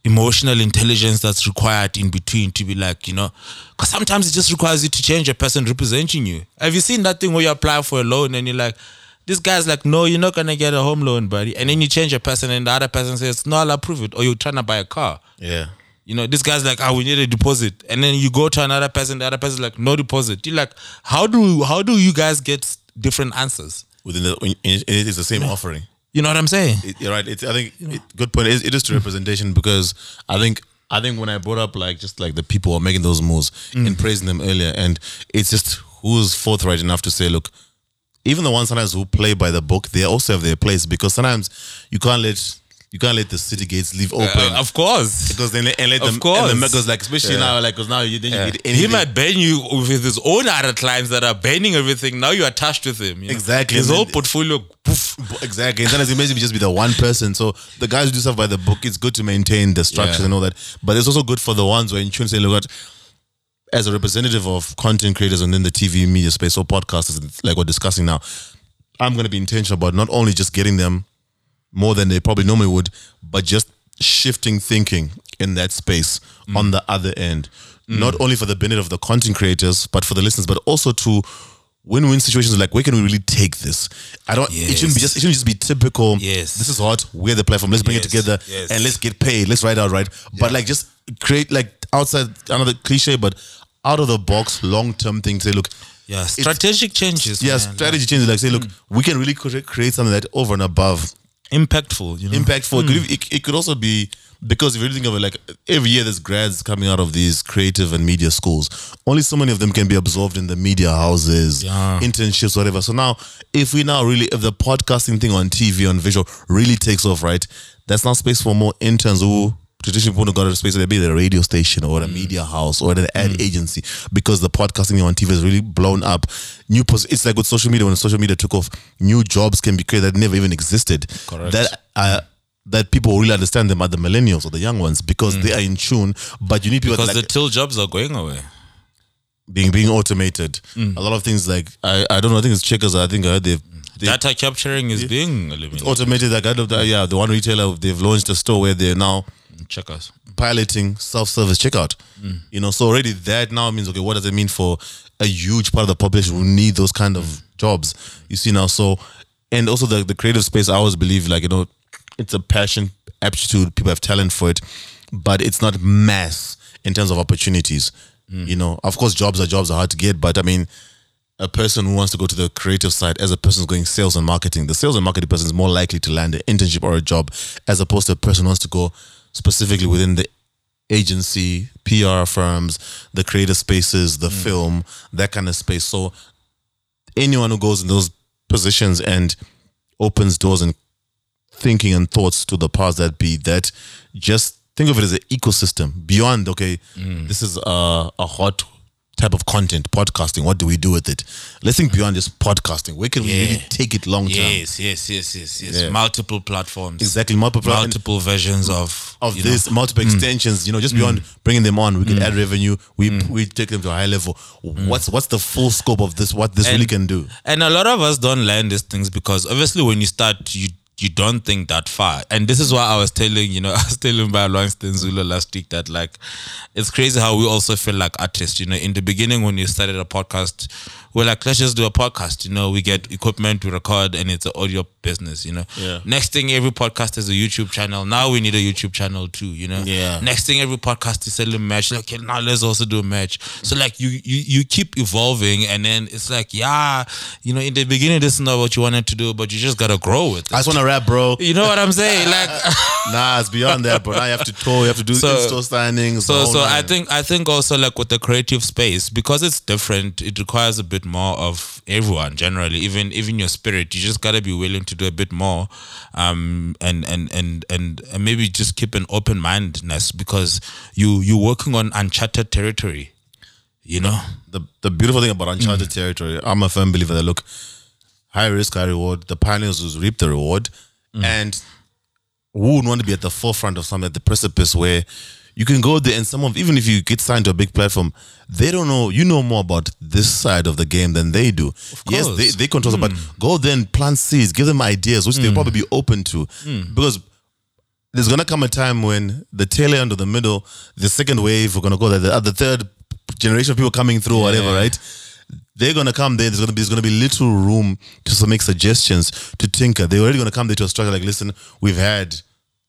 emotional intelligence that's required in between to be like, you know, because sometimes it just requires you to change a person representing you. Have you seen that thing where you apply for a loan and you're like, this guy's like, no, you're not gonna get a home loan, buddy. And then you change a person and the other person says, no, I'll approve it. Or you're trying to buy a car. Yeah. You know, this guy's like, ah, we need a deposit. And then you go to another person, the other person's like, no deposit. You're like, how do how do you guys get different answers? Within the, it is the same offering. You know what I'm saying? It, you're right. It's, I think it, good point. It is, it is to representation because I think I think when I brought up like just like the people who are making those moves mm. and praising them earlier, and it's just who's forthright enough to say, look, even the ones sometimes who play by the book, they also have their place because sometimes you can't let you can't let the city gates leave open. Uh, of course. because then and let of them course. and the because like especially now like because now you then you get anything. He might ban you with his own other clients that are banning everything. Now you are attached with him. you know? Exactly. His And whole then- portfolio. Poof. Exactly. And sometimes it may just be the one person. So the guys who do stuff by the book, it's good to maintain the structures Yeah. and all that. But it's also good for the ones where in tune say, look at as a representative of content creators and then the TV media space or podcasters like we're discussing now, I'm gonna be intentional about not only just getting them more than they probably normally would, but just shifting thinking in that space Mm. on the other end. Not only for the benefit of the content creators, but for the listeners, but also to win-win situations like where can we really take this? I don't it shouldn't be just it shouldn't just be typical Yes. this is hot, we're the platform, let's bring it together yes. and let's get paid, let's ride out right. But like just create like outside another cliche, but out of the box long term thing to say, look, Yeah. Strategic changes. yeah, man. strategy changes. Like say, look, we can really create something that over and above Impactful. You know. impactful. It, could, hmm. it, it could also be because if you think of it, like every year there's grads coming out of these creative and media schools. Only so many of them can be absorbed in the media houses, Yeah. internships, whatever. So now, if we now really, if the podcasting thing on TV on visual really takes off, right? That's now space for more interns who traditionally have got a space. They'd be the radio station or a mm. media house or an ad mm. agency because the podcasting on TV has really blown up. New, pos- it's like with social media when social media took off, new jobs can be created that never even existed. Correct. That uh, that people really understand them are the millennials or the young ones because mm. they are in tune. But you need people Because like the till jobs are going away. being being automated. A lot of things like I, I don't know. I think it's checkers. I think I heard they've, they've Data capturing is being eliminated. automated. Like I don't, yeah, the one retailer they've launched a store where they're now Checkers. piloting self-service checkout. Mm. You know, so already that now means okay, what does it mean for a huge part of the population who need those kind of jobs? You see now, so and also the the creative space. I always believe like you know, it's a passion, aptitude. People have talent for it, but it's not mass in terms of opportunities. Mm. You know, of course, jobs are jobs are hard to get, but I mean. A person who wants to go to the creative side as a person who's going sales and marketing, the sales and marketing person is more likely to land an internship or a job as opposed to a person who wants to go specifically within the agency, PR firms, the creative spaces, the mm. film, that kind of space. So anyone who goes in those positions and opens doors and thinking and thoughts to the powers that be that just think of it as an ecosystem beyond okay mm. this is a, a hot type of content podcasting what do we do with it? Let's think beyond just podcasting. Where can we Yeah. really take it long term? Yes, yes, yes, yes, yes. Yeah. Multiple platforms. exactly multiple Multiple versions of of you know, this multiple mm. extensions you know just mm. beyond bringing them on. We can mm. add revenue. We we take them to a high level. What's what's the full scope of this? What this really can do? And a lot of us don't learn these things because obviously when you start, you you don't think that far. And this is why I was telling, you know, <laughs> I was telling by Longston Zulu last week that like it's crazy how we also feel like artists. You know, in the beginning when you started a podcast, we're like, let's just do a podcast. You know, we get equipment, to record, and it's an audio business, you know. Yeah. Next thing every podcast is a YouTube channel. Now we need a YouTube channel too, you know. Yeah. Next thing every podcast is selling merch. Like, okay, now let's also do a merch. So like you you you keep evolving and then it's like, yeah, you know, in the beginning this is not what you wanted to do, but you just gotta grow with it. i just want to rap bro you know what I'm saying? <laughs> Like nah it's beyond that bro now you have to tour you have to do So- in-store signings so so I think I think also like with the creative space because it's different it requires a bit more of everyone generally even even your spirit you just got to be willing to do a bit more um and and and and, and maybe just keep an open mindedness because you you're working on uncharted territory you know the the beautiful thing about Mm. uncharted territory, I'm a firm believer that look, high risk, high reward. The pioneers will reap the reward, Mm. and who would want to be at the forefront of something at the precipice where you can go there and some of even if you get signed to a big platform, they don't know you know more about this side of the game than they do. Yes, course. they, they control it, but hmm. go there and plant seeds, give them ideas, which they'll hmm. probably be open to. Hmm. Because there's gonna come a time when the tail end or the middle, the second wave, we're gonna go there, the, the third generation of people coming through, whatever, right? They're gonna come there. There's gonna be there's gonna be little room to make suggestions to tinker. They're already gonna come there to a structure like, listen, we've had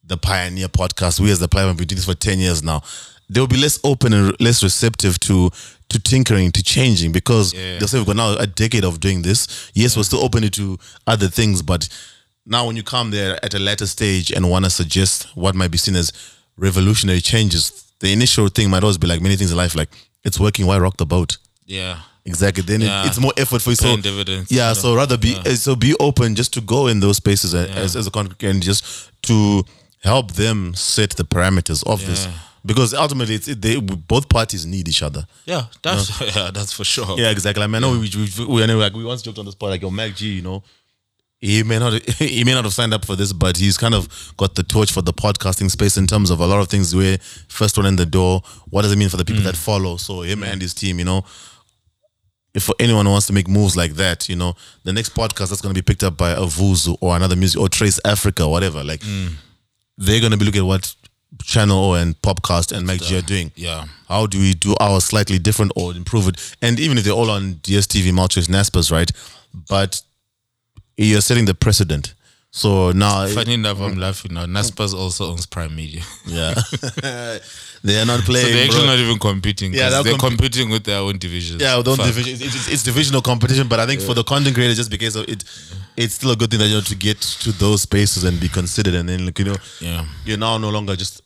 the pioneer podcast. We as the Pioneer, been doing this for ten years now. They will be less open and less receptive to to tinkering, to changing, because Yeah. they'll say we've got now a decade of doing this. Yes, we're still open to other things, but now when you come there at a later stage and want to suggest what might be seen as revolutionary changes, the initial thing might always be like many things in life, like it's working. Why rock the boat? yeah Exactly. Then it- it's more effort for you. So dividends, yeah. So rather be uh, so be open just to go in those spaces a- as as a congregation and just to help them set the parameters of this Yeah. because ultimately it's it, they both parties need each other. yeah that's <laughs> yeah that's for sure Yeah, exactly. I mean, I know we, we, we, like, we once joked on the spot like, yo, MacG, you know, he may not <laughs> he may not have signed up for this, but he's kind of got the torch for the podcasting space in terms of a lot of things where first one in the door, what does it mean for the people mm. that follow? So him and his team, you know. If for anyone who wants to make moves like that, you know, the next podcast that's going to be picked up by a Vuzu or another music or Trace Africa whatever, like mm. They're going to be looking at what Channel O and PopCast and MacG are doing yeah how do we do ours slightly different or improve it? And even if they're all on DSTV, Maltese, Naspers, right? But you're setting the precedent. So now, funny enough I'm laughing now Naspers also owns Prime Media yeah, <laughs> <laughs> they are not playing. so they're actually bro. not even competing Yeah, they're comp- competing with their own divisions yeah, Fuck. division. It's, it's, it's divisional competition, but I think for the content creators, just because of it, it's still a good thing that you know to get to those spaces and be considered, and then like you know, yeah you're now no longer just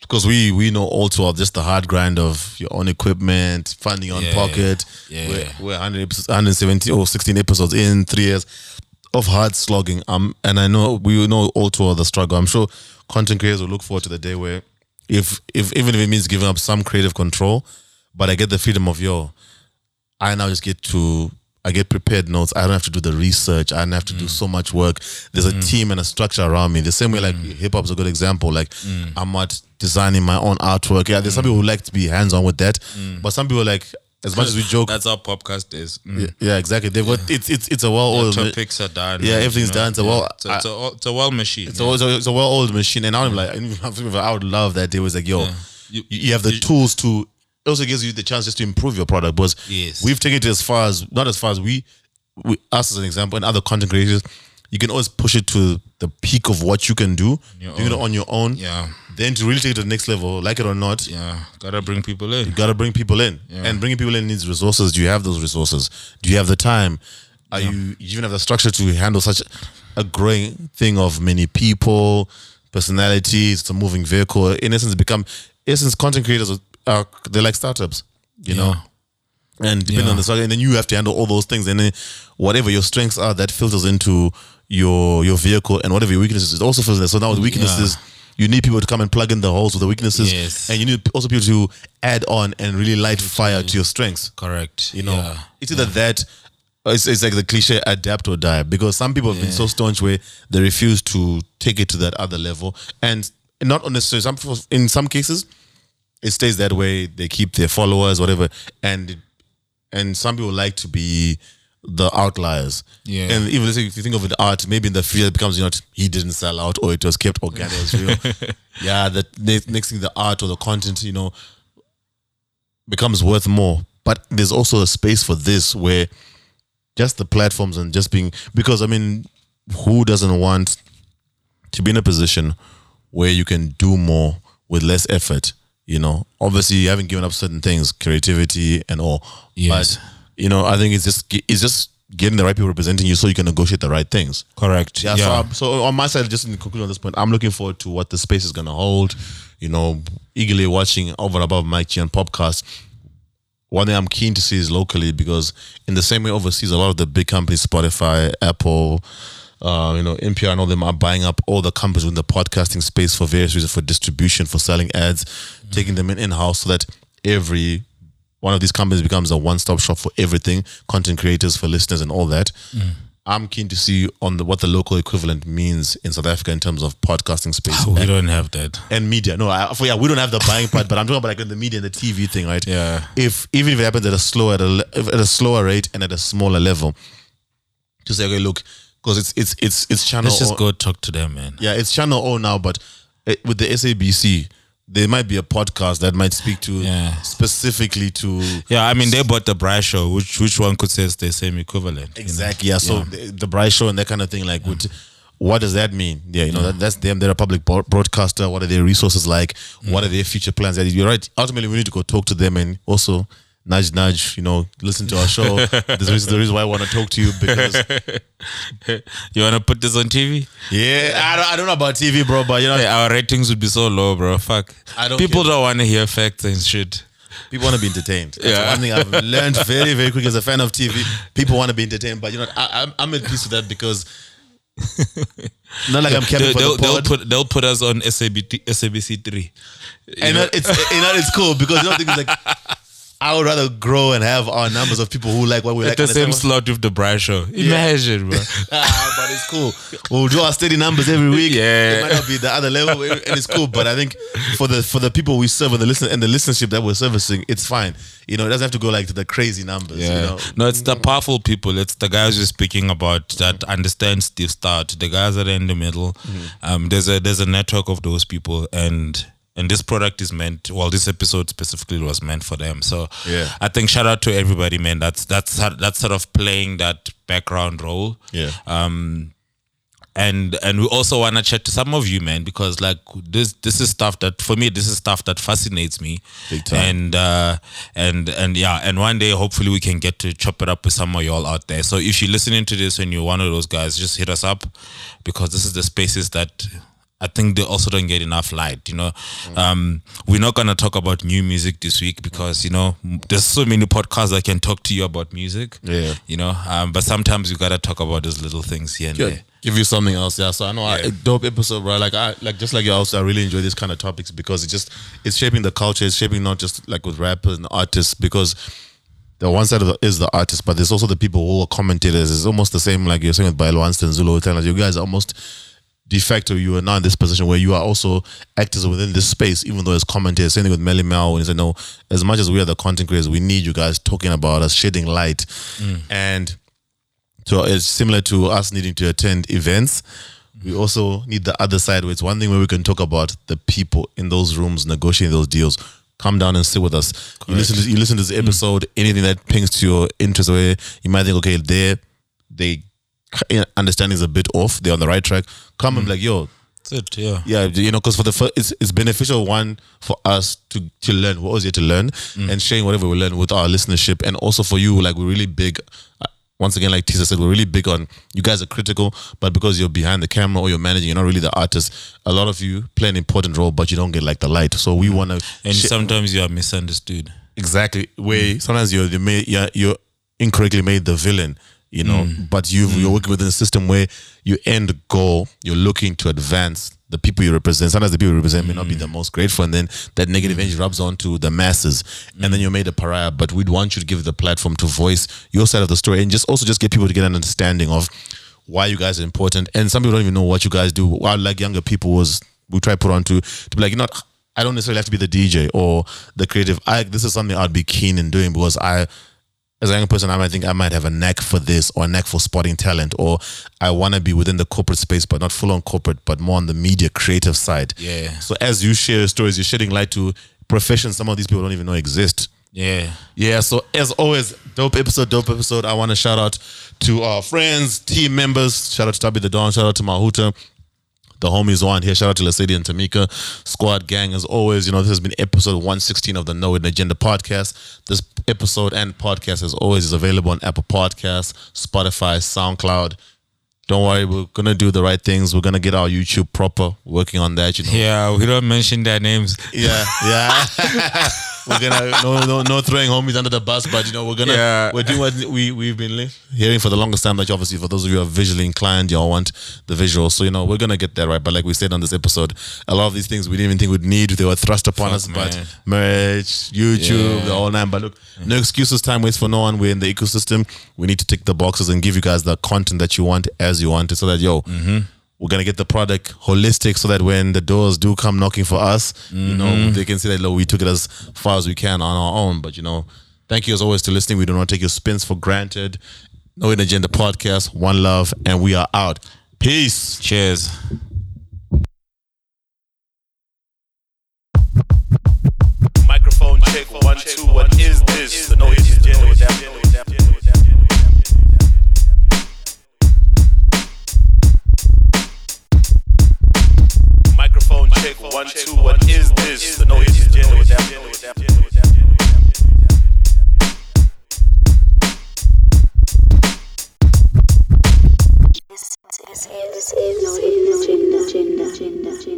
because we we know all too of just the hard grind of your own equipment, funding your own Yeah, pocket. yeah. We're, we're 100 episodes, 170 or 16 episodes in three years of hard slogging. Um, and I know we know all too of the struggle. I'm sure content creators will look forward to the day where, if if even if it means giving up some creative control, but I get the freedom of yo, I now just get to I get prepared notes. I don't have to do the research. I don't have to do mm. so much work. There's a mm. team and a structure around me. The same way like mm. hip hop is a good example. Like I'm not designing my own artwork. Yeah, there's some people who like to be hands on with that, but some people like as much as we joke. that's how podcast is Mm. yeah, yeah, exactly. They've got it's it's it's a well oiled. topics are done Yeah, everything's done. It's a well- it's, a, it's, a, it's a well machine It's a, it's a, it's a well oiled machine, and I'm like, <laughs> I would love that. They was like, yo, You- you, you have the tools to. It also gives you the chance just to improve your product. Because Yes. we've taken it as far as not as far as we, we us as an example, and other content creators. You can always push it to the peak of what you can do, Your doing it on your own. yeah Then to really take it to the next level, like it or not, yeah gotta bring people in you gotta bring people in, and bringing people in needs resources. Do you have those resources? Do you have the time? Are you, you even have the structure to handle such a growing thing of many people, personalities? It's a moving vehicle. In essence, become essence, content creators are they're like startups, you know. And depending Yeah. on the startup, and then you have to handle all those things, and then whatever your strengths are, that filters into your your vehicle, and whatever your weaknesses, it also filters. in. So now with weaknesses, you need people to come and plug in the holes with the weaknesses, Yes. and you need also people to add on and really light fire to your strengths. Correct. You know, Yeah. it's either that. It's, it's like the cliche adapt or die because some people have been so staunch where they refuse to take it to that other level and not necessarily some in some cases it stays that way they keep their followers whatever and and some people like to be the outliers Yeah. and even if you think of the art maybe in the field it becomes you know he didn't sell out or it was kept organic it real <laughs> yeah the next, next thing the art or the content you know becomes worth more. But there's also a space for this where just the platforms and just being because I mean, who doesn't want to be in a position where you can do more with less effort? You know, obviously you haven't given up certain things, creativity and all. Yes. But you know, I think it's just it's just getting the right people representing you so you can negotiate the right things. Correct. Yeah, So, so on my side, just in conclusion on this point, I'm looking forward to what the space is going to hold. You know, eagerly watching over and above MacG and PopCast. One thing I'm keen to see is locally because in the same way overseas, a lot of the big companies, Spotify, Apple, uh, you know, NPR and all them are buying up all the companies in the podcasting space for various reasons, for distribution, for selling ads, taking them in in-house so that every one of these companies becomes a one-stop shop for everything, content creators, for listeners and all that. Mm. I'm keen to see on the what the local equivalent means in South Africa in terms of podcasting space oh, We and, don't have that. and media. No, I, for, yeah, we don't have the buying part, but I'm talking about like in the media and the TV thing, right? Yeah. If even if it happens at a slower at a, at a slower rate and at a smaller level, to say okay, look, because it's it's it's it's channel. Let's just O- go talk to them, man. yeah, it's channel O now, but it, with the SABC, there might be a podcast that might speak to Yeah. specifically to Yeah, I mean they bought the Bryce show, which which one could say is the same equivalent. you know? Exactly. Yeah. So the, the Bryce show and that kind of thing, like, would, what does that mean? Yeah, you know, that, that's them. They're a public broad- broadcaster. What are their resources like? What mm. are their future plans? Yeah, You're right. Ultimately, we need to go talk to them and also nudge, nudge. You know, listen to our show. <laughs> There's reason, the reason why I want to talk to you because You wanna put this on TV? yeah, I don't, I don't know about TV, bro, but you know, Hey, our ratings would be so low, bro. Fuck. I don't People care. don't want to hear facts and shit. people want to be entertained. That's Yeah. one thing I've <laughs> learned very, very quick as a fan of TV. People want to be entertained, but you know, I, I'm, I'm at peace with that because. Not like I'm capping They, for the they'll put they'll put us on SABT, SABC three. and that it's and that it's cool because you know things like <laughs> I would rather grow and have our numbers of people who like what we At like. the same slot with the Bryce show. Imagine, bro. <laughs> ah, but it's cool. We'll do our steady numbers every week. Yeah. it might not be the other level, and it's cool. But I think for the for the people we serve and the listen and the listenership that we're servicing, it's fine. You know, it doesn't have to go like to the crazy numbers. Yeah. You know, No, it's the powerful people. It's the guys you're speaking about that understand Steve Stout. The guys that are in the middle. Mm-hmm. Um, there's a there's a network of those people, and and this product is meant. Well, this episode specifically was meant for them. So Yeah. I think shout out to everybody, man. That's that's that's sort of playing that background role. yeah. Um and and we also want to chat to some of you man because like this this is stuff that for me this is stuff that fascinates me Big time. and uh and and yeah and one day hopefully we can get to chop it up with some of y'all out there so if you're listening to this and you're one of those guys just hit us up because this is the spaces that I think they also don't get enough light, you know. Um, we're not gonna talk about new music this week because you know there's so many podcasts that can talk to you about music. Yeah. you know. Um, but sometimes you gotta talk about those little things here and there. Give you something else, yeah. So I know Yeah. a dope episode, bro. Like I like just like you also, I really enjoy these kind of topics because it just it's shaping the culture. It's shaping not just like with rappers and artists because the one side of the, is the artist, but there's also the people who are commentators. It's almost the same like you're saying with Bailo Anston Zulu. You guys are almost de facto you are now in this position where you are also actors within this space, even though as commentators. Same thing with Melly Mel when he said, No, as much as we are the content creators, we need you guys talking about us, shedding light. Mm. And so it's similar to us needing to attend events. We mm. also need the other side where it's one thing where we can talk about the people in those rooms negotiating those deals. Come down and sit with us. You listen to you listen to this mm. episode, anything that pings to your interest where you might think, okay, there they understanding is a bit off, they're on the right track. Come and be hmm. like, yo, That's it, yeah. yeah, you know, because for the first, it's it's beneficial one for us to to learn what was here to learn hmm. and sharing whatever we learn with our listenership, and also for you, like we're really big. uh, once again, like Tisa said, we're really big on you guys are critical, but because you're behind the camera or you're managing, you're not really the artist. A lot of you play an important role, but you don't get like the light. So we hmm. want to And sometimes you are misunderstood. exactly where sometimes you're the ma- you're, you're incorrectly made the villain you know mm. but you you're mm. working within a system where your end goal you're looking to advance the people you represent. Sometimes the people you represent may not be mm. the most grateful and then that negative energy rubs onto the masses and then you're made a pariah. But we'd want you to give the platform to voice your side of the story and just also just get people to get an understanding of why you guys are important. And some people don't even know what you guys do. What like younger people was we try to put on to to be like you know I don't necessarily have to be the DJ or the creative. I this is something I'd be keen in doing because I as a young person, I might think I might have a knack for this or a knack for spotting talent, or I want to be within the corporate space, but not full on corporate, but more on the media creative side. Yeah. So as you share stories, you're shedding light to professions some of these people don't even know exist. Yeah. Yeah, so as always, dope episode, dope episode. I want to shout out to our friends, team members. Shout out to Tabi the Dawn. Shout out to Mahuta. The homies on here. Shout out to Lasidi and Tamika. Squad gang, as always. You know, this has been episode 116 of the No Hidden Agenda podcast. This episode and podcast, as always, is available on Apple Podcasts, Spotify, SoundCloud. Don't worry, we're going to do the right things. We're going to get our YouTube proper, working on that, you know. Yeah, we don't mention their names. Yeah, yeah. <laughs> we're gonna no no no throwing homies under the bus, but you know we're gonna Yeah. we're doing what we we've been hearing for the longest time. Like obviously for those of you who are visually inclined, y'all want the visuals, so you know we're gonna get that right. But like we said on this episode, a lot of these things we didn't even think we'd need. They were thrust upon Fuck, us, man. but merch, YouTube, Yeah. the whole nine. But look, no excuses. Time waits for no one. We're in the ecosystem. We need to tick the boxes and give you guys the content that you want as you want it, so that yo. Mm-hmm. We're gonna get the product holistic so that when the doors do come knocking for us, you know, Mm-hmm. they can see that look, we took it as far as we can on our own. But you know, thank you as always to listening. We do not take your spins for granted. No Hidden Agenda podcast, one love, and we are out. Peace. Cheers. Microphone check one two. What is this? The no hidden agenda with that. check, one, two, what is this? So no, it's agenda with that. This is no agenda, agenda, agenda, agenda.